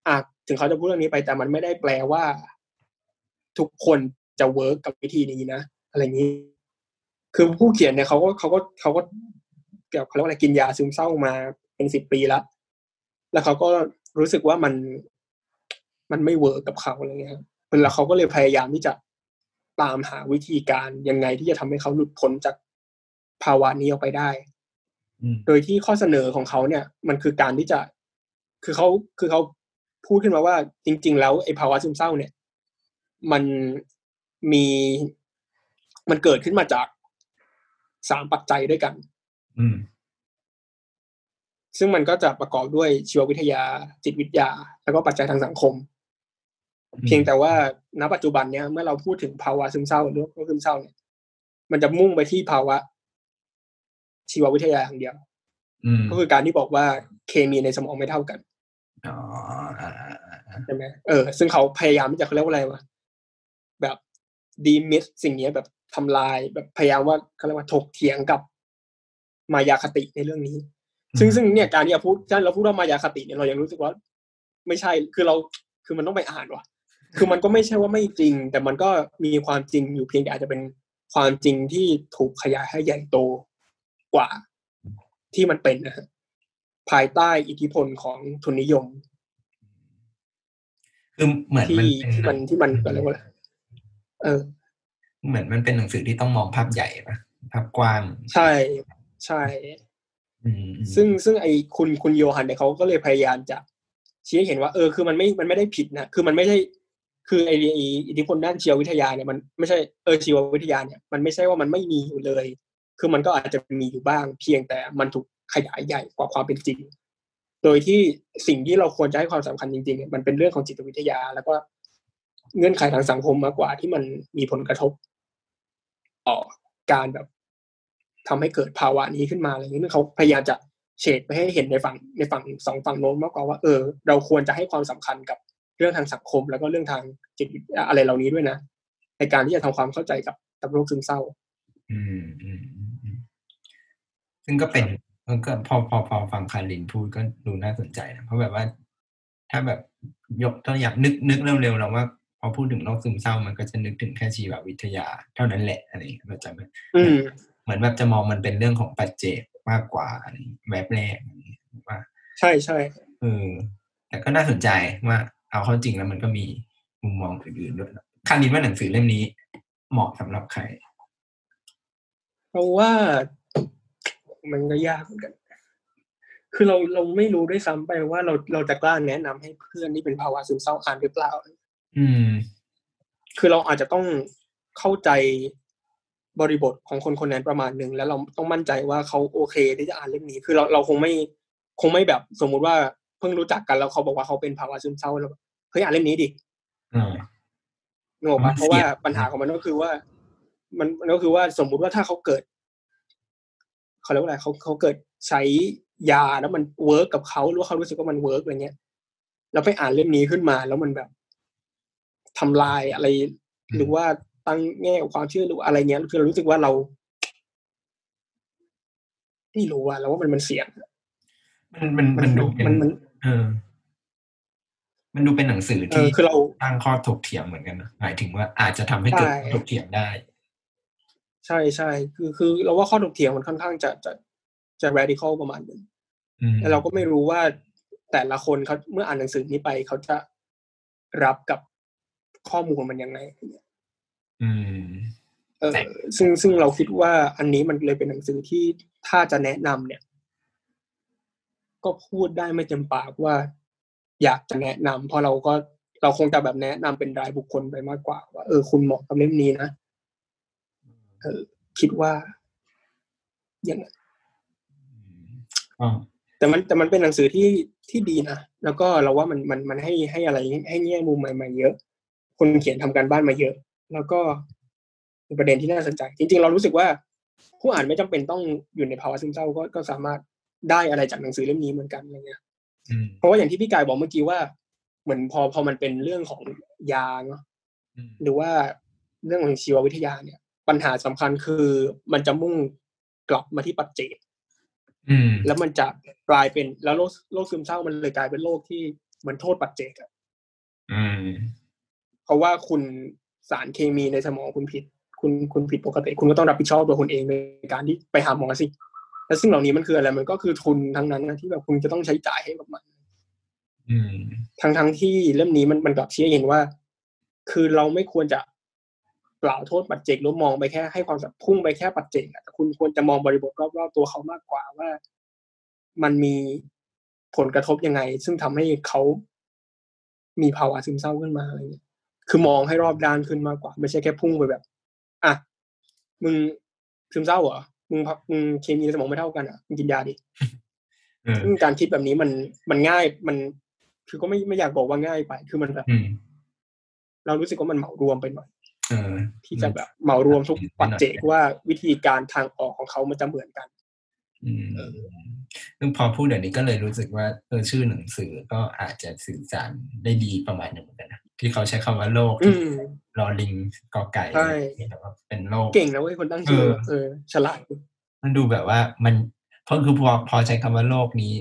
อะถึงเขาจะพูดเรื่องนี้ไปแต่มันไม่ได้แปลว่า ทุกคนจะ work กับวิธีนี้นะอะไรอย่างนี้ คือผู้เขียนเนี่ยเขาก็เขาก็เขาก็เกี่ยวเขาเรียกว่าอะไรกินยาซึมเศร้ามาเป็นสิบปีแล้วแล้วเขาก็รู้สึกว่ามันมันไม่ work กับเขาอะไรเงี้ยครับแล้วเขาก็เลยพยายามที่จะตามหาวิธีการยังไงที่จะทำให้เขาหลุดพ้นจากภาวะนี้ออกไปได้อืมโดยที่ข้อเสนอของเขาเนี่ย มันคือการที่จะ คือเขาคือเขา พูดขึ้นมาว่าจริง ๆ แล้วไอ้ภาวะซึมเศร้าเนี่ย มันมีมันเกิดขึ้นมาจากสามปัจจัยด้วยกันอืมซึ่งมันก็จะประกอบด้วยชีววิทยา จิตวิทยา แล้วก็ปัจจัยทางสังคมอืมเพียงแต่ว่าณปัจจุบันเนี้ยเมื่อเราพูดถึงภาวะซึมเศร้าหรือโรคซึมเศร้าเนี่ย มันจะมุ่งไปที่ภาวะ ชีววิทยาอย่างเดียวอืมก็คือการที่บอกว่าเคมีในสมองไม่เท่ากัน ใช่ไหมเออ ซึ่งเขาพยายามที่จะเขาเรียกว่าอะไรวะแบบดีมิสสิ่งเนี้ยแบบทำลายแบบพยายามว่าเขาเรียกว่าถกเถียงกับมายาคติในเรื่องนี้ ซึ่งซึ่งเนี่ยการที่เราพูดถ้าเราพูดว่ามายาคติเนี่ยเรายังรู้สึกว่า ไม่ใช่คือเราคือมันต้องไปอ่านว่ะ คือมันก็ไม่ใช่ว่าไม่จริง แต่มันก็มีความจริงอยู่เพียงแต่อาจจะเป็นความจริงที่ถูกขยายให้ใหญ่โตกว่าที่มันเป็นนะฮะ ภายใต้อิทธิพลของทุนนิยมคือเหมือนที่มันเป็นที่มันที่มันอะไรวะเออ เหมือนมันเป็นหนังสือที่ต้องมองภาพใหญ่ปะภาพกว้าง ใช่ใช่อืมซึ่งซึ่งไอคุณคุณโยฮันเนี่ยเขาก็เลยพยายามจะชี้ให้เห็นว่าเออคือมันไม่มันไม่ได้ผิดนะคือมันไม่ใช่ คือไอไอ้อิทธิพลด้านชีววิทยาเนี่ยมันไม่ใช่เออชีววิทยาเนี่ยมันไม่ใช่ว่ามันไม่มีอยู่เลย คือมันก็อาจจะมีอยู่บ้าง เพียงแต่มันถูก ขยายใหญ่กว่าความเป็นจริง โดยที่สิ่งที่เราควรจะให้ความสำคัญจริงๆเนี่ยมันเป็นเรื่องของจิตวิทยา แล้วก็เงื่อนไขทางสังคมมากกว่าที่มันมีผลกระทบต่อการแบบทำให้เกิดภาวะนี้ขึ้นมาอะไรอย่างนี้เขาพยายามจะเฉดไปให้เห็นในฝั่งในฝั่งสองฝั่งโน้นมากกว่าว่าเออ เราควรจะให้ความสำคัญกับเรื่องทางสังคม แล้วก็เรื่องทางจิตวิทยาอะไรเหล่านี้ด้วยนะ ในการที่จะทำความเข้าใจกับกับโรคซึมเศร้า อืมอืมอืมอืมซึ่งก็เป็น มันก็พอพอพอฟังคารินพูดก็ดูน่าสนใจนะเพราะแบบว่า ถ้าแบบยกตัวอย่างนึกนึกเร็วๆเราว่า พอพูดถึงโรคซึมเศร้ามันก็จะนึกถึงแค่ชีววิทยา เท่านั้นแหละอะไรอย่างเงี้ยเราจะไม่อืมเหมือนแบบจะมองมันเป็นเรื่องของปัจเจกมากกว่าอะไรอย่างเงี้ยแบบแรกอะไรอย่างเงี้ยว่าใช่ใช่เออแต่ก็น่าสนใจว่าเอาเข้าจริงแล้วมันก็มีมุมมองอื่นๆด้วยนะคารินว่าหนังสือเล่มนี้ เหมาะสำหรับใคร เพราะว่า มันก็ยากเหมือนกัน คือเราเราไม่รู้ด้วยซ้ำไปว่าเราเราจะกล้าแนะนำให้เพื่อนที่เป็นภาวะซึมเศร้าอ่านหรือเปล่า อืม คือเราอาจจะต้องเข้าใจบริบทของคนคนนั้นประมาณหนึ่งแล้วเราต้องมั่นใจว่าเขาโอเคที่จะอ่านเล่มนี้ คือเราเราคงไม่คงไม่แบบสมมุติว่าเพิ่งรู้จักกันแล้วเขาบอกว่าเขาเป็นภาวะซึมเศร้าแล้วแบบเฮ้ยอ่านเล่มนี้ดิอ่านึกออกปะมันเพราะว่าเสี่ยงปัญหาของมันก็คือว่ามันมันก็คือว่าสมมุติว่าถ้าเขาเกิด เขาเรียกว่าอะไรเขาเขาเกิดใช้ยาแล้วมัน work กับเขาหรือว่าเขารู้สึกว่ามัน work อะไรเงี้ยแล้วไปอ่านเล่มนี้ขึ้นมา แล้วมันแบบทำลายอะไร หรือว่าตั้งแง่ของความเชื่อหรือว่าอะไรเงี้ยคือเรารู้สึกว่าเราไม่รู้ว่าเราว่ามันมันเสี่ยงมันมันมันดูเป็นมันมันเออ มันดูเป็นหนังสือเอที่อคือเราตั้งข้อถกเถียงเหมือนกันนะหมายถึงว่าอาจจะทำให้เกิดใช่ข้อถกเถียงได้ ใช่ใช่คือคือเราว่าข้อถกเถียงมันค่อนข้างจะจะจะ radical ประมาณหนึงอืมแล้วเราก็ไม่รู้ว่าแต่ละคนเขาเมื่ออ่านหนังสือนี้ไปเขาจะรับกับข้อมูลมันยังไงอืมเออแต่ซึ่งซึ่งเราคิดว่าอันนี้มันเลยเป็นหนังสือที่ถ้าจะแนะนำเนี่ย ก็พูดได้ไม่เต็มปากว่า อยากจะแนะนำเพราะเราก็เราคงจะแบบแนะนำเป็นรายบุคคลไปมากกว่า ว่าเออคุณเหมาะกับเล่มนี้นะ เออคิดว่าอย่างนั้นอ๋อแต่มันแต่มันเป็นหนังสือที่ที่ดีนะแล้วก็เราว่ามันมันมันให้ให้อะไรให้แง่มุมใหม่ๆเยอะ คนเขียนทำการบ้านมาเยอะ แล้วก็เป็นประเด็นที่น่าสนใจ จริง ๆ เรารู้สึกว่า ผู้อ่านไม่จำเป็นต้องอยู่ในภาวะซึมเศร้าก็ก็สามารถได้อะไรจากหนังสือเล่มนี้เหมือนกันอะไรเงี้ยอืมเพราะว่าอย่างที่พี่กายบอกเมื่อกี้ว่า เหมือนพอพอมันเป็นเรื่องของยาเนาะอืมหรือว่าเรื่องของชีววิทยาเนี่ย ปัญหาสำคัญคือมันจะมุ่งกลับมาที่ปัจเจกอืมแล้วมันจะกลายเป็นแล้วโรคโรคซึมเศร้ามันเลยกลายเป็นโรคที่เหมือนโทษปัจเจกอะอืมเพราะว่าคุณสารเคมีในสมองคุณผิด คุณคุณผิดปกติ คุณก็ต้องรับผิดชอบตัวคุณเองในการที่ไปหาหมอสิแล้วซึ่งเหล่านี้มันคืออะไรมันก็คือทุนทั้งนั้นนะที่แบบคุณจะต้องใช้จ่ายให้กับมันอืมทั้งทั้งที่เล่มนี้มันมันกลับชี้ให้เห็นว่า คือเราไม่ควรจะ กล่าวโทษปัจเจกหรือมองไปแค่ให้ความสับพุ่งไปแค่ปัจเจกอะแต่คุณควรจะมองบริบทรอบๆตัวเขามากกว่าว่า มันมีผลกระทบยังไง ซึ่งทำให้เขามีภาวะซึมเศร้าขึ้นมาอะไรเงี้ยคือมองให้รอบด้านขึ้นมากกว่า ไม่ใช่แค่พุ่งไปแบบ อะมึงซึมเศร้าเหรอมึงพักมึงเคมีในสมองไม่เท่ากันอะมึงกินยาดิเออซึ่งการคิดแบบนี้มันมันง่ายมัน คือก็ไม่ไม่อยากบอกว่าง่ายไป คือมันแบบอืมเรารู้สึกว่ามันเหมารวมไปหน่อยเออ ที่จะแบบเหมารวมทุกปัจเจกว่าวิธีการทางออกของเขามันจะเหมือนกันอืมซึ่งพอพูดแบบนี้ก็เลยรู้สึกว่าเออชื่อหนังสือก็อาจจะสื่อสารได้ดีประมาณหนึ่งเหมือนกันนะที่เขาใช้คำว่าโลกอืที่มรอลิงกอไก่ใช่แต่ว่าเป็นโลก เก่งนะเว้ยคนตั้งชื่อเออเออฉลาดมันดูแบบว่ามันเพราะคือพอพอใช้คำว่าโลกนี้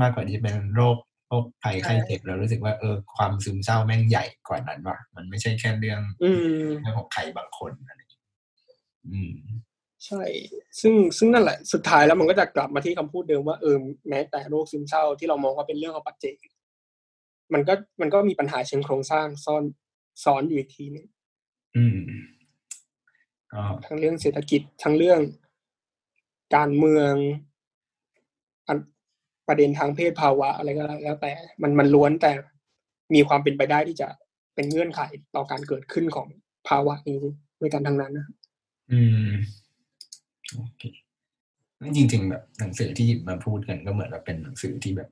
มากกว่าที่เป็นโรคโร วกภัยไข้เจ็บเรารู้สึกว่าเออความซึมเศร้าแม่งใหญ่กว่านั้นว่ะ มันไม่ใช่แค่เรื่องอืมเรื่องของใครบางคนอะไรอย่างเงี้ยอืม ใช่ ซึ่งซึ่งนั่นแหละ สุดท้ายแล้วมันก็จะกลับมาที่คำพูดเดิมว่าเออแม้แต่โรคซึมเศร้าที่เรามองว่าเป็นเรื่องของปัจเจกมันก็มันก็มีปัญหาเชิงโครงสร้างซ่อนซ้อนอยู่อีกทีหนึงอืมก็ทั้งเรื่องเศรษฐกิจทั้งเรื่องการเมืองอัน ประเด็นทางเพศภาวะอะไรก็แล้วแต่ มันมันล้วนแต่มีความเป็นไปได้ที่จะเป็นเงื่อนไขต่อการเกิดขึ้นของภาวะนี้ด้วยกันทั้งนั้นนะอืมโอเคจริง ๆ แบบหนังสือที่มาพูดกันก็เหมือนแบบเป็นหนังสือที่แบบ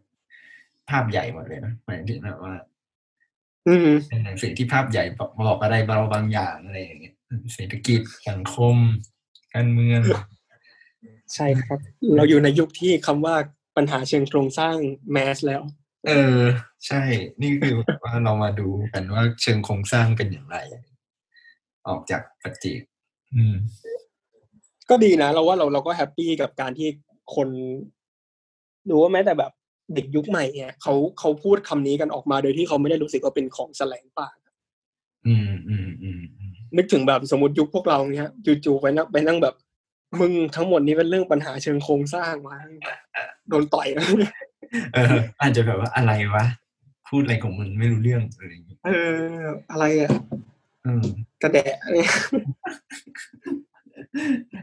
ภาพใหญ่หมดเลยนะหมายถึงแบบว่าอืมเป็นหนังสือที่ภาพใหญ่บอกบอกอะไรเราบางอย่างอะไรอย่างเงี้ยเศรษฐกิจสังคม การเมือง ใช่ครับ เราอยู่ในยุคที่คำว่า ปัญหาเชิงโครงสร้าง mass แล้ว เออ ใช่ นี่คือแบบว่าเรามาดูกันว่าเชิงโครงสร้างเป็นอย่างไร ออกจากปัจเจกอืม ก็ดีนะ เราว่าเราเราก็ happy กับการที่คนดูว่าแม้แต่แบบเด็กยุคใหม่เนี่ยเขาเขาพูดคำนี้กันออกมาโดยที่เขาไม่ได้รู้สึกว่าเป็นของแสลงปากอืมอืมอืมอืมนึกถึงแบบสมมติยุคพวกเราเนี่ยจู่ๆไปนั่งไปนั่งแบบ มึงทั้งหมดนี้เป็นเรื่องปัญหาเชิงโครงสร้างมาโดนต่อยเอออาจจะแบบว่าอะไรวะ พูดอะไรของมึงไม่รู้เรื่องอะไรอย่างเงี้ยเออ อะไรอะอืมกระแดะเนี่ย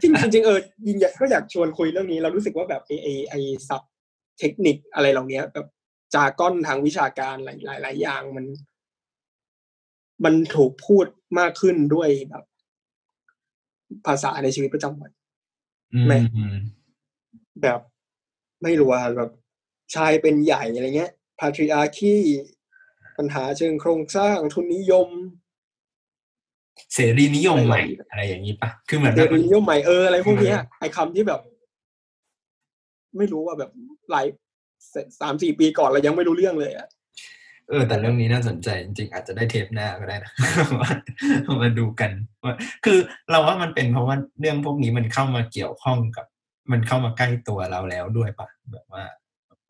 จริงจริงๆเออยิงอยากก็อยากชวนคุยเรื่องนี้ เรารู้สึกว่าแบบไอไอไอศัพท์เทคนิคอะไรเหล่านี้แบบจาก้อนทางวิชาการหลายหลายหลายอย่างมัน มันถูกพูดมากขึ้นด้วยแบบ ภาษาในชีวิตประจำวันอืม ไม่อืมแบบไม่รู้ว่าแบบชายเป็นใหญ่อะไรเงี้ยพาทริอาคีปัญหาเชิงโครงสร้างทุนนิยม เสรีนิยมใหม่อะไรอย่างนี้ปะคือเหมือนเสแบบรีนิยมใหม่เอออะไรพวกเนี้ยไอคำที่แบบ ไม่รู้ว่าแบบหลายสามสี่ปีก่อนเรายังไม่รู้เรื่องเลยอะ เออแต่เรื่องนี้น่าสนใจจริงๆ อาจจะได้เทปหน้าก็ได้นะว่ามาดูกันว่าคือเราว่ามันเป็นเพราะว่าเรื่องพวกนี้มันเข้ามาเกี่ยวข้องกับ มันเข้ามาใกล้ตัวเราแล้วด้วยปะแบบว่า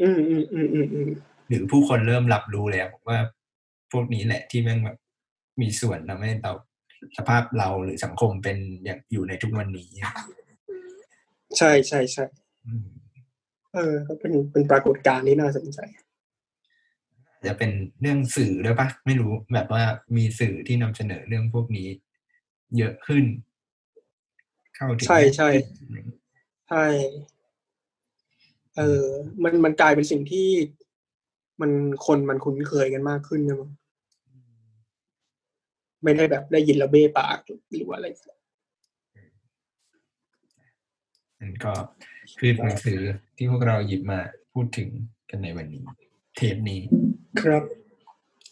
อืมอืมอืมอืมอืมหรือผู้คนเริ่มรับรู้แล้วว่า พวกนี้แหละที่แม่งแบบมีส่วนทำให้เราสภาพเราหรือสังคมเป็นอย่างอยู่ในทุกวันนี้ ใช่ใช่ใช่อืมเออก็เป็นเป็นปรากฏการณ์ที่น่าสนใจ จะเป็นเรื่องสื่อด้วยปะไม่รู้แบบว่ามีสื่อที่นำเสนอเรื่องพวกนี้ เยอะขึ้น เข้าถึงใช่ใช่ใช่เออมันมันกลายเป็นสิ่งที่มันคนมันคุ้นเคยกันมากขึ้นนะมั้งไม่ได้แบบได้ยินแล้วเบ้ปากหรือว่าอะไรนั่นก็คือหนังสือที่พวกเราหยิบมาพูดถึงกันในวันนี้ เทปนี้ ครับ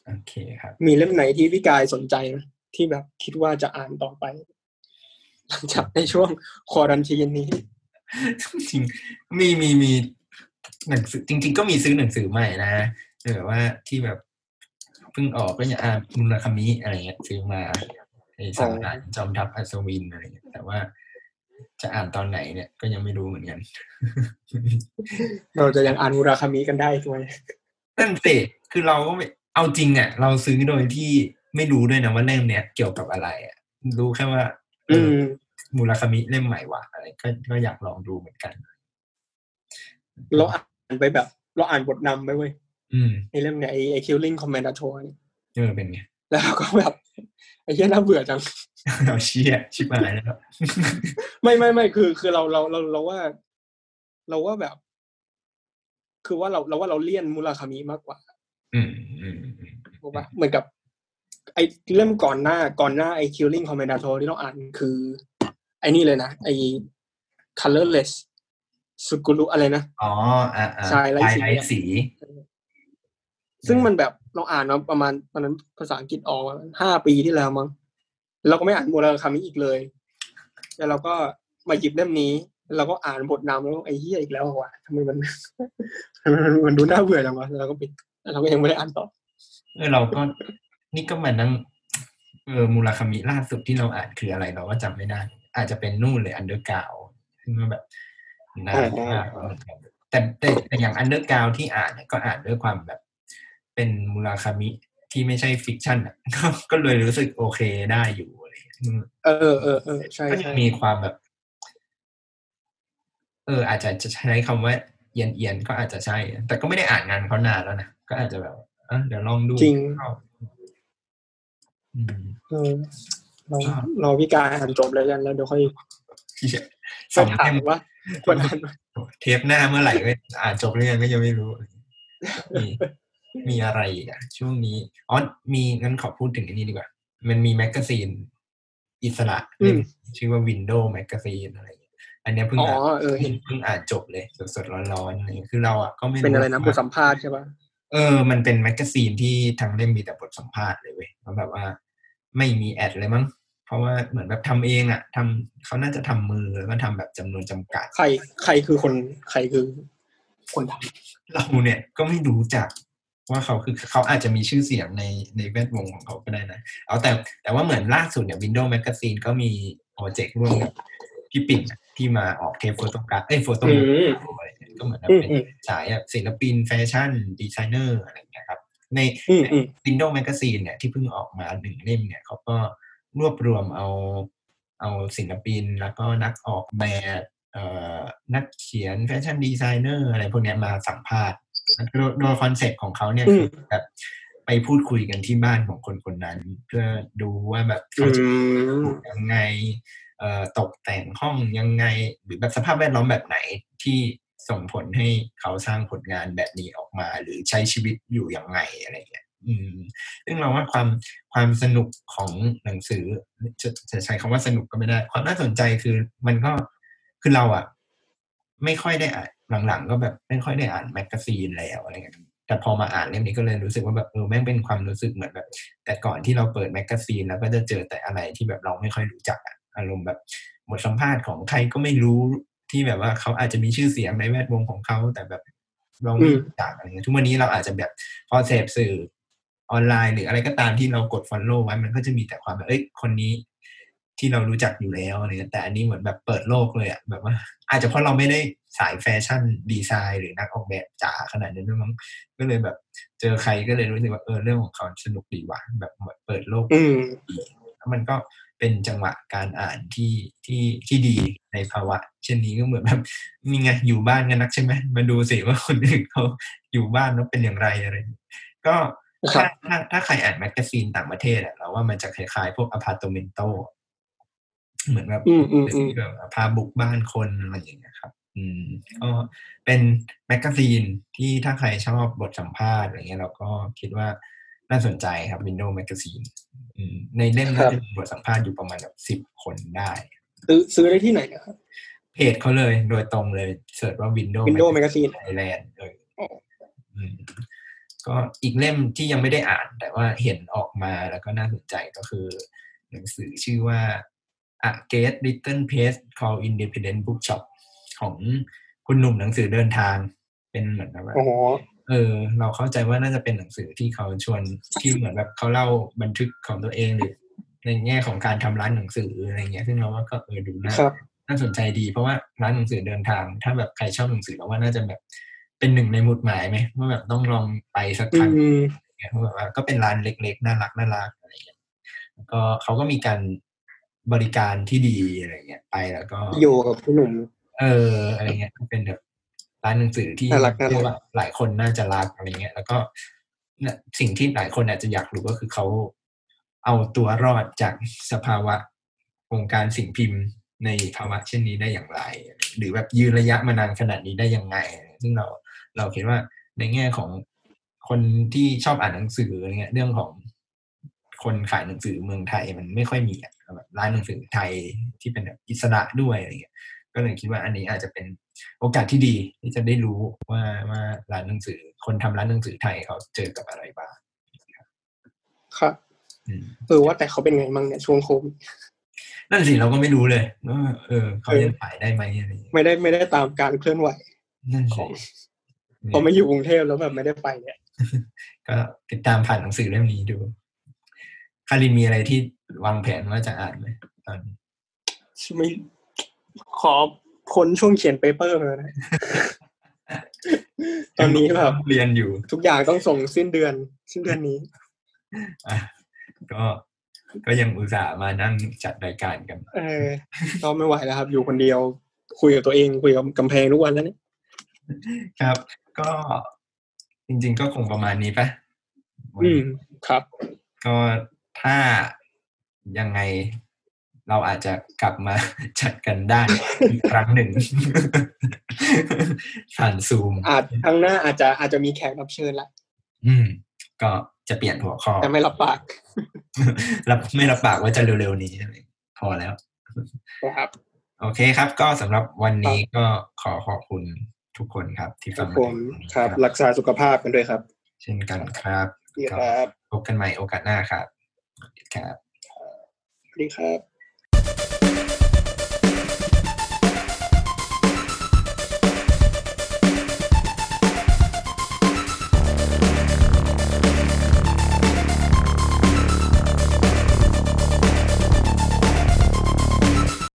โอเคครับ มีเล่มไหนที่พี่กายสนใจไหมที่แบบคิดว่าจะอ่านต่อไปหลังจากในช่วงควอรันทีนนี้ จริงมีมีมีหนังสือจริง ๆ ก็มีซื้อหนังสือใหม่นะแบบว่าที่แบบเพิ่งออกก็อย่างอ่านมุราคามิอะไรเงี้ยซื้อมาไอ้สังหารจอมทัพอัศวินอะไรเงี้ยแต่ว่าจะอ่านตอนไหนเนี่ยก็ยังไม่รู้เหมือนกัน เราจะยังอ่านมุราคามิกันได้ไหม นั่นสิคือเราก็ไม่เอาจริงอะ เราซื้อโดยที่ไม่รู้ด้วยนะว่าเล่มเนี้ยเกี่ยวกับอะไรอะ รู้แค่ว่าเออือมมูราคามิเล่มใหม่ว่ะอะไรก็ก็อยากลองดูเหมือนกัน เราอ่านไปแบบ เราอ่านบทนำไปเว้ยอืมในเล่มเนี่ยไอ้ไอ้ killing commentator เนี่ยเออเป็นไงแล้วเราก็แบบไอ้เหี้ยน่าเบื่อจังเราเชียชิบหายแล้วไม่ไม่ไม่คือ คือเราเราเราเราว่า เราว่าแบบ คือว่าเราเราว่าเราเลี่ยนมุราคามิมากกว่าอืมอืมอืมถูกปะเหมือนกับ ไอ้เล่มก่อนหน้าก่อนหน้าไอ้ killing commentator ที่เราอ่านคือ ไอ้นี่เลยนะไอ้ colorless สุกุรุอะไรนะ อ๋ออ่าอ่าใช่ไร้สีไร้สี ซึ่งมันแบบเราอ่านมาประมาณตอนนั้นภาษาอังกฤษออกมาห้าปีที่แล้วมั้งเราก็ไม่อ่านมุราคามิอีกเลย แล้วเราก็มาหยิบเล่มนี้แล้ว เราก็อ่านบทนำแล้วไอ้เหี้ยอีกแล้วว่ะทำไมมันทำไมมันมันดูน่าเบื่อจังวะแล้วเราก็ปิดแล้วเราก็ยังไม่ได้อ่านต่อเออเราก็นี่ก็มานั่งเออมูราคามิล่าสุดที่เราอ่านคืออะไรเราก็จำไม่ได้อาจจะเป็นนู่นเลย Underground ซึ่งก็แบบนานมากแล้วเหมือนกันแต่แต่แต่อย่าง Underground ที่อ่านเนี่ยก็อ่านด้วยความแบบ เป็นมูราคามิที่ไม่ใช่ fiction อะก็ก็เลยรู้สึกโอเคได้อยู่อะไรอย่างเงี้ยอืมเออเออเออใช่ก็ยังใช่มีความแบบ เอออาจจะจะใช้คำว่าเอียนเอียนๆก็อาจจะใช่ แต่ก็ไม่ได้อ่านงานเขานานแล้วนะก็อาจจะแบบอะเดี๋ยวลองดูจริงอืมเออเราเราพี่การอ่านจบเลยกันแล้วเดี๋ยวค่อยสองถาเทมมว่าควรอ่านไหมเทปหน้าเมื่อไหร่ก็อ่านจบหรือยังก็ยังไม่รู้ มีมีอะไรอีกอะช่วงนี้อ๋อมีงั้นขอพูดถึงอันนี้ดีกว่า มันมีแมกกาซีนอิสระเล่มชื่อว่า Window Magazine อะไรอย่างเงี้ย อันเนี้ยเพิ่งอ๋ออ่านเออเห็นเพิ่งอ่านจบเลยสดๆร้อนๆอะไรอย่างเงี้ยคือเราอะก็ไม่เป็นอะไรนะว่าบทสัมภาษณ์ใช่ปะเออ มันเป็นแมกกาซีนที่ทางเล่มมีแต่บทสัมภาษณ์เลยเว้ยแล้วแบบว่าไม่มีแอดเลยมั้ง เพราะว่าเหมือนแบบทำเองอะทำเขาน่าจะทำมือแล้วก็ทำแบบจำนวนจำกัด ใครใครคือคนใครคือ คนทำเราเนี่ยก็ไม่รู้จักว่าเขาคือเขาอาจจะมีชื่อเสียงในในแวดวงของเขาก็ได้นะ เอาแต่แต่ว่าเหมือนล่าสุดเนี่ย Windows Magazine ก็มี project ร่วมกับ พี่ปิ่นอะที่มาออกเทป photograph เอ้ย photo อืมก็เหมือนแบบอืมเป็นอืมสายแบบศิลปิน fashion designer อะไรอย่างเงี้ยครับ ในอืมอืม Windows Magazine เนี่ยที่เพิ่งออกมาหนึ่งเล่มเนี่ยเขาก็รวบรวมเอาเอาศิลปินแล้วก็นักออกแบบเอ่อนักเขียน fashion designer อะไรพวกเนี้ยมาสัมภาษณ์โดยโดย concept ของเขาเนี่ยอืมคือแบบไปพูดคุยกันที่บ้านของคนคนนั้น เพื่อดูว่าแบบอืเขาจะยังไงเอ่อ ตกแต่งห้องยังไง หรือแบบสภาพแวดล้อมแบบไหนที่ส่งผลให้เขาสร้างผลงานแบบนี้ออกมา หรือใช้ชีวิตอยู่อย่างไงอะไรอย่างเงี้ยอืมซึ่งเราว่าความความสนุกของหนังสือจะจะใช้คำว่าสนุกก็ไม่ได้ ความน่าสนใจคือมันก็คือเราอะไม่ค่อยได้อ่านหลังๆ ก็แบบไม่ค่อยได้อ่าน magazine แล้วอะไรเงี้ยแต่พอมาอ่านเล่มนี้ก็เลยรู้สึกว่าแบบเออแม่งเป็นความรู้สึกเหมือนแบบ แต่ก่อนที่เราเปิด magazine แล้วก็จะเจอแต่อะไรที่แบบเราไม่ค่อยรู้จักอะ อารมณ์แบบบทสัมภาษณ์ของใครก็ไม่รู้ที่แบบว่าเขาอาจจะมีชื่อเสียงในแวดวงของเขาแต่แบบเราไม่รู้จักอะไรเงี้ยทุกวันนี้เราอาจจะแบบพอเสพสื่อออนไลน์ หรืออะไรก็ตามที่เรากด follow ไว้มันก็จะมีแต่ความแบบเอ้ยคนนี้ที่เรารู้จักอยู่แล้วอะไรเงี้ยแต่อันนี้เหมือนแบบเปิดโลกเลยอะแบบว่า อาจจะเพราะเราไม่ได้สายแฟชั่นดีไซน์หรือนักออกแบบจ๋าขนาดนั้นด้วยมั้งก็เลยแบบ เจอใครก็เลยรู้สึกว่าเออเรื่องของเขาสนุกดีว่ะแบบเหมือนเปิดโลกอืมแล้วมันก็ เป็นจังหวะการอ่านที่ที่ที่ดีในภาวะ เช่นนี้ก็เหมือนแบบนี่ไงอยู่บ้านกันนักใช่ไหมมาดูสิว่าคนอื่นเขาอยู่บ้านแล้วเป็นอย่างไรอะไรอย่างเงี้ยก็ครับถ้าถ้าถ้าใครอ่าน magazine ต่างประเทศอะเราว่ามันจะคล้ายๆ พวก Apartamento เหมือนแบบอืมอืมอืมแบบพาบุกบ้านคนอะไรอย่างเงี้ยครับ อืมก็เป็น magazine ที่ถ้าใครชอบบทสัมภาษณ์อะไรเงี้ยเราก็คิดว่า น่าสนใจครับ Windows Magazine อืมในเล่มครัน่าบจะมีบทสัมภาษณ์อยู่ประมาณแบบสิบคนได้ซื้อซื้อได้ที่ไหนนะครับ เพจเขาเลยโดยตรงเลย search ว่า Windows Windows Magazine Thailand เอออ๋ออืมก็อีกเล่มที่ยังไม่ได้อ่าน แต่ว่าเห็นออกมาแล้วก็น่าสนใจก็คือ หนังสือชื่อว่า A Great Little Place Called Independent Bookshop ของคุณหนุ่มหนังสือเดินทาง เป็นเหมือนแบบว่าโอ้โห เออ เราเข้าใจว่าน่าจะเป็นหนังสือที่เขาชวนที่เหมือนแบบเขาเล่าบันทึกของตัวเองหรือในแง่ของการทำร้านหนังสืออะไรเงี้ย ซึ่งเราว่าก็เออดูน่าครับน่าสนใจดี เพราะว่าร้านหนังสือเดินทาง ถ้าแบบใครชอบหนังสือเราว่าน่าจะแบบเป็นหนึ่งในหมุดหมายไหมว่าแบบต้องลองไปสักคอืรั้งมเนี่ยเพราะแบบว่าก็เป็นร้านเล็กๆน่ารักน่ารักอะไรเงี้ยแล้วก็เขาก็มีการบริการที่ดีอะไรเงี้ยไปแล้วก็อยู่กับพี่หนุ่มเอออะไรเงี้ยเป็นแบบ ร้านหนังสือที่น่ารักน่ารักเรียกว่าหลายคนน่าจะรักอะไรเงี้ย แล้วก็เนี่ยสิ่งที่หลายคนอาจจะอยากรู้ก็คือเขาเอาตัวรอดจากสภาวะวงการสิ่งพิมพ์ในภาวะเช่นนี้ได้อย่างไร หรือแบบยืนระยะมานานขนาดนี้ได้ยังไง ซึ่งเราเราคิดว่าในแง่ของคนที่ชอบอ่านหนังสืออะไรเงี้ย เรื่องของคนขายหนังสือเมืองไทยมันไม่ค่อยมีอะแบบร้านหนังสือไทยที่เป็นแบบอิสระด้วยอะไรเงี้ย ก็เลยคิดว่าอันนี้อาจจะเป็น โอกาสที่ดีที่จะได้รู้ว่าว่าร้านหนังสือ คนทำร้านหนังสือไทยเขาเจอกับอะไรบ้างครับอืมเออว่าแต่เขาเป็นไงมั่งเนี่ยช่วงโควิดนั่นสิเราก็ไม่รู้เลยว่าเออเขาเออยังขายได้ไหมอะไรอย่างเงี้ยไม่ได้ไม่ได้ตามการเคลื่อนไหวนั่นขสิองพอไม่อยู่กรุงเทพแล้วแบบไม่ได้ไปเนี่ย ก็ติดตามผ่านหนังสือเล่มนี้ดูคารินมีอะไรที่วางแผนว่าจะอ่านไหมตอนนี้ไม่ขอ พ้นช่วงเขียนเปเปอร์มานะตอนนี้แบบเรียนอยู่ ทุกอย่างต้องส่งสิ้นเดือน สิ้นเดือนนี้อะก็ก็ยังอุตส่าห์มานั่งจัดรายการกัน เออก็ไม่ไหวแล้วครับ อยู่คนเดียว คุยกับตัวเองคุยกับกำแพงทุกวันแล้วเนี่ยครับ ก็จริง ๆ ก็คงประมาณนี้ปะวันอืนี้มครับ ก็ถ้ายังไง เราอาจจะกลับมาจัดกันได้อีกครั้งหนึ่งผ่านซูมอาจครั้งหน้าอาจจะอาจจะมีแขกรับเชิญละอืม ก็จะเปลี่ยนหัวข้อแต่ไม่รับปากรับไม่รับปากว่าจะเร็วๆนี้พอแล้วนะครับ โอเคครับ ก็สำหรับวันนี้ก็ขอขอบคุณทุกคนครับ ที่คฟัรังบมาผถึมงตรงนี้ครับ รักษาสุขภาพกันด้วยครับ เช่นกันครับดีครับพบกันใหม่โอกาสหน้าครับครับสวัสดีครับ